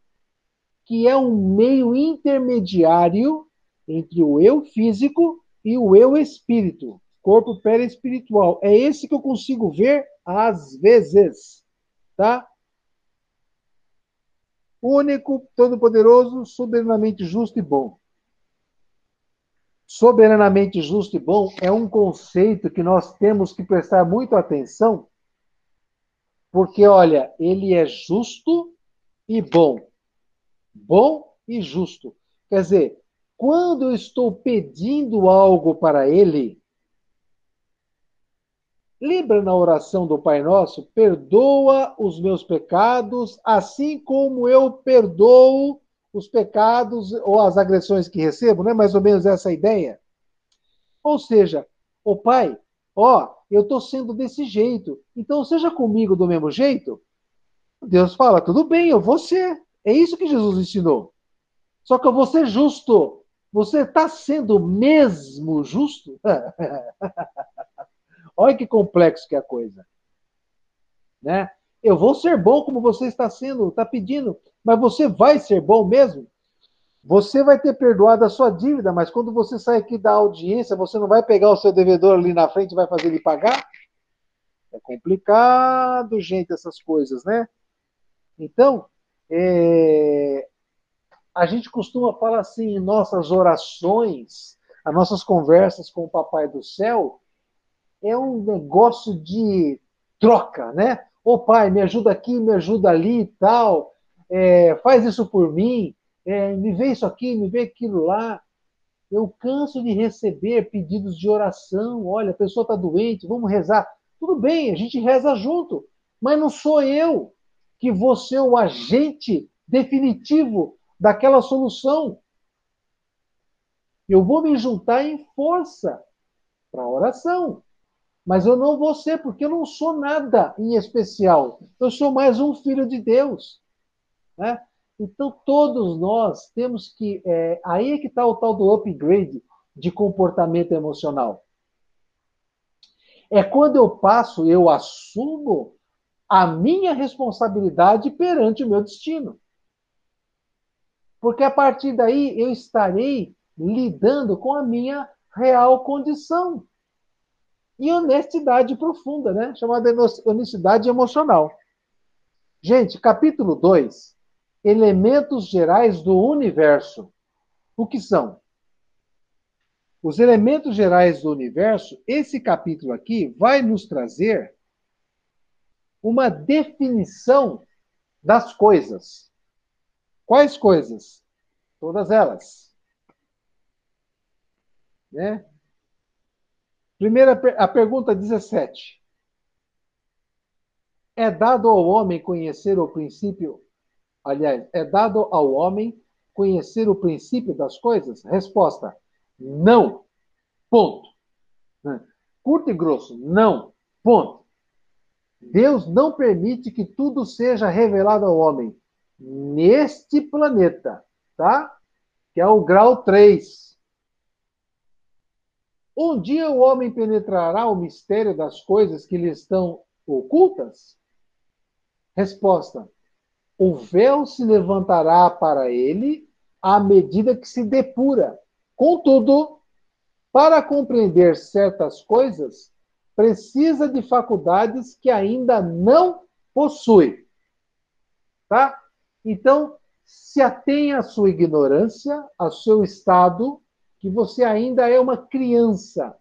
que é um meio intermediário entre o eu físico e o eu espírito, corpo perispiritual. É esse que eu consigo ver às vezes, tá? Único, todo-poderoso, soberanamente justo e bom. Soberanamente justo e bom é um conceito que nós temos que prestar muito atenção, porque, olha, ele é justo e bom bom e justo. Quer dizer, quando eu estou pedindo algo para Ele, lembra na oração do Pai Nosso? Perdoa os meus pecados, assim como eu perdoo os pecados ou as agressões que recebo, não é mais ou menos essa ideia? Ou seja, o Pai, ó, eu estou sendo desse jeito, então seja comigo do mesmo jeito. Deus fala, tudo bem, eu vou ser. É isso que Jesus ensinou. Só que eu vou ser justo. Você está sendo mesmo justo? Olha que complexo que é a coisa. Né? Eu vou ser bom como você está sendo, está pedindo, mas você vai ser bom mesmo? Você vai ter perdoado a sua dívida, mas quando você sai aqui da audiência, você não vai pegar o seu devedor ali na frente e vai fazer ele pagar? É complicado, gente, essas coisas, né? Então, é, a gente costuma falar assim em nossas orações, as nossas conversas com o Papai do Céu, é um negócio de troca, né? Ô pai, me ajuda aqui, me ajuda ali e tal, é, faz isso por mim, é, me vê isso aqui, me vê aquilo lá. Eu canso de receber pedidos de oração. Olha, a pessoa está doente, vamos rezar. Tudo bem, a gente reza junto, mas não sou eu que você é o agente definitivo daquela solução. Eu vou me juntar em força para a oração. Mas eu não vou ser, porque eu não sou nada em especial. Eu sou mais um filho de Deus. Né? Então, todos nós temos que. É, aí é que está o tal do upgrade de comportamento emocional. É quando eu passo, eu assumo a minha responsabilidade perante o meu destino. Porque a partir daí eu estarei lidando com a minha real condição. E honestidade profunda, né? Chamada honestidade emocional. Gente, capítulo 2, elementos gerais do universo. O que são? Os elementos gerais do universo, esse capítulo aqui vai nos trazer uma definição das coisas. Quais coisas? Todas elas. Né? Primeira a pergunta 17. É dado ao homem conhecer o princípio, aliás, é dado ao homem conhecer o princípio das coisas? Resposta: não. Ponto. Curto e grosso. Não. Ponto. Deus não permite que tudo seja revelado ao homem neste planeta, tá? Que é o grau 3. Um dia o homem penetrará o mistério das coisas que lhe estão ocultas? Resposta: O véu se levantará para ele à medida que se depura. Contudo, para compreender certas coisas, precisa de faculdades que ainda não possui. Tá? Então, se atenha à sua ignorância, ao seu estado, que você ainda é uma criança.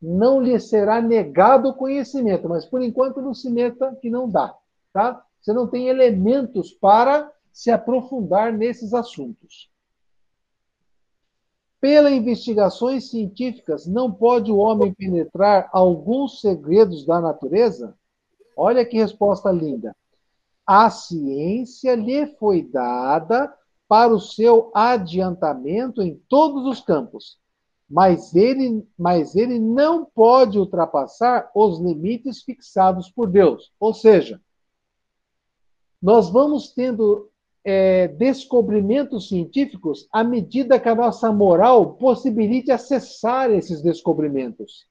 Não lhe será negado o conhecimento, mas por enquanto não se meta que não dá, tá? Você não tem elementos para se aprofundar nesses assuntos. Pelas investigações científicas, não pode o homem penetrar alguns segredos da natureza? Olha que resposta linda. A ciência lhe foi dada para o seu adiantamento em todos os campos, mas ele, mas ele não pode ultrapassar os limites fixados por Deus. Ou seja, nós vamos tendo é, descobrimentos científicos à medida que a nossa moral possibilite acessar esses descobrimentos.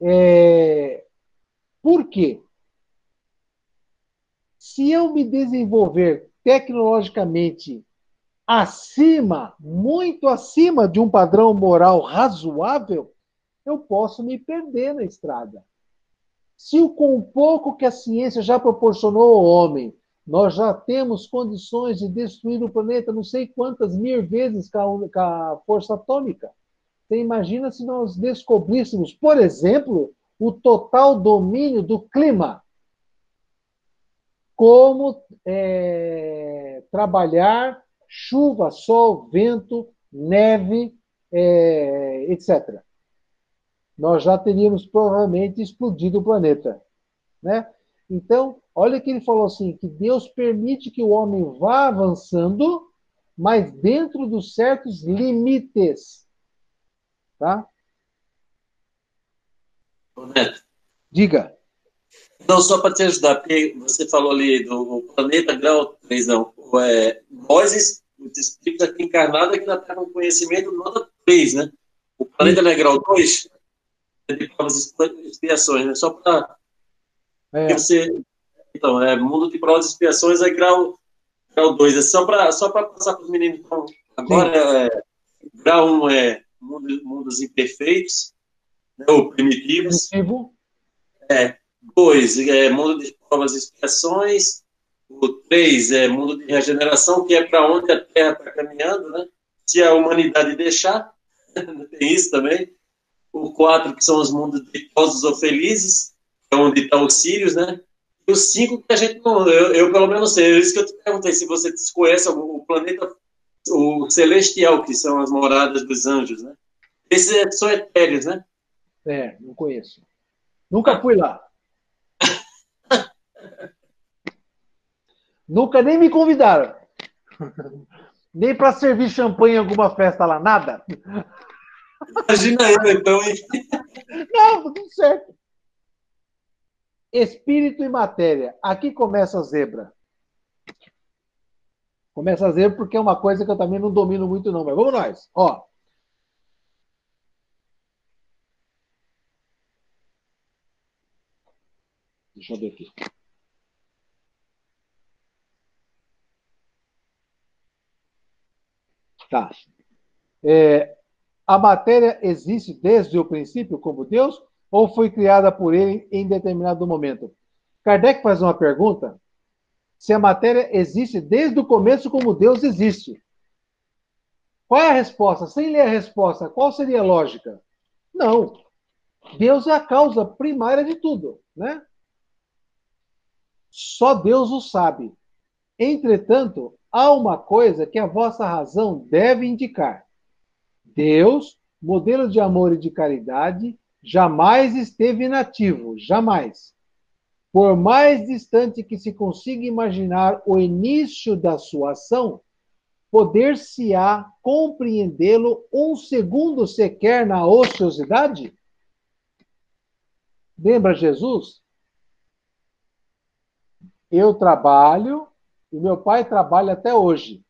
É, por quê? Se eu me desenvolver tecnologicamente acima, muito acima de um padrão moral razoável, eu posso me perder na estrada. Se o com pouco que a ciência já proporcionou ao homem nós já temos condições de destruir o planeta não sei quantas mil vezes com a, força atômica. Você imagina se nós descobríssemos, por exemplo, o total domínio do clima. Como é, trabalhar chuva, sol, vento, neve, é, etc. Nós já teríamos provavelmente explodido o planeta. Né? Então, olha que ele falou assim, que Deus permite que o homem vá avançando, mas dentro dos certos limites. Tá? Neto. Diga. Não, só para te ajudar, porque você falou ali do planeta grau 3, não. É, nós, os espíritos aqui encarnados, aqui na Terra, um conhecimento nota 3, né? O planeta não é grau 2, é de provas e expiações, né? Só para é. Você, então, é mundo de provas e expiações é grau, grau 2. É só para só passar para os meninos. Então, agora, é, grau 1 um é mundo, mundos imperfeitos, né, ou primitivos. Primitivo. É. 2 é mundo de provas e expiações. O 3 é mundo de regeneração, que é para onde a Terra está caminhando, né? Se a humanidade deixar, tem isso também. O 4, que são os mundos ditosos ou felizes onde está o Sirius, né? E os cinco que a gente não. Eu, eu, pelo menos sei. É isso que eu te perguntei, se você conhece o planeta o celestial, que são as moradas dos anjos, né? Esses são etéreos, né? É, não conheço. Nunca fui lá. Nunca nem me convidaram. nem para servir champanhe em alguma festa lá, nada. Imagina eu, então, hein? Não, tudo certo. Espírito e matéria. Aqui começa a zebra. Começa a zero porque é uma coisa que eu também não domino muito, não. Mas vamos nós. Ó. Deixa eu ver aqui. Tá. É, a matéria existe desde o princípio como Deus ou foi criada por ele em determinado momento? Kardec faz uma pergunta se a matéria existe desde o começo como Deus existe. Qual é a resposta? Sem ler a resposta, qual seria a lógica? Não. Deus é a causa primária de tudo, né? Só Deus o sabe. Entretanto, há uma coisa que a vossa razão deve indicar. Deus, modelo de amor e de caridade, jamais esteve inativo, jamais. Por mais distante que se consiga imaginar o início da sua ação, poder-se-á compreendê-lo um segundo sequer na ociosidade? Lembra Jesus? Eu trabalho e meu pai trabalha até hoje.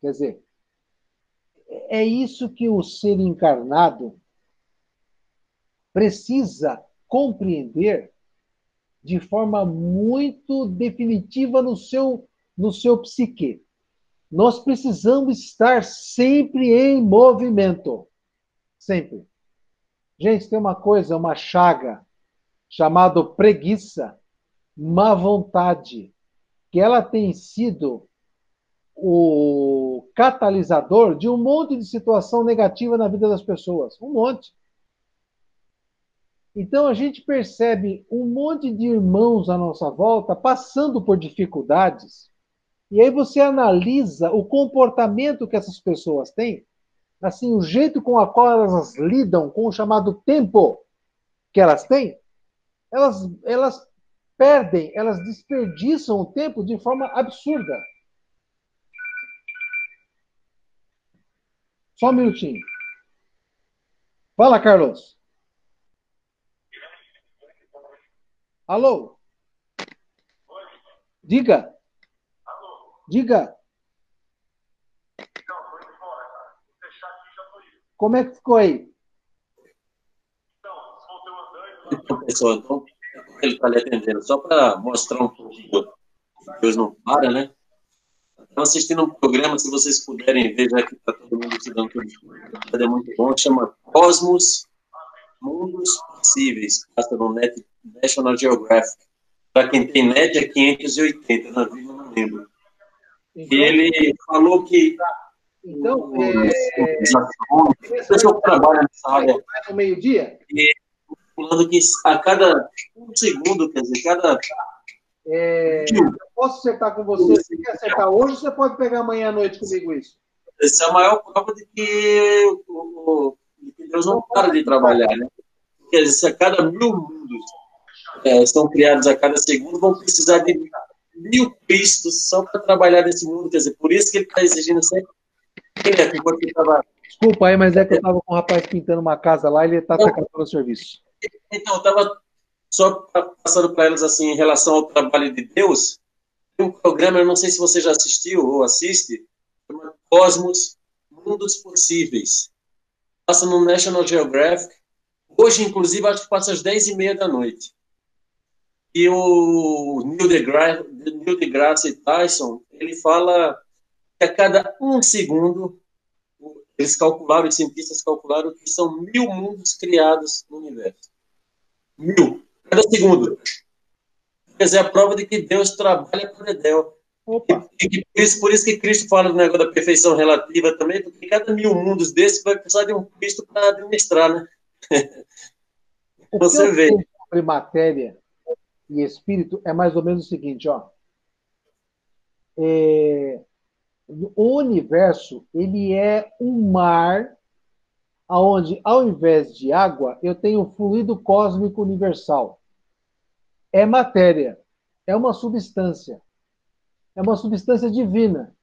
Quer dizer, é isso que o ser encarnado precisa compreender de forma muito definitiva no seu, no seu psique. Nós precisamos estar sempre em movimento. Sempre. Gente, tem uma coisa, uma chaga, chamada preguiça, má vontade, que ela tem sido o catalisador de um monte de situação negativa na vida das pessoas. Um monte. Então a gente percebe um monte de irmãos à nossa volta passando por dificuldades, e aí você analisa o comportamento que essas pessoas têm, assim, o jeito com a qual elas lidam com o chamado tempo que elas têm, elas, elas perdem, elas desperdiçam o tempo de forma absurda. Só um minutinho. Fala, Carlos. Alô? Diga. Diga. Como é que ficou aí? Então, pessoal, então, ele está lhe atendendo, só para mostrar um pouquinho Deus não para, né? Estão assistindo um programa, se vocês puderem ver, já que está todo mundo estudando tudo, é muito bom, chama Cosmos Mundos Possíveis, passa no Net National Geographic. Para quem tem net é 580, na vida não lembro. Então, e ele falou que. Então, é, pessoa que trabalha nessa área. no meio-dia? Falando que a cada um segundo, quer dizer, cada. É, eu posso acertar com você? Você quer acertar hoje você pode pegar amanhã à noite comigo isso? Essa é a maior prova de que, de que Deus não para de trabalhar, né? Quer dizer, se a cada mil mundos é, são criados a cada segundo, vão precisar de mil Cristos só para trabalhar nesse mundo. Quer dizer, por isso que ele está exigindo sempre. É. Desculpa aí, mas é que eu estava com um rapaz pintando uma casa lá e ele está sacando o serviço. Então, estava só passando para elas assim, em relação ao trabalho de Deus. Tem um programa, eu não sei se você já assistiu ou assiste, chama Cosmos Mundos Possíveis. Passa no National Geographic. Hoje, inclusive, acho que passa às 10 e meia da noite. E o Neil deGrasse, Neil deGrasse Tyson, ele fala que a cada um segundo, eles calcularam, os cientistas calcularam que são mil mundos criados no universo. Mil. Cada segundo. Quer dizer, a prova de que Deus trabalha para Dedéu. E, e, por, isso, por isso que Cristo fala do negócio da perfeição relativa também, porque cada mil mundos desses vai precisar de um Cristo para administrar, né? Você vê. Sobre matéria e espírito é mais ou menos o seguinte, ó. É, o universo ele é um mar aonde ao invés de água eu tenho fluido cósmico universal. É matéria, é uma substância, é uma substância divina.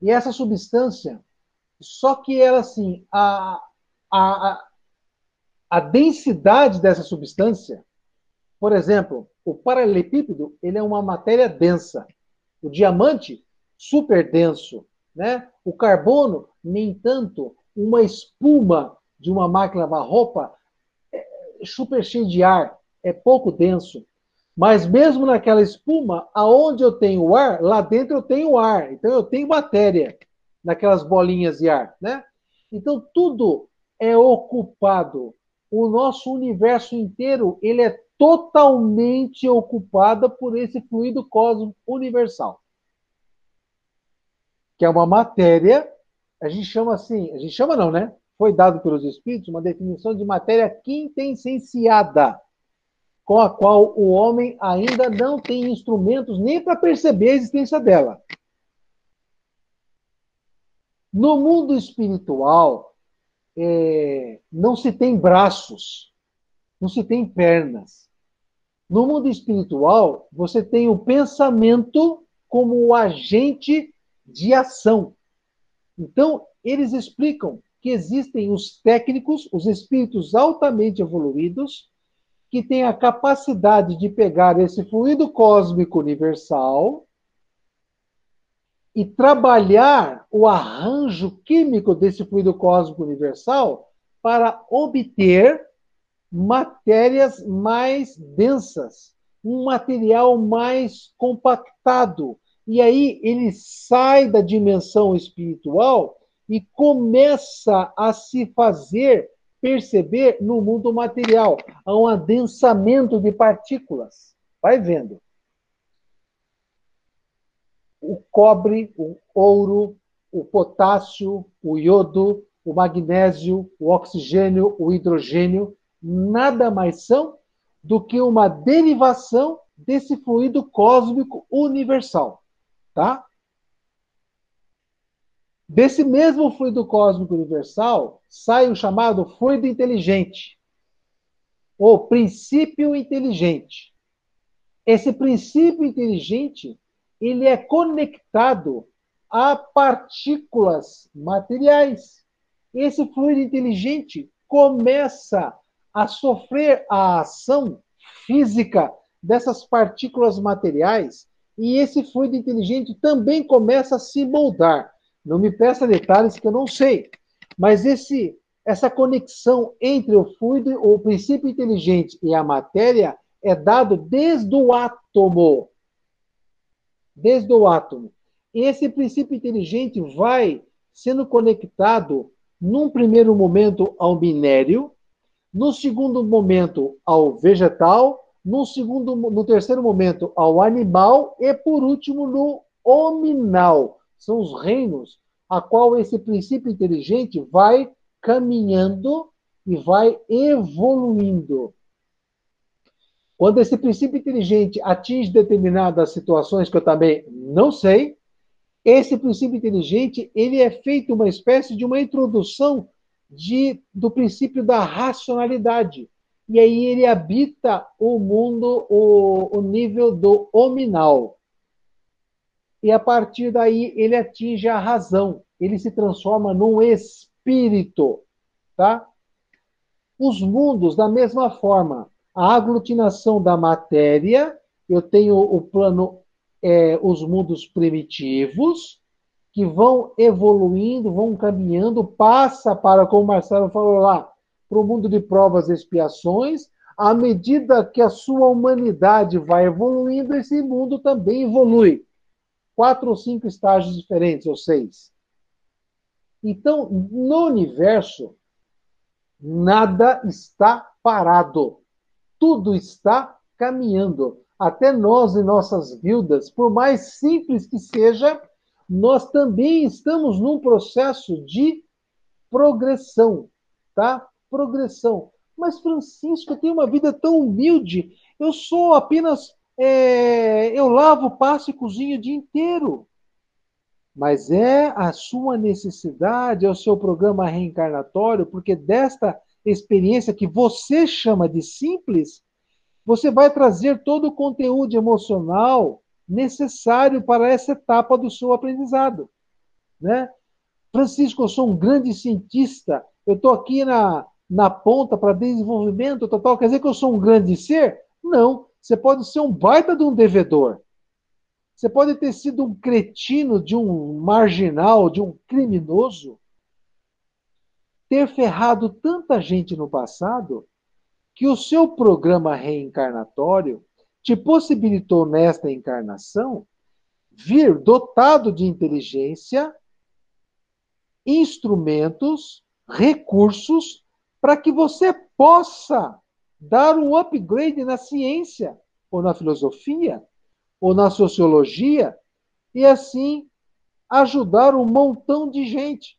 E essa substância, só que ela assim, a, a, a densidade dessa substância por exemplo, o paralelepípedo ele é uma matéria densa. O diamante, super denso. Né? O carbono, nem tanto. Uma espuma de uma máquina lavar roupa, é super cheio de ar, é pouco denso. Mas mesmo naquela espuma, aonde eu tenho ar, lá dentro eu tenho ar. Então eu tenho matéria naquelas bolinhas de ar, né? Então tudo é ocupado. O nosso universo inteiro, ele é totalmente ocupado por esse fluido cósmico universal. Que é uma matéria, a gente chama assim, a gente chama não, né? Foi dado pelos espíritos uma definição de matéria quintessenciada com a qual o homem ainda não tem instrumentos nem para perceber a existência dela. No mundo espiritual, é, não se tem braços, não se tem pernas. No mundo espiritual, você tem o pensamento como o agente de ação. Então, eles explicam que existem os técnicos, os espíritos altamente evoluídos, que tem a capacidade de pegar esse fluido cósmico universal e trabalhar o arranjo químico desse fluido cósmico universal para obter matérias mais densas, um material mais compactado. E aí ele sai da dimensão espiritual e começa a se fazer perceber no mundo material. Há um adensamento de partículas. Vai vendo. O cobre, o ouro, o potássio, o iodo, o magnésio, o oxigênio, o hidrogênio, nada mais são do que uma derivação desse fluido cósmico universal, tá? Desse mesmo fluido cósmico universal sai o chamado fluido inteligente, ou princípio inteligente. Esse princípio inteligente, ele é conectado a partículas materiais. Esse fluido inteligente começa a sofrer a ação física dessas partículas materiais e esse fluido inteligente também começa a se moldar. Não me peça detalhes que eu não sei. Mas esse, essa conexão entre o fluido, o princípio inteligente e a matéria é dado desde o átomo. Desde o átomo. E esse princípio inteligente vai sendo conectado, num primeiro momento, ao minério, no segundo momento, ao vegetal, no segundo, no terceiro momento, ao animal e, por último, no hominal são os reinos a qual esse princípio inteligente vai caminhando e vai evoluindo. Quando esse princípio inteligente atinge determinadas situações que eu também não sei, esse princípio inteligente ele é feito uma espécie de uma introdução de, do princípio da racionalidade. E aí ele habita o mundo, o, o nível do hominal e a partir daí ele atinge a razão, ele se transforma num espírito, tá? Os mundos, da mesma forma, a aglutinação da matéria, eu tenho o plano, é, os mundos primitivos, que vão evoluindo, vão caminhando, passa para, como o Marcelo falou lá, para o mundo de provas e expiações, à medida que a sua humanidade vai evoluindo, esse mundo também evolui quatro ou cinco estágios diferentes, ou seis. Então, no universo, nada está parado. Tudo está caminhando. Até nós e nossas vidas, por mais simples que seja, nós também estamos num processo de progressão, tá? Progressão. Mas, Francisco, eu tenho uma vida tão humilde, eu sou apenas é, eu lavo, passo e cozinho o dia inteiro. Mas é a sua necessidade, é o seu programa reencarnatório, porque desta experiência que você chama de simples, você vai trazer todo o conteúdo emocional necessário para essa etapa do seu aprendizado. Né? Francisco, eu sou um grande cientista, eu estou aqui na, na ponta para desenvolvimento total, quer dizer que eu sou um grande ser? Não, você pode ser um baita de um devedor. Você pode ter sido um cretino de um marginal, de um criminoso, ter ferrado tanta gente no passado que o seu programa reencarnatório te possibilitou nesta encarnação vir dotado de inteligência, instrumentos, recursos para que você possa dar um upgrade na ciência, ou na filosofia, ou na sociologia, e assim ajudar um montão de gente.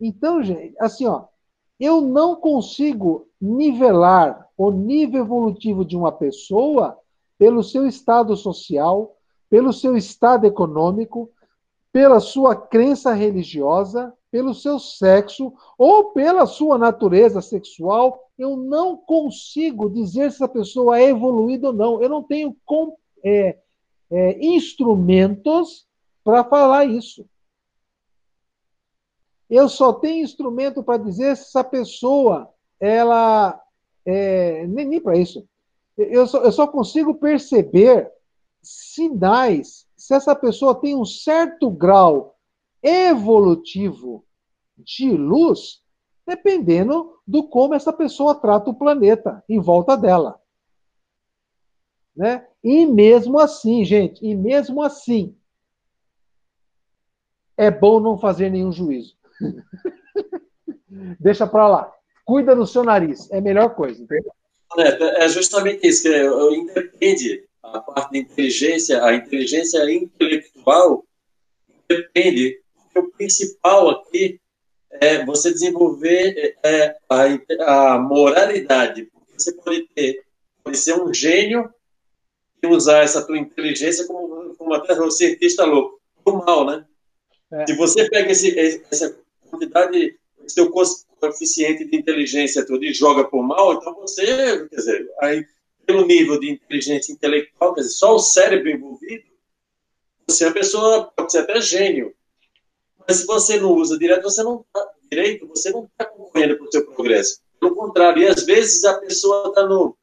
Então, gente, assim, ó, eu não consigo nivelar o nível evolutivo de uma pessoa pelo seu estado social, pelo seu estado econômico, pela sua crença religiosa, pelo seu sexo ou pela sua natureza sexual. Eu não consigo dizer se a pessoa é evoluída ou não. Eu não tenho é, é, instrumentos para falar isso. Eu só tenho instrumento para dizer se essa pessoa, ela. É, nem nem para isso. Eu só, eu só consigo perceber sinais se essa pessoa tem um certo grau evolutivo de luz, dependendo do como essa pessoa trata o planeta em volta dela. Né? E mesmo assim, gente, e mesmo assim, é bom não fazer nenhum juízo. Deixa para lá. Cuida do seu nariz, é a melhor coisa. Entendeu? É, justamente isso, eu independe a parte da inteligência, a inteligência intelectual depende. O principal aqui é você desenvolver é, a, a moralidade. Você pode ter, pode ser um gênio e usar essa tua inteligência como, como até um cientista louco, do mal, né? É. Se você pega esse, essa quantidade, seu coeficiente de inteligência todo e joga por mal, então você, quer dizer, aí, pelo nível de inteligência intelectual, quer dizer, só o cérebro envolvido, você é uma pessoa, pode ser até gênio. Mas se você não usa direto, você não tá, direito, você não está concorrendo para o seu progresso. Pelo contrário, e às vezes a pessoa está no,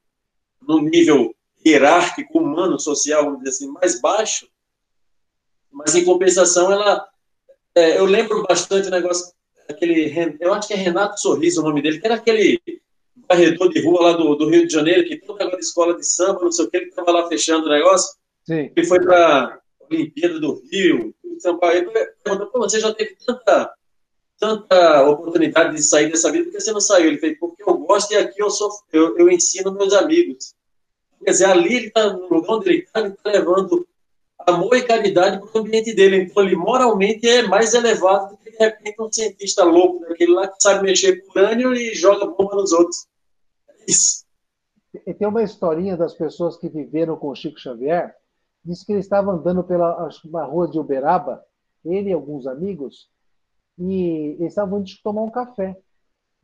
no nível hierárquico, humano, social, vamos dizer assim, mais baixo, mas em compensação ela é, eu lembro bastante o negócio, aquele, eu acho que é Renato Sorriso o nome dele, que era aquele varredor de rua lá do, do Rio de Janeiro, que negócio de escola de samba, não sei o que, ele estava lá fechando o negócio. Sim. Ele foi para a Olimpíada do Rio, Paulo. Ele perguntou, você já teve tanta, tanta oportunidade de sair dessa vida, por que você não saiu? Ele fez, porque eu gosto e aqui eu, sou, eu, eu ensino meus amigos. Quer dizer, ali ele está no lugar onde ele está, ele está levando amor e caridade para o ambiente dele. Então, ele moralmente é mais elevado do que, de repente, um cientista louco daquele lá que sabe mexer com urânio e joga bomba nos outros. É isso. E tem uma historinha das pessoas que viveram com Chico Xavier. Diz que ele estava andando pela rua de Uberaba, ele e alguns amigos, e eles estavam indo tomar um café.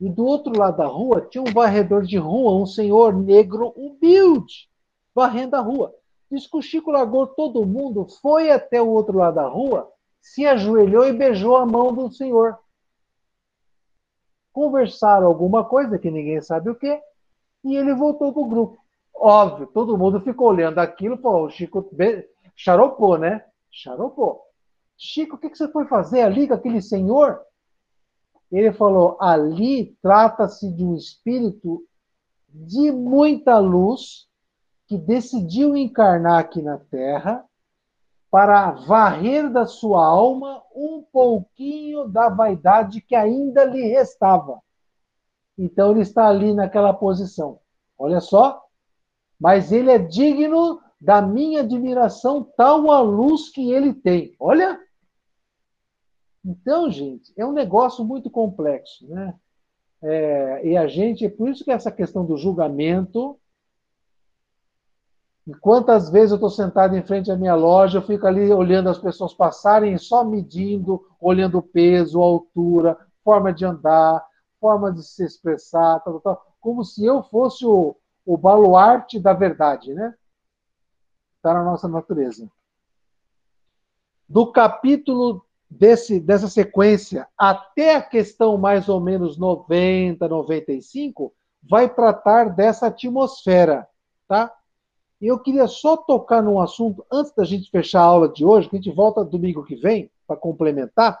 E do outro lado da rua tinha um varredor de rua, um senhor negro humilde, varrendo a rua. Diz que o Chico largou todo mundo, foi até o outro lado da rua, se ajoelhou e beijou a mão do senhor. Conversaram alguma coisa, que ninguém sabe o quê, e ele voltou para o grupo. Óbvio, todo mundo ficou olhando aquilo, pô, o Chico be... charopou, né? Charopou. Chico, o que você foi fazer ali com aquele senhor? Ele falou: ali trata-se de um espírito de muita luz que decidiu encarnar aqui na Terra para varrer da sua alma um pouquinho da vaidade que ainda lhe restava. Então ele está ali naquela posição. Olha só. Mas ele é digno da minha admiração, tal a luz que ele tem. Olha. Então, gente, é um negócio muito complexo, né? É, e a gente, é por isso que essa questão do julgamento e quantas vezes eu estou sentado em frente à minha loja, eu fico ali olhando as pessoas passarem, só medindo, olhando o peso, a altura, forma de andar, forma de se expressar, tal, tal, como se eu fosse o, o baluarte da verdade, né? Está na nossa natureza. Do capítulo desse, dessa sequência até a questão mais ou menos 90, 95, vai tratar dessa atmosfera, tá? E eu queria só tocar num assunto antes da gente fechar a aula de hoje, que a gente volta domingo que vem para complementar,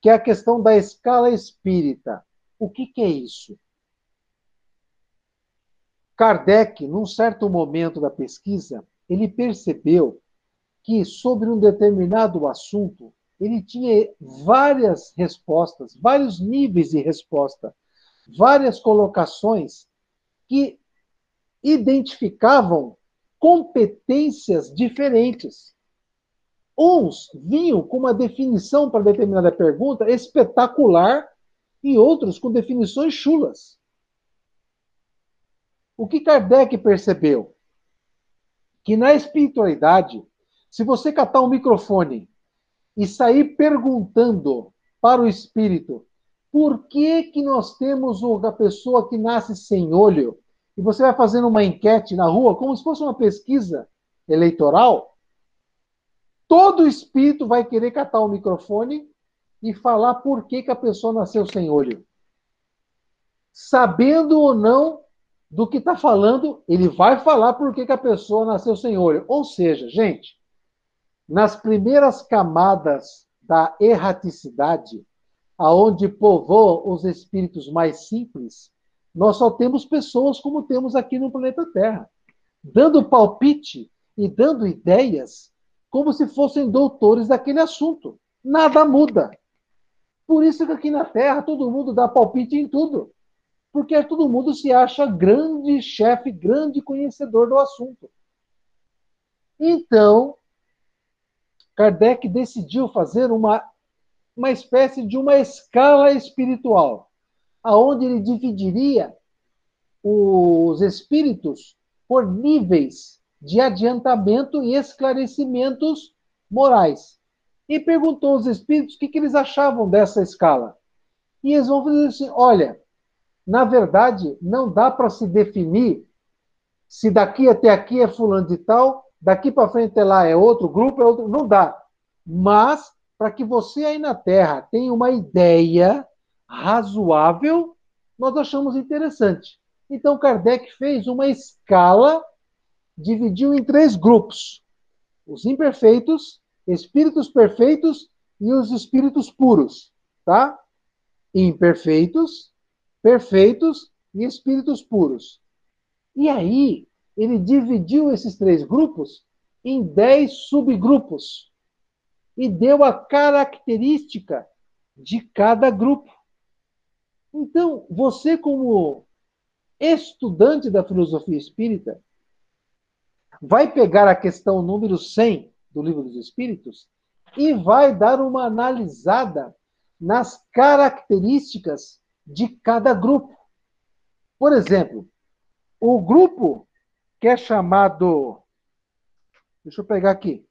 que é a questão da escala espírita. O que, que é isso? Kardec, num certo momento da pesquisa, ele percebeu que sobre um determinado assunto ele tinha várias respostas, vários níveis de resposta, várias colocações que identificavam competências diferentes. Uns vinham com uma definição para determinada pergunta espetacular e outros com definições chulas. O que Kardec percebeu? Que na espiritualidade, se você catar um microfone e sair perguntando para o espírito por que, que nós temos a pessoa que nasce sem olho, e você vai fazendo uma enquete na rua, como se fosse uma pesquisa eleitoral, todo espírito vai querer catar o microfone e falar por que, que a pessoa nasceu sem olho. Sabendo ou não do que está falando, ele vai falar por que, que a pessoa nasceu sem olho. Ou seja, gente, nas primeiras camadas da erraticidade, aonde povoam os espíritos mais simples, nós só temos pessoas como temos aqui no planeta Terra, dando palpite e dando ideias como se fossem doutores daquele assunto. Nada muda. Por isso que aqui na Terra todo mundo dá palpite em tudo. Porque todo mundo se acha grande chefe, grande conhecedor do assunto. Então, Kardec decidiu fazer uma, uma espécie de uma escala espiritual aonde ele dividiria os espíritos por níveis de adiantamento e esclarecimentos morais. E perguntou aos espíritos o que, que eles achavam dessa escala. E eles vão dizer assim: olha, na verdade, não dá para se definir se daqui até aqui é fulano de tal, daqui para frente até lá é outro grupo, é outro. Não dá. Mas, para que você aí na Terra tenha uma ideia razoável, nós achamos interessante. Então, Kardec fez uma escala, dividiu em três grupos: os imperfeitos, espíritos perfeitos e os espíritos puros, tá? Imperfeitos, perfeitos e espíritos puros. E aí, ele dividiu esses três grupos em dez subgrupos e deu a característica de cada grupo. Então, você, como estudante da filosofia espírita, vai pegar a questão número 100 do Livro dos Espíritos e vai dar uma analisada nas características de cada grupo. Por exemplo, o grupo que é chamado. Deixa eu pegar aqui.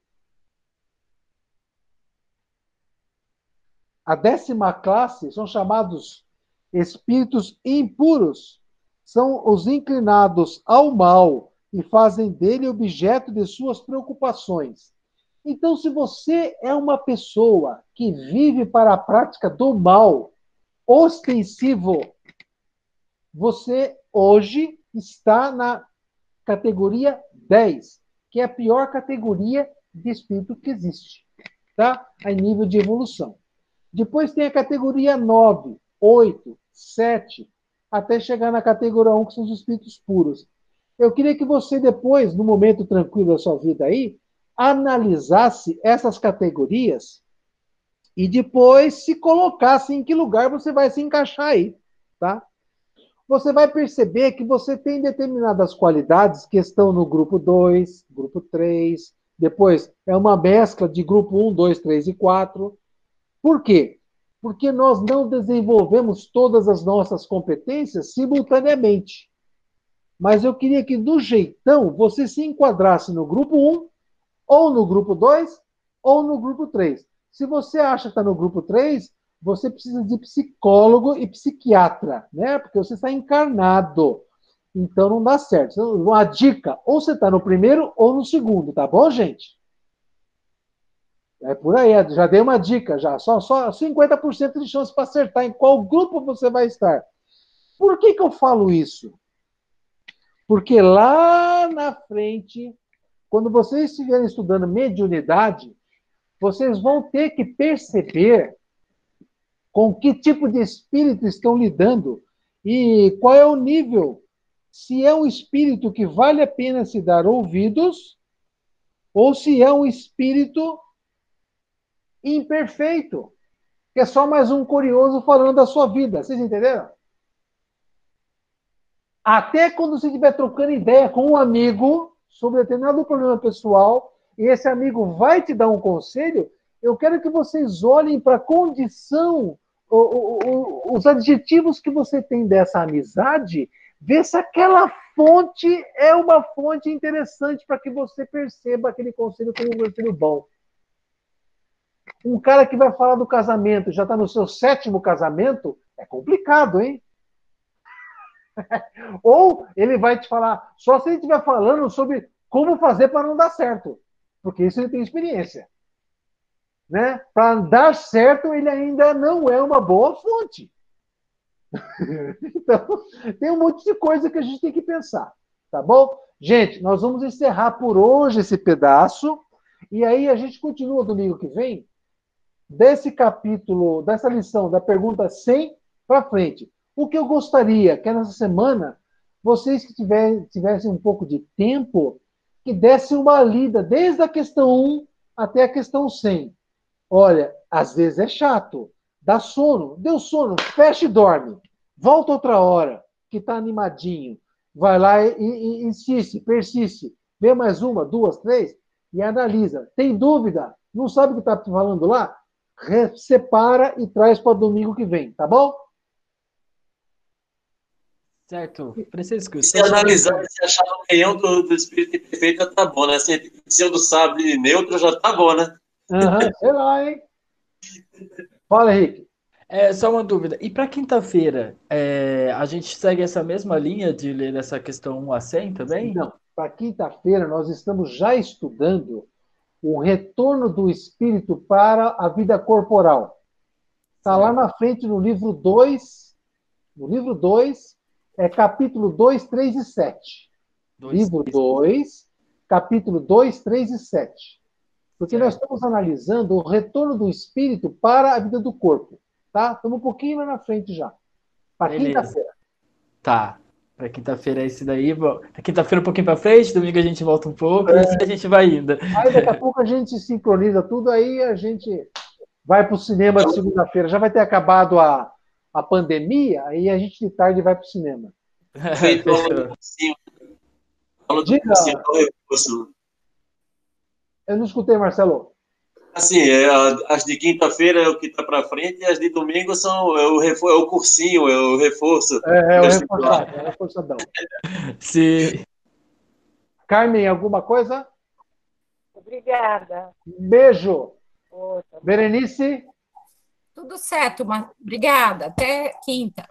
A décima classe são chamados Espíritos impuros são os inclinados ao mal e fazem dele objeto de suas preocupações. Então, se você é uma pessoa que vive para a prática do mal ostensivo, você hoje está na categoria 10, que é a pior categoria de espírito que existe, tá? A nível de evolução. Depois tem a categoria 9, 8, 7, até chegar na categoria 1, que são os espíritos puros. Eu queria que você, depois, no momento tranquilo da sua vida aí, analisasse essas categorias e depois se colocasse em que lugar você vai se encaixar aí, tá? Você vai perceber que você tem determinadas qualidades que estão no grupo 2, grupo 3, depois é uma mescla de grupo 1, 2, 3 e 4. Por quê? porque nós não desenvolvemos todas as nossas competências simultaneamente. Mas eu queria que, do jeitão, você se enquadrasse no grupo 1, ou no grupo 2, ou no grupo 3. Se você acha que está no grupo 3, você precisa de psicólogo e psiquiatra, né? Porque você está encarnado. Então não dá certo. Uma dica: ou você está no primeiro ou no segundo, tá bom, gente? É por aí, já dei uma dica já. Só, só 50% de chance para acertar em qual grupo você vai estar. Por que, que eu falo isso? Porque lá na frente, quando vocês estiverem estudando mediunidade, vocês vão ter que perceber com que tipo de espírito estão lidando e qual é o nível. Se é um espírito que vale a pena se dar ouvidos, ou se é um espírito imperfeito, que é só mais um curioso falando da sua vida. Vocês entenderam? Até quando você estiver trocando ideia com um amigo sobre determinado problema pessoal, e esse amigo vai te dar um conselho, eu quero que vocês olhem para a condição, os adjetivos que você tem dessa amizade, ver se aquela fonte é uma fonte interessante para que você perceba aquele conselho como um conselho bom. Um cara que vai falar do casamento, já está no seu sétimo casamento, é complicado, hein? Ou ele vai te falar, só se ele estiver falando sobre como fazer para não dar certo, porque isso ele tem experiência. Né? Para dar certo, ele ainda não é uma boa fonte. então, tem um monte de coisa que a gente tem que pensar, tá bom? Gente, nós vamos encerrar por hoje esse pedaço, e aí a gente continua domingo que vem, desse capítulo, dessa lição, da pergunta 100 para frente. O que eu gostaria que nessa semana vocês que tivessem um pouco de tempo, que dessem uma lida desde a questão 1 até a questão 100. Olha, às vezes é chato, dá sono, deu sono, fecha e dorme. Volta outra hora, que está animadinho. Vai lá e, e insiste, persiste. Vê mais uma, duas, três e analisa. Tem dúvida? Não sabe o que está falando lá? Separa e traz para domingo que vem, tá bom? Certo. Francisco. Se analisar, se achar o canhão do, do espírito perfeito, já tá bom, né? Assim, se o do sabre neutro, já tá bom, né? Uhum, sei lá, hein? Fala, Henrique. É, só uma dúvida. E para quinta-feira, é, a gente segue essa mesma linha de ler essa questão 1 a 100 também? Não. Para quinta-feira, nós estamos já estudando o retorno do espírito para a vida corporal. Está lá na frente no livro 2, no livro 2, é capítulo 2, 3 e 7. Dois, livro 2, capítulo 2, 3 e 7. Porque certo. nós estamos analisando o retorno do espírito para a vida do corpo. Tá? Estamos um pouquinho lá na frente já. Para quinta-feira. Tá. Para quinta-feira é esse daí. Quinta-feira um pouquinho para frente, domingo a gente volta um pouco é. e assim a gente vai indo. Aí daqui a pouco a gente sincroniza tudo, aí a gente vai para o cinema de segunda-feira. Já vai ter acabado a, a pandemia, aí a gente de tarde vai para o cinema. Diga. Eu não escutei, Marcelo. Assim, é, as de quinta-feira é o que está para frente e as de domingo são é o, refor é o cursinho, é o reforço. É, é o reforçado, é o reforçadão. Sim. Carmen, alguma coisa? Obrigada. Beijo. Outra. Berenice? Tudo certo, mas obrigada. Até quinta.